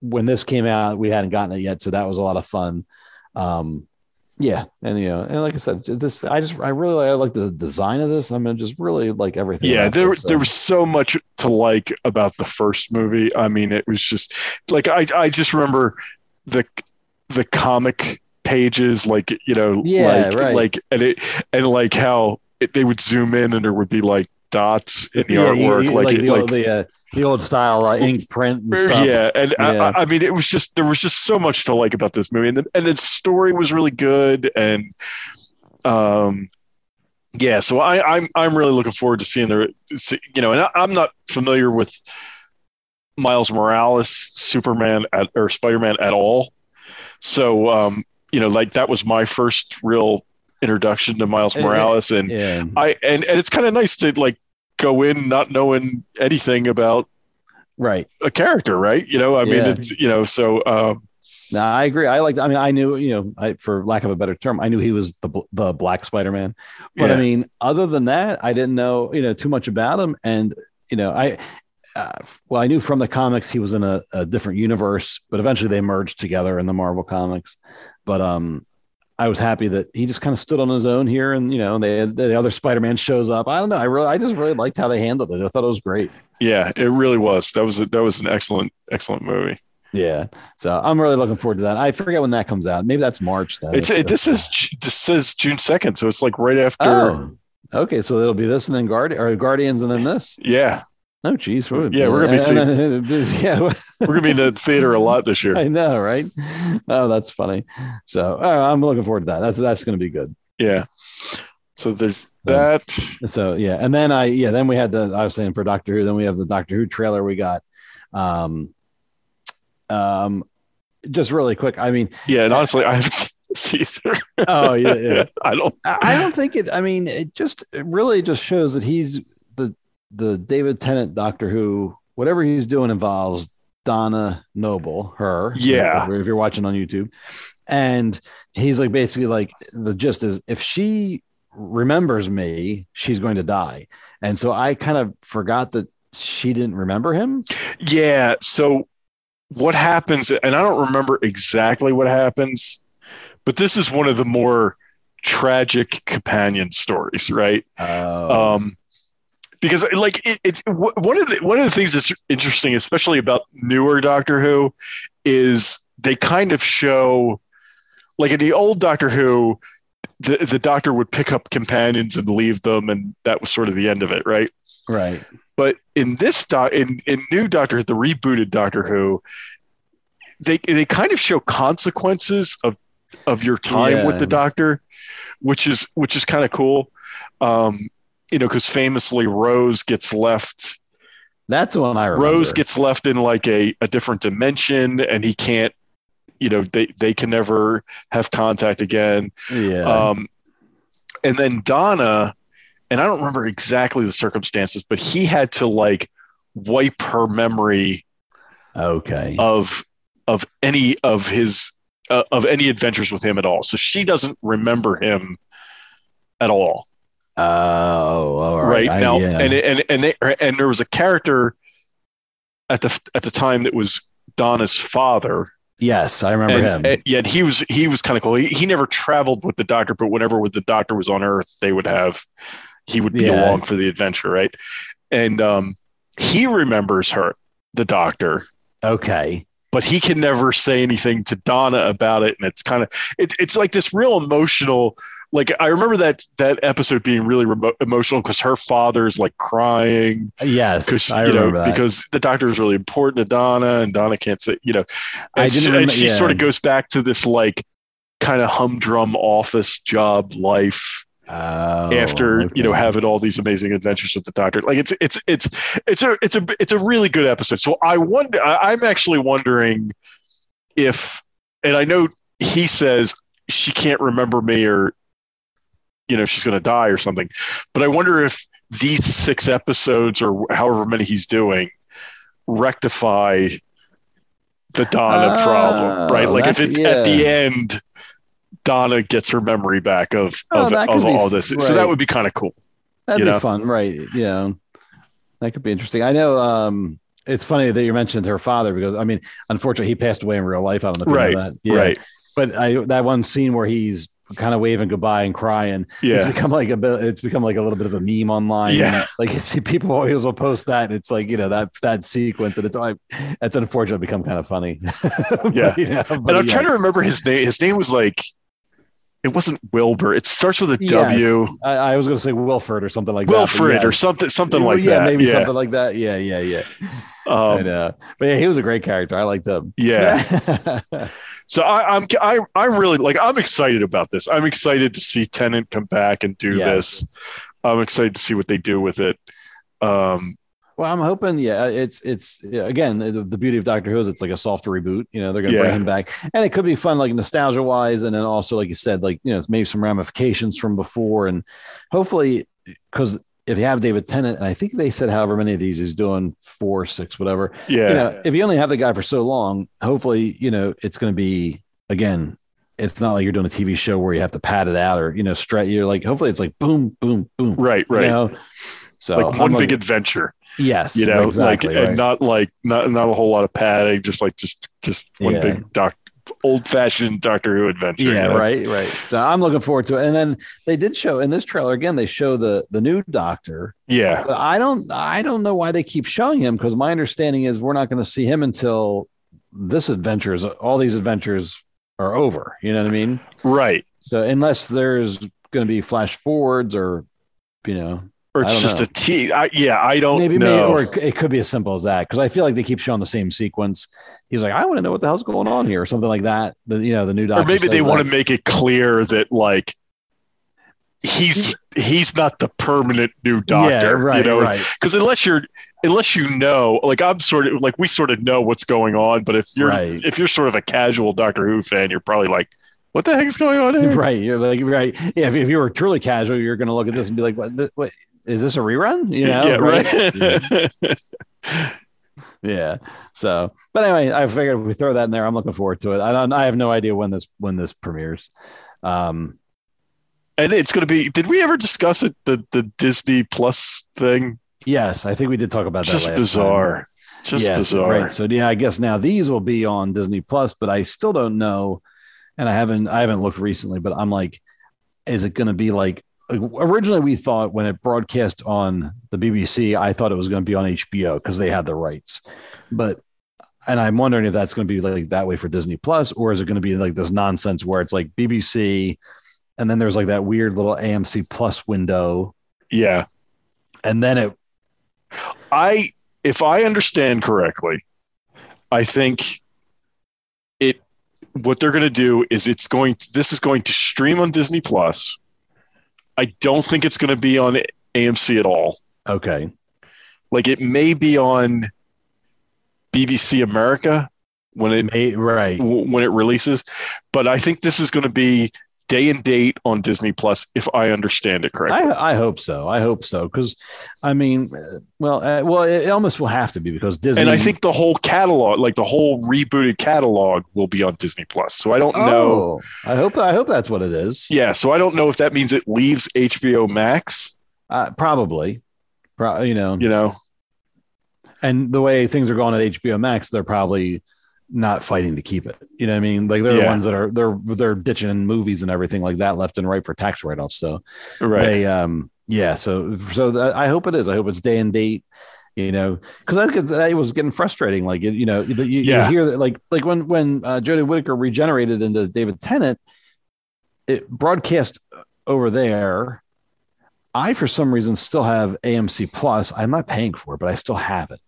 when this came out we hadn't gotten it yet. So that was a lot of fun. Um yeah and you know and like i said this i just i really I like the design of this i mean just really like everything yeah. There this, so. there was so much to like about the first movie. I mean, it was just like I I just remember the the comic pages, like you know, Yeah, like right. like and it and like how it, they would zoom in and there would be like dots in the Yeah, artwork, you- like like, it- the, like old, the, uh, the old style uh, ink print and stuff. Yeah, and I- Yeah. I, I mean, it was just there was just so much to like about this movie, and the, and the story was really good, and um, yeah. So I, I'm I'm really looking forward to seeing the, see, you know, and I, I'm not familiar with Miles Morales, Superman at, or Spider Man at all, so um, you know, like that was my first real introduction to Miles Morales, and Yeah. I and and it's kind of nice to like go in not knowing anything about Right. a character, right? You know, I mean, Yeah. it's you know, so um, No, I agree. I like. I mean, I knew. You know, I, for lack of a better term, I knew he was the the Black Spider Man. But I mean, other than that, I didn't know you know too much about him. And you know, I uh, well, I knew from the comics he was in a, a different universe, but eventually they merged together in the Marvel comics. But um, I was happy that he just kind of stood on his own here, and you know, they the other Spider Man shows up. I don't know. I really, I just really liked how they handled it. I thought it was great. yeah, it really was. That was a, that was an excellent excellent movie. Yeah. So I'm really looking forward to that. I forget when that comes out. Maybe that's March. Then. It's it, this is this says June second, so it's like right after. Oh, okay. So it'll be this and then Guardi- or Guardians and then this. Yeah, Oh, geez. Yeah, we're gonna be seeing. yeah, we're gonna be in the theater a lot this year. I know, right? Oh, that's funny. So uh, I'm looking forward to that. That's that's going to be good. Yeah. So there's that. So yeah, and then I yeah, then we had the I was saying for Doctor Who. Then we have the Doctor Who trailer we got. Um, um, just really quick. I mean, Yeah, and honestly, I haven't either. oh yeah, yeah. I don't. I I don't think it. I mean, it just it really just shows that he's the David Tennant Doctor Who. Whatever he's doing involves Donna Noble, her. Yeah. If you're watching on YouTube, and he's like basically like the gist is if she remembers me, she's going to die, and so I kind of forgot that she didn't remember him. Yeah. So what happens, and I don't remember exactly what happens, but this is one of the more tragic companion stories, right? Oh, um, because like it, it's one of the one of the things that's interesting, especially about newer Doctor Who, is they kind of show like in the old Doctor Who, the the doctor would pick up companions and leave them, and that was sort of the end of it, right? Right. But in this doc, in in new Doctor, the rebooted Doctor Who, they they kind of show consequences of of your time Yeah. with the Doctor, which is which is kind of cool. Um, you know, because famously Rose gets left. That's the one I remember. Rose gets left in like a, a different dimension, and he can't. You know, they they can never have contact again. Yeah. Um, and then Donna, and I don't remember exactly the circumstances, but he had to like wipe her memory okay. of of any of his uh, of any adventures with him at all. So she doesn't remember him at all, Oh, all right, right. I- now. yeah. And and and they, and there was a character at the at the time that was Donna's father. yes, I remember and, him. and- yeah, he was he was kind of cool. He, he never traveled with the doctor, but whenever with the doctor was on Earth, they would have he would be Yeah. along for the adventure, right? And um, he remembers her, the doctor, okay. but he can never say anything to Donna about it, and it's kind of it, it's like this real emotional. Like I remember that that episode being really remo- emotional because her father's like crying Yes, because I you know remember that. because the doctor is really important to Donna, and Donna can't say you know, I didn't she, remember- and she yeah. sort of goes back to this like kind of humdrum office job life Oh, after you know having all these amazing adventures with the doctor. Like it's it's it's it's a it's a it's a really good episode. So I wonder, I'm actually wondering if, and I know he says she can't remember me or you know she's going to die or something, but I wonder if these six episodes or however many he's doing rectify the Donna Oh, problem, right? Like if it at the end. Donna gets her memory back of Oh, of, could of all this, so that would be kind of cool. That'd be know? fun, right? Yeah, that could be interesting. I know. Um, it's funny that you mentioned her father because I mean, unfortunately, he passed away in real life. I don't know if you Right, know that. Yeah. Right? But I that one scene where he's kind of waving goodbye and crying. Yeah. It's become like a bit. It's become like a little bit of a meme online. Yeah. Like you see people always will post that. And it's like you know that that sequence, and it's like it's unfortunately become kind of funny. But, Yeah. you know, And but I'm trying to remember his name. His name was like, it wasn't Wilbur. It starts with a Yes. W. I, I was going to say Wilford or something like that. Wilfred yeah. or something, something Well, like yeah, that. maybe yeah. something like that. Yeah, yeah, yeah. I Um, know. But yeah, he was a great character. I liked him. yeah. So I, I'm I, I'm really like I'm excited about this. I'm excited to see Tennant come back and do Yes. this. I'm excited to see what they do with it. Um, well, I'm hoping. Yeah, it's it's yeah, again the, the beauty of Doctor Who is it's like a soft reboot. You know, they're going to Yeah. bring him back, and it could be fun, like nostalgia wise, and then also, like you said, like you know, maybe some ramifications from before, and hopefully, because if you have David Tennant, and I think they said however many of these he's doing, four, six, whatever. yeah, You know, if you only have the guy for so long, hopefully, you know, it's going to be again. It's not like you're doing a TV show where you have to pad it out or you know stretch. You're like, hopefully, it's like boom, boom, boom. right, right. You know? So like I'm one looking- big adventure, yes, you know, exactly, like right. and not like not not a whole lot of padding, just like just just one Yeah. big doc, old fashioned Doctor Who adventure. yeah, you know? right, right. So I'm looking forward to it. And then they did show in this trailer again. They show the the new Doctor, Yeah, but I don't I don't know why they keep showing him because my understanding is we're not going to see him until this adventure is all these adventures are over. You know what I mean? right. So unless there's going to be flash forwards or you know Or it's just know. a T. I, yeah, I don't maybe know. maybe or it, could be as simple as that because I feel like they keep showing the same sequence. He's like, I want to know what the hell's going on here or something like that. The you know the new doctor or maybe they want to make it clear that like he's he's not the permanent new doctor. Yeah, right, you know, right. because unless you're unless you know like i'm sort of like we sort of know what's going on but if you're Right. if you're sort of a casual doctor who fan you're probably like what the heck is going on here Right. You're like, right. Yeah. If, if you were truly casual, you're going to look at this and be like, what, what is this a rerun? You know? yeah right, Yeah. So, but anyway, I figured if we throw that in there, I'm looking forward to it. I don't, I have no idea when this, when this premieres. Um, and it's going to be did we ever discuss it the the disney plus thing yes, I think we did talk about that. just bizarre Time. just Yes, bizarre Right. So yeah, I guess now these will be on Disney Plus, but I still don't know. And I haven't I haven't looked recently, but I'm like, is it going to be like originally we thought when it broadcast on the BBC, I thought it was going to be on HBO because they had the rights. But and I'm wondering if that's going to be like that way for Disney Plus, or is it going to be like this nonsense where it's like BBC and then there's like that weird little AMC Plus window, Yeah. and then it I if I understand correctly, I think it what they're going to do is it's going to, this is going to stream on Disney Plus. I don't think it's going to be on AMC at all. okay, Like it may be on BBC America when it May- right. when it releases, but I think this is going to be day and date on Disney Plus if I understand it correctly. I, I hope so. I hope so because, I mean, uh, well, uh, well, it almost will have to be because Disney. and I think the whole catalog, like the whole rebooted catalog, will be on Disney Plus. So I don't know. Oh, I hope. I hope that's what it is. Yeah, so I don't know if that means it leaves HBO Max. Uh, probably. Pro- you know, You know, and the way things are going at HBO Max, they're probably not fighting to keep it. You know what I mean? Like they're the ones that are they're they're ditching movies and everything like that left and right for tax write offs. So right? they um yeah so so that, i hope it is i hope it's day and date you know because i think it was getting frustrating like you know you, you, Yeah. you hear that like like when when uh, jodie whittaker regenerated into david tennant it broadcast over there i for some reason still have amc plus i'm not paying for it but i still have it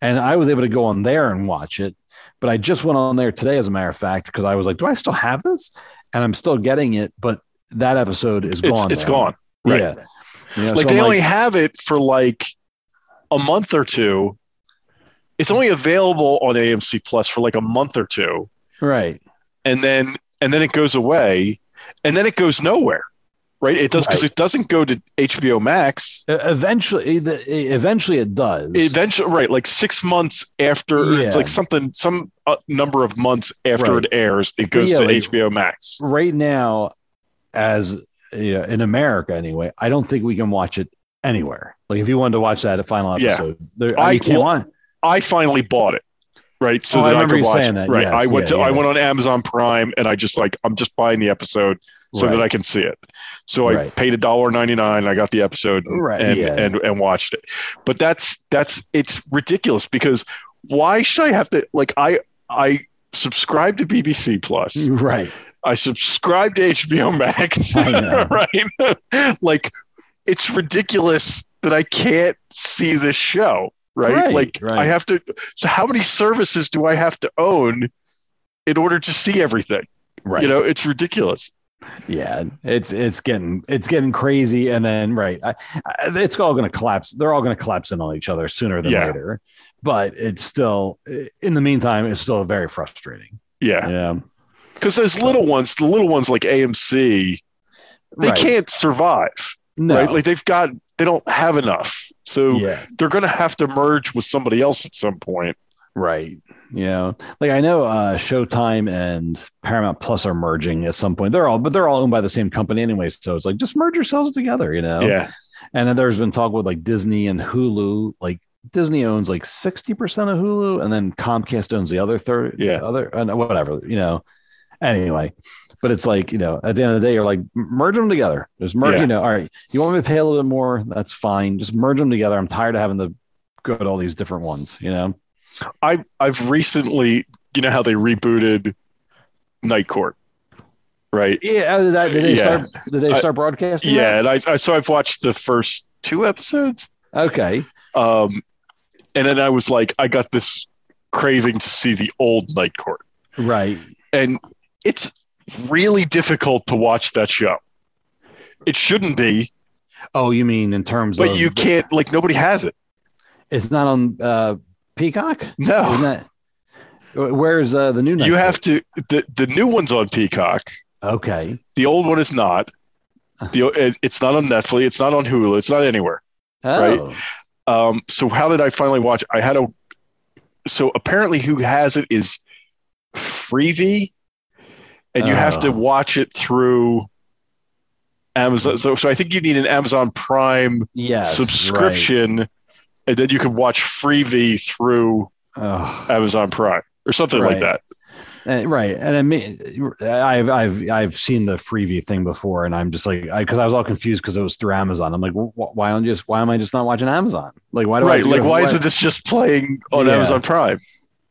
and i was able to go on there and watch it but i just went on there today as a matter of fact because i was like do i still have this and i'm still getting it but that episode is gone. it's gone it's now. gone. Right. Yeah. You know, Like so they I'm only have it for like a month or two. It's only available on AMC Plus for like a month or two, right. and then and then it goes away, and then it goes nowhere. Right? It does because Right. it doesn't go to HBO Max. Eventually, the, eventually it does. Eventually, right? Like six months after, it's like something, some uh, number of months after Right. it airs, it goes Yeah, to like- HBO Max. right now, as you know, in America anyway, I don't think we can watch it anywhere. Like if you wanted to watch that final Yeah. episode, there, I- can't well. I finally bought it, right? So Oh, I that I, remember could watch saying it. that. Right. Yes, I went yeah, to I went on Amazon Prime and I just like I'm just buying the episode so Right. that I can see it. So I Right. paid a dollar ninety nine. I got the episode and, Right, and, yeah. and and watched it. But that's that's it's ridiculous because why should I have to like I I subscribe to BBC Plus. Right. I subscribe to HBO Max. Right? like it's ridiculous that I can't see this show. Right? Right, like right. I have to so how many services do I have to own in order to see everything? Right. You know, it's ridiculous. Yeah, it's it's getting it's getting crazy, and then right, I, I, it's all going to collapse. They're all going to collapse in on each other sooner than Yeah. later. But it's still, in the meantime, it's still very frustrating. Yeah. Yeah, Because those little ones, the little ones like AMC, they Right. can't survive. no, Right? Like they've got they don't have enough. So yeah, they're gonna have to merge with somebody else at some point. Right. You know, like I know uh, Showtime and Paramount Plus are merging at some point. They're all, but they're all owned by the same company anyway. So it's like just merge yourselves together. You know. Yeah. And then there's been talk with like Disney and Hulu. Like Disney owns like 60% of Hulu and then Comcast owns the other third. Yeah. Other, uh, whatever, you know. Anyway, but it's like, you know, at the end of the day, you're like, merge them together. Just merge, Yeah. you know, all right, you want me to pay a little bit more? That's fine. Just merge them together. I'm tired of having to go to all these different ones, you know? I I've recently, you know how they rebooted Night Court, right? Yeah. uh, Did, that, did they Yeah. start, did they I- start broadcasting? Yeah, and I, I so I've watched the first two episodes. Okay. um, and then I was like, I got this craving to see the old Night Court, Right. and it's really difficult to watch that show. It shouldn't be, Oh, you mean in terms but of, But you can't like nobody has it. it's not on uh, Peacock? No, Isn't that, where's uh, the new night? you have to. the The new one's on Peacock. Okay. The old one is not. The it, it's not on Netflix. It's not on Hulu. It's not anywhere. Oh. Um, so how did I finally watch? I had a. So apparently, who has it is Freevee, and you have to Oh. watch it through Amazon. So, so I think you need an Amazon Prime Yes. subscription, and then you can watch Freevee through Oh, Amazon Prime or something like that. and- right. And I mean, I've I've I've seen the Freevee thing before, and I'm just like, because I, was all confused because it was through Amazon. I'm like, wh- why don't you just why am I just not watching Amazon? Like, why do Right? to Like, why isn't this just playing on Yeah. Amazon Prime?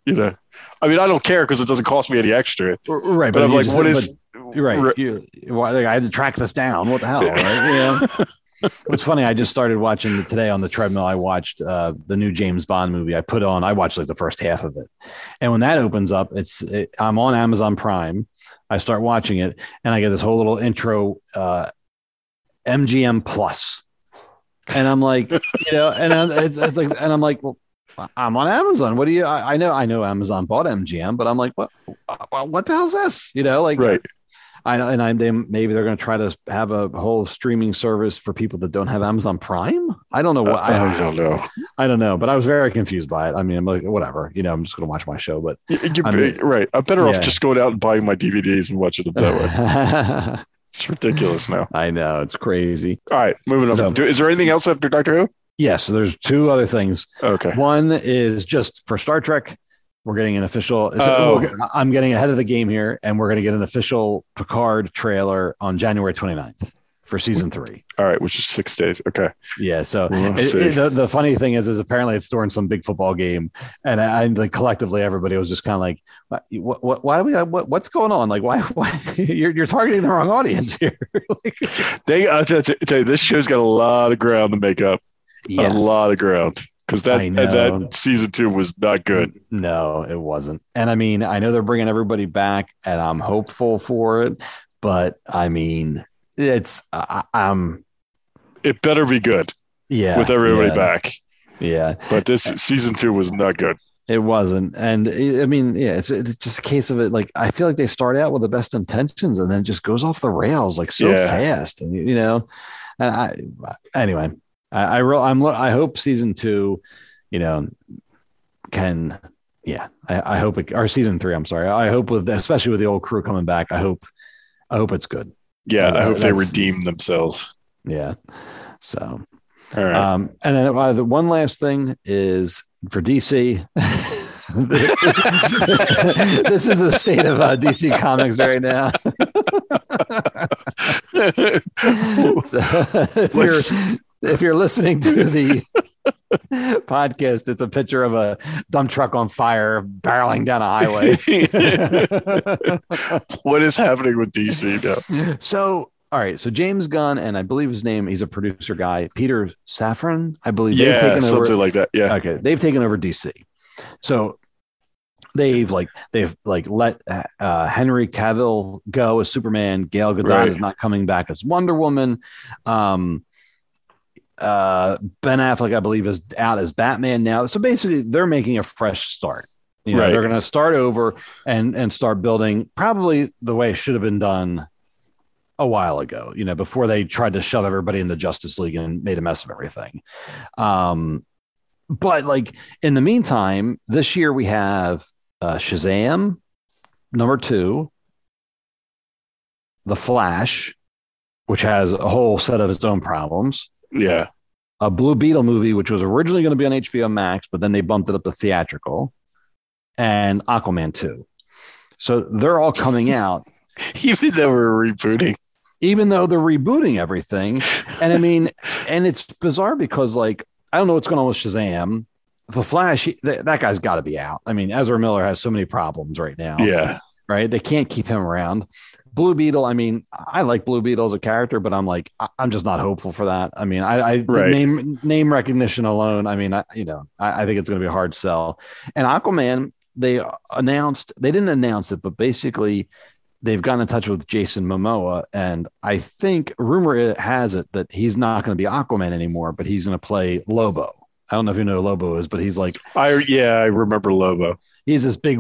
You know, I mean, I don't care because it doesn't cost me any extra. right? But I'm you like, what is? but- right. Right. You, why, like, I had to track this down. What the hell? Right? Yeah. What's funny, I just started watching today on the treadmill. I watched uh, the new James Bond movie. I put on, I watched like the first half of it. And when that opens up, it's, it, I'm on Amazon Prime. I start watching it and I get this whole little intro uh, MGM Plus. And I'm like, you know, and I- it's, it's like, and I'm like, well, I'm on Amazon. What do you? I, I know, I know Amazon bought MGM, but I'm like, what? What the hell's this? You know, like, Right. I and I they maybe they're going to try to have a whole streaming service for people that don't have Amazon Prime. I don't know what I, I, don't know. I don't know, but I was very confused by it. I mean, I'm like, whatever, you know, I'm just going to watch my show. But I mean- right. I'm better Yeah. off just going out and buying my DVDs and watching them that way. It's ridiculous now. I know it's crazy. All right, moving on. So- Do- Is there anything else after Doctor Who? Yes, so there's two other things. Okay. One is just for Star Trek. We're getting an official. so Oh. I'm getting ahead of the game here, and we're going to get an official Picard trailer on January 29th for season three. All right, which is six days. Okay. Yeah. So We'll it- it- the, the funny thing is, is apparently it's during some big football game, and I, I like collectively everybody was just kind of like, what, what, why do we, uh, what, what's going on? Like, why, why you're, you're targeting the wrong audience here? Like, They, I tell you, this show's got a lot of ground to make up. yes. A lot of ground because that I and know. that season two was not good. No, it wasn't. And I mean, I know they're bringing everybody back, and I'm hopeful for it. But I mean, it's I, I'm It better be good yeah with everybody yeah, back. Yeah, But this season two was not good. it wasn't. And I mean, yeah, it's, it's just a case of it. Like I feel like they start out with the best intentions, and then just goes off the rails like so Yeah. fast. And you know, and I anyway, I I, real, I'm I hope season two, you know, can yeah, I, I hope it or season three. I'm sorry. I hope with especially with the old crew coming back. I hope I hope it's good. Yeah, Uh, I hope they redeem themselves. Yeah. So All right. um, and then uh, the one last thing is for DC. this, this is the state of uh, DC Comics right now. So, if, What's- you're, if you're listening to the podcast, it's a picture of a dump truck on fire barreling down a highway. what is happening with DC now? so, all right. So James Gunn and I believe his name, he's a producer guy, Peter Safran. I believe they've Yeah, taken over. something like that. Yeah. Okay, they've taken over DC. So they've like they've like let uh, Henry Cavill go as Superman. Gail Gadot Right. is not coming back as Wonder Woman. Um, uh, Ben Affleck, I believe, is out as Batman now. So basically, they're making a fresh start. You know, Right. they're going to start over and and start building probably the way it should have been done a while ago. You know, before they tried to shove everybody into Justice League and made a mess of everything. Um, but like in the meantime, this year we have uh, Shazam number two, The Flash, which has a whole set of its own problems. Yeah. A Blue Beetle movie, which was originally going to be on HBO Max, but then they bumped it up to theatrical, and Aquaman 2. So they're all coming out, Even though we're rebooting. even though they're rebooting everything. And I mean, and it's bizarre because, like, I don't know what's going on with Shazam. The Flash, he- th- that guy's got to be out. I mean, Ezra Miller has so many problems right now. Yeah. right? They can't keep him around. Blue Beetle, I mean, I like Blue Beetle as a character, but I'm like, I- I'm just not hopeful for that. I mean, I, I the Right. name name recognition alone, I mean, I, you know, I, I think it's going to be a hard sell. And Aquaman, they announced, they didn't announce it, but basically, they've gotten in touch with Jason Momoa, and I think rumor has it that he's not going to be Aquaman anymore, but he's going to play Lobo. I don't know if you know who Lobo is, but he's like I yeah, I remember Lobo. he's this big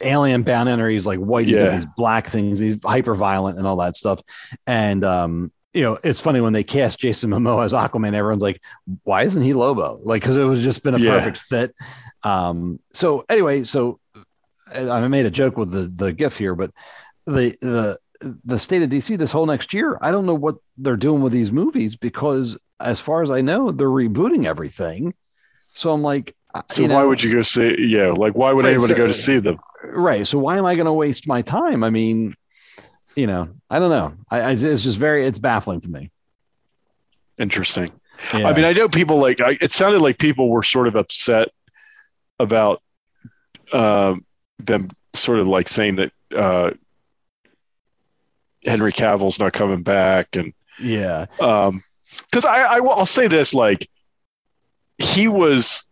alien bound. He's like white, Yeah. these black things. He's hyper violent and all that stuff. And um, you know, it's funny when they cast Jason Momoa as Aquaman, everyone's like, why isn't he Lobo? Like, because it was just been a Yeah. perfect fit. Um, so anyway, so I made a joke with the the GIF here, but the the the state of DC this whole next year, I don't know what they're doing with these movies because, as far as I know, they're rebooting everything. So I'm like, So you why would you go see? Yeah, like why would Right, anybody so- go to see them? right so why am i going to waste my time i mean you know i don't know I, I it's just very it's baffling to me Interesting. Yeah. I mean, I know people like. I, it sounded like people were sort of upset about um, them sort of like saying that uh, Henry Cavill's not coming back, and Yeah. um, because I, I I'll say this like he was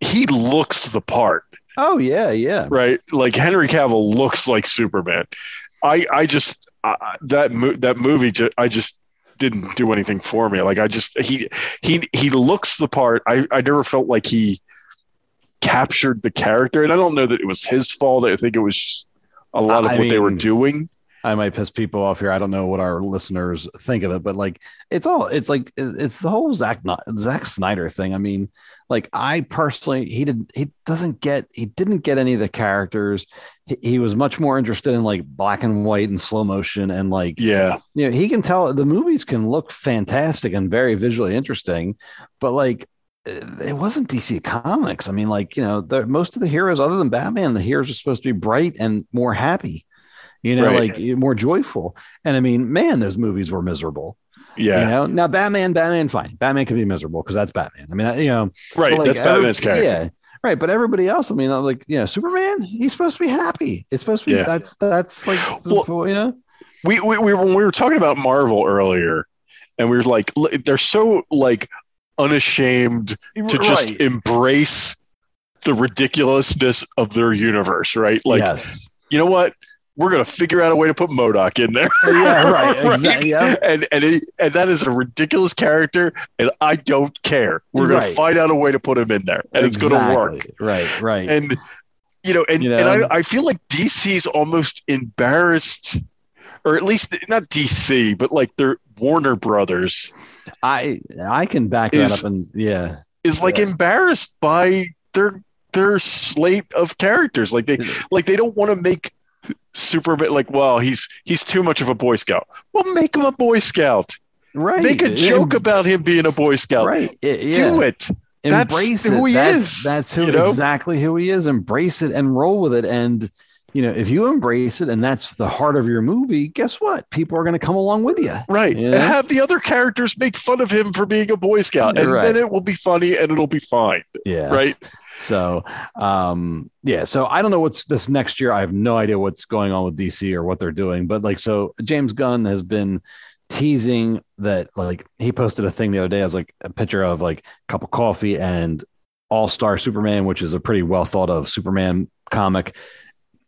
he looks the part Oh yeah, yeah. right? Like Henry Cavill looks like Superman. I I just I that mo- that movie ju- I just didn't do anything for me. Like I just he he he looks the part. I I never felt like he captured the character, and I don't know that it was his fault. I think it was a lot of I what they were doing. I might piss people off here. I don't know what our listeners think of it, but like it's all it's like it's the whole Zach Zack Snyder thing. I mean, like I personally he did he doesn't get he didn't get any of the characters. He, he was much more interested in like black and white and slow motion and like Yeah, you know he can tell the movies can look fantastic and very visually interesting, but like it wasn't DC Comics. I mean, like you know, the, most of the heroes other than Batman, the heroes are supposed to be bright and more happy you know, Right. like eh, more joyful. And I mean, man, those movies were miserable. yeah, You know, now Batman, Batman, fine. Batman can be miserable because that's Batman. I mean, you know, right. like, That's Batman's character. Yeah. Right. But everybody else, I mean, like, you know, Superman, he's supposed to be happy. It's supposed to be, Yeah. that's, that's like, Well, you know, we, we, we when we were talking about Marvel earlier, and we were like, they're so like unashamed to just Right. embrace the ridiculousness of their universe, right? Like, yes. you know what? We're gonna figure out a way to put MODOK in there. Yeah, right, exactly, yeah. And and and that is a ridiculous character, and I don't care. We're gonna find out a way to put him in there, and it's gonna work. Right. Right. And you know, and, You and? I, I feel like DC's almost embarrassed, or at least not DC, but like their Warner Brothers I, I can back Is- that up and yeah. is like Yeah. embarrassed by their their slate of characters. Like they like they don't want to make Superman like, well, he's he's too much of a Boy Scout. Well, make him a Boy Scout. Right. Make a joke Em- about him being a Boy Scout. Right. Yeah. Do it. That's embrace who he that's, is, That's who you know? exactly who he is. Embrace it and roll with it. And you know, if you embrace it and that's the heart of your movie, guess what? People are going to come along with you. Right. Yeah. And have the other characters make fun of him for being a Boy Scout. And Right. then it will be funny and it'll be fine. Yeah. Right. So, um, yeah. So I don't know what's this next year. I have no idea what's going on with DC or what they're doing. But like, so James Gunn has been teasing that like he posted a thing the other day as like a picture of like a cup of coffee and All Star Superman, which is a pretty well thought of Superman comic.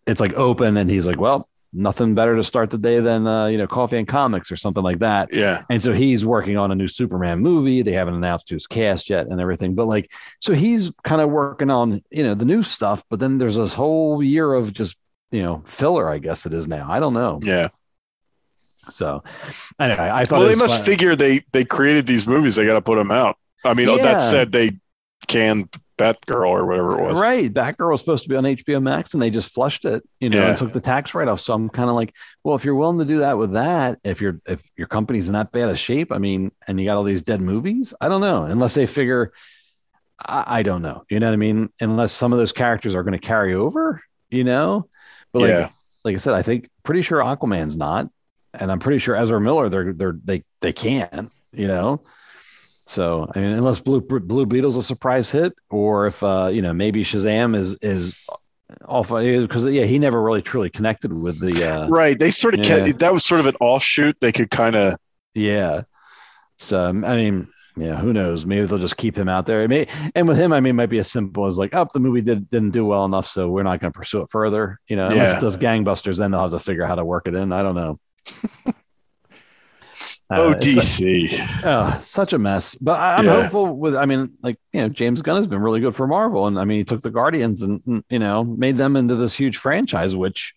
It's like open, and he's like, well. Nothing better to start the day than uh, you know coffee and comics or something like that. Yeah. And so he's working on a new Superman movie. They haven't announced who's cast yet and everything. But like, so he's kind of working on, you know, the new stuff. But then there's this whole year of just, you know, filler, I guess it is now. I don't know. Yeah. So anyway, I thought Well, they must fun. figure they they created these movies. They got to put them out. I mean, Yeah. that said, they canned Batgirl or whatever it was. Right. Batgirl was supposed to be on HBO Max and they just flushed it, you know, Yeah. and took the tax write off. So I'm kind of like, well, if you're willing to do that with that, if you're if your company's in that bad a shape, I mean, and you got all these dead movies, I don't know. Unless they figure I, I don't know. You know what I mean? Unless some of those characters are going to carry over, you know? But like Yeah. like I said, I think pretty sure Aquaman's not. And I'm pretty sure Ezra Miller, they're they're they they can, you know. So I mean, unless Blue Blue Beetle's a surprise hit, or if uh, you know, maybe Shazam is is off because yeah, he never really truly connected with the uh Right. They sort of Yeah. that was sort of an offshoot. They could kind of yeah. So I mean, yeah, who knows? Maybe they'll just keep him out there. It may, and with him, I mean, it might be as simple as like, oh, the movie did didn't do well enough, so we're not going to pursue it further. You know, unless Yeah. it does gangbusters, then they'll have to figure out how to work it in. I don't know. oh Uh, DC. Oh, such a mess. But I, I'm Yeah. hopeful with, I mean, like, you know, James Gunn has been really good for Marvel. And I mean, he took the Guardians and, and, you know, made them into this huge franchise, which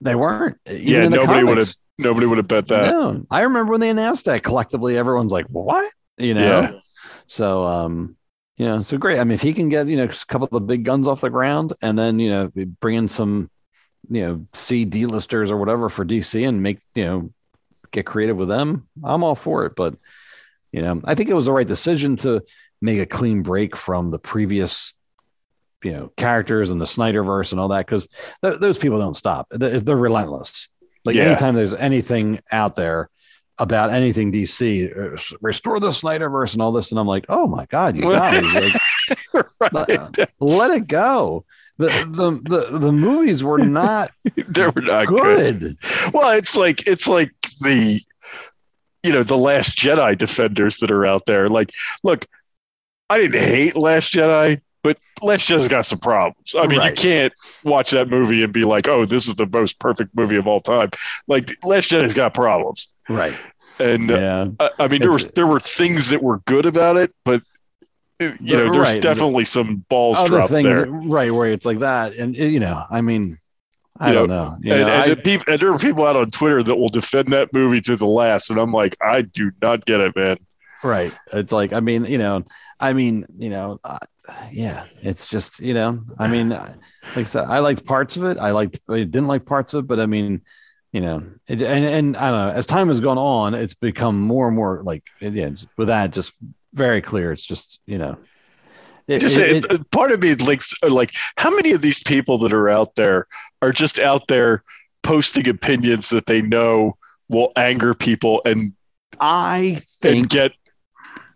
they weren't. Even Yeah, nobody would have nobody would have bet that. No, I remember when they announced that collectively, everyone's like, what? You know? Yeah. So, um, you know, so great. I mean, if he can get, you know, a couple of the big guns off the ground and then, you know, bring in some, you know, C D listers or whatever for DC and make, you know, get creative with them, I'm all for it. But, you know, I think it was the right decision to make a clean break from the previous, you know, characters and the Snyderverse and all that because th- those people don't stop. They're, they're relentless. Like Yeah. anytime there's anything out there, about anything DC, restore the Snyderverse and all this, and I'm like, oh my god, you guys, like, right. let it go. The, the the the movies were not they were not good. good. Well, it's like it's like the you know the Last Jedi defenders that are out there. Like, look, I didn't hate Last Jedi, but Last Jedi's got some problems. I mean, you can't watch that movie and be like, "Oh, this is the most perfect movie of all time." Like, Last Jedi's got problems, Right. and uh, Yeah. I, I mean, there were It's- there were things that were good about it, but uh, you know, there's Right. definitely some balls Other dropped things, there. right, where it's like that, and you know, I mean, I You don't know. You and, know, and, I- the peop- and there are people out on Twitter that will defend that movie to the last, and I'm like, I do not get it, man. Right. It's like, I mean, you know, I mean, you know, uh, yeah, it's just, you know, I mean, like I said, I liked parts of it. I liked, I didn't like parts of it, but I mean, you know, it, and, and I don't know, as time has gone on, it's become more and more like, yeah, with that, just very clear. It's just, you know, it, Just it- it- uh, part of me like like how many of these people that are out there are just out there posting opinions that they know will anger people and I and think, get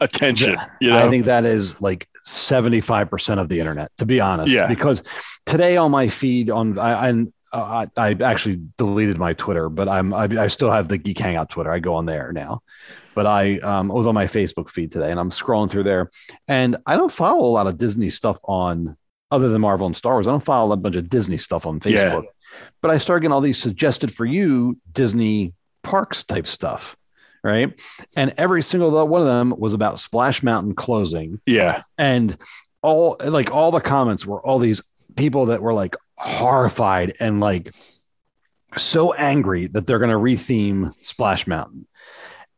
attention. You know, I think that is like 75% of the internet, to be honest. Yeah. Because today on my feed on I I, uh, I actually deleted my Twitter, but I'm I, I still have the Geek Hangout Twitter. I go on there now. But I um, was on my Facebook feed today and I'm scrolling through there and I don't follow a lot of Disney stuff on other than Marvel and Star Wars. I don't follow a bunch of Disney stuff on Yeah. Facebook. But I started getting all these suggested for you Disney parks type stuff. Right. And every single one of them was about Splash Mountain closing yeah, and all like all the comments were all these people that were like horrified and like so angry that they're going to retheme Splash Mountain.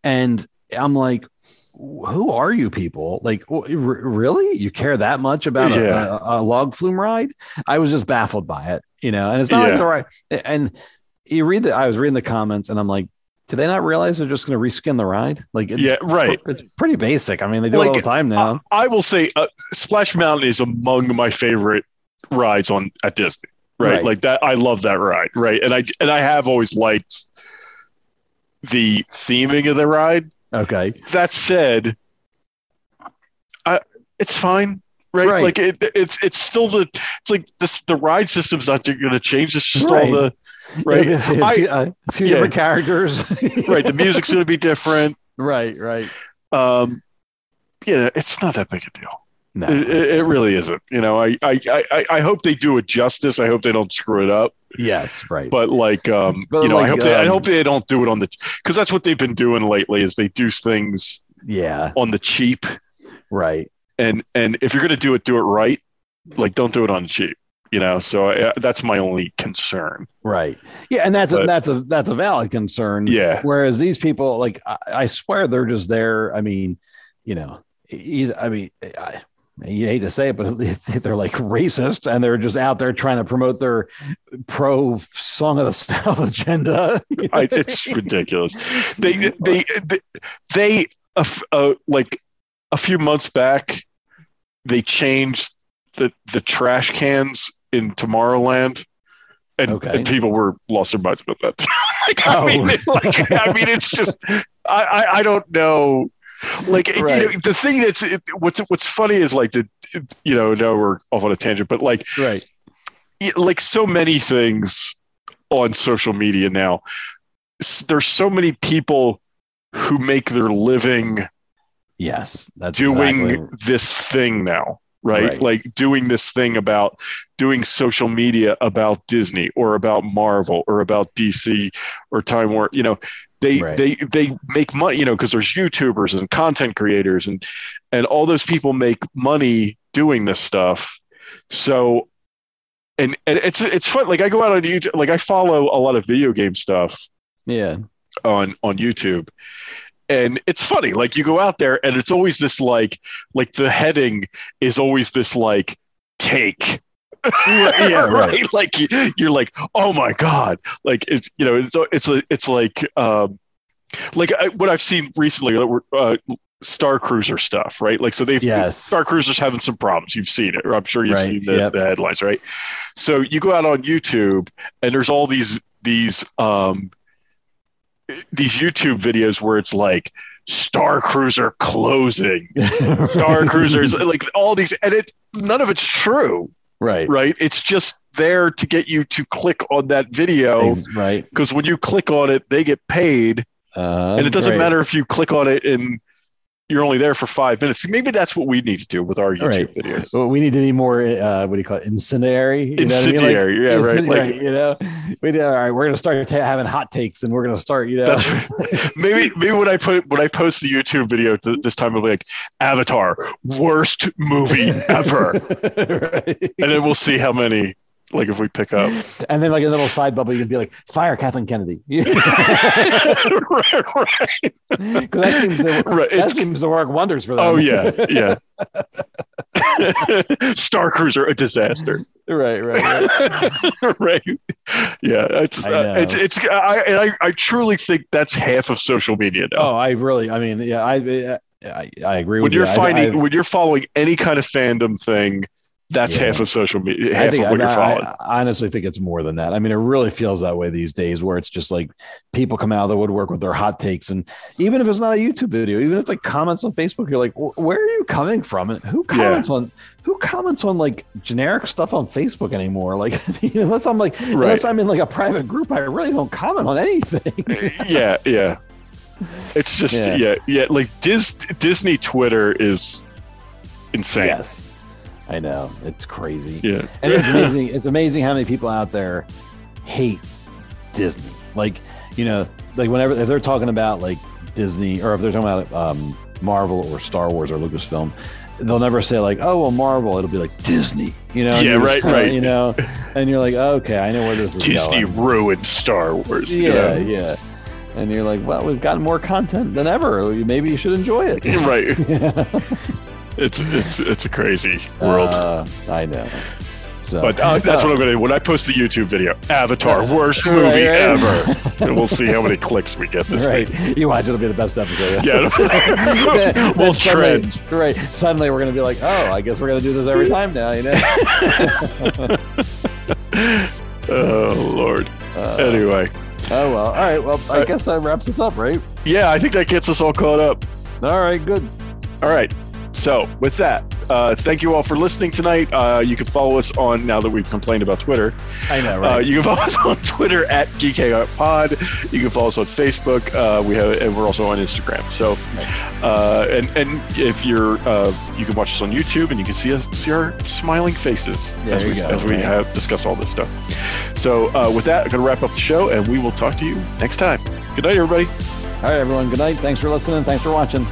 And I'm like, who are you people? Like, r- really? You care that much about a- Yeah. a, a log flume ride? I was just baffled by it, you know. And it's not like the right. And you read the. I was reading the comments, and I'm like, do they not realize they're just going to reskin the ride? Like, it's, yeah, right. it's pretty basic. I mean, they do it all Like, the time now. I will say uh, Splash Mountain is among my favorite rides on at Disney. Right? Right. like that. I love that ride. Right, and I and I have always liked the theming of the ride. Okay. That said, I, it's fine. Right? Right. like it, it's it's still the it's like this the ride system's not going to change. It's just Right. all the right. A, few- I- a few yeah. different characters. right, the music's going to be different. right, right. Um, yeah, it's not that big a deal. No. It, it, really isn't. You know, I, I, I, I hope they do it justice. I hope they don't screw it up. yes, right. But like, um, But you know, I like, hope they, I um, hope they don't do it on the because that's what they've been doing lately. Is they do things yeah, on the cheap, right. and and if you're going to do it, do it right. Like, don't do it on the cheap. You know, so I, that's my only concern. Right. Yeah, and that's a that's a that's a valid concern. Yeah. Whereas these people, like, I, I swear they're just there. I mean, you know, I mean, I, you hate to say it, but they're like racist, and they're just out there trying to promote their pro Song of the South agenda. I, it's ridiculous. They they they, they f- uh, like a few months back, they changed the the trash cans in Tomorrowland, and, Okay. and people were lost their minds about that. like, Oh. I mean, like, I mean, it's just I I, I don't know. Like you know, the thing that's it, what's what's funny is like the you know now we're off on a tangent, but like right. yeah, like so many things on social media now there's so many people who make their living Yes, that's doing exactly- this thing now right? Right. like doing this thing about doing social media about disney or about marvel or about dc or time warner you know they Right. they they make money you know because there's youtubers and content creators and and all those people make money doing this stuff so and, and it's it's fun like i go out on youtube like i follow a lot of video game stuff yeah. on on YouTube. And it's funny, like you go out there and it's always this like like the heading is always this like take. yeah, right. Like you- you're like, oh my god! Like it's you know it's it's it's like um like I, what I've seen recently, like, we're, uh, Star Cruiser stuff, right? Like so they've Yes. Star Cruiser's having some problems. You've seen it, I'm sure you've Right, seen the, yep. the headlines, right? So you go out on YouTube and there's all these these um these YouTube videos where it's like Star Cruiser closing, Star Cruisers, like all these, and it none of it's true, right. right? It's just there to get you to click on that video Right. because when you click on it, they get paid, Uh, and it doesn't right. matter if you click on it and you're only there for five minutes. Maybe that's what we need to do with our YouTube Right. videos. Well, we need to be more. Uh, what do you call it? Incendiary. You know what I mean? Like, Incendiary, yeah, right. Like- you know, we do, all right. We're gonna start ta- having hot takes, and we're gonna start. You know, That's maybe maybe when I put when I post the YouTube video th- this time it'll be like Avatar worst movie ever, Right. and then we'll see how many like if we pick up. And then like a little side bubble, you can be like, fire Kathleen Kennedy. Right, right, that seems to, right. that It's- seems to work wonders for them. oh yeah, yeah. Star Cruiser a disaster. right, right, right. right. Yeah, it's I uh, it's it's I, I I truly think that's half of social media now. Oh, I really, I mean, yeah, I, I, I agree when with you're you. I- finding I, when you're following any kind of fandom thing, that's Yeah. half of social media. I think of what I, you're following. I, honestly think it's more than that. I mean, it really feels that way these days, where it's just like people come out of the woodwork with their hot takes, and even if it's not a YouTube video, even if it's like comments on Facebook, you're like, where are you coming from? And who comments on who comments on like generic stuff on Facebook anymore? Like, unless I'm like, unless I'm in like a private group, I really don't comment on anything. Eh, yeah, yeah. It's just Yeah. yeah, yeah. like Dis- Disney Twitter is insane. yes, I know it's crazy. Yeah. and it's amazing. It's amazing how many people out there hate Disney. Like, you know, like whenever if they're talking about like Disney or if they're talking about um, Marvel or Star Wars or Lucasfilm, they'll never say like, "Oh, well, Marvel." It'll be like Disney. You know? Yeah, you're right, kinda, right. You know, and you're like, "Okay, I know where this is Disney going." ruined Star Wars. you Yeah, know? yeah. And you're like, "Well, we've gotten more content than ever. Maybe you should enjoy it." right. It's it's it's a crazy world. Uh, I know. So, but uh, that's what I'm gonna do. When I post the YouTube video, Avatar, worst movie Right, right. ever. and we'll see how many clicks we get this right. week. You watch, it'll be the best episode. Yeah. Then- we'll then suddenly- trend. Right. Suddenly we're going to be like, oh, I guess we're going to do this every time now, you know? Oh Lord. Uh, anyway, Oh, well. All right. Well, I Uh, guess that wraps this up, right? yeah, I think that gets us all caught up. All right. Good. All right. So, with that, uh, thank you all for listening tonight. Uh, you can follow us on, now that we've complained about Twitter, I know, uh, you can follow us on Twitter at Geek Hangout Pod. You can follow us on Facebook. Uh, we have, and we're also on Instagram. So, uh, and and if you're, uh, you can watch us on YouTube, and you can see us see our smiling faces There as we go, as we have discuss all this stuff. So, uh, with that, I'm going to wrap up the show, and we will talk to you next time. Good night, everybody. All right, everyone. Good night. Thanks for listening. Thanks for watching.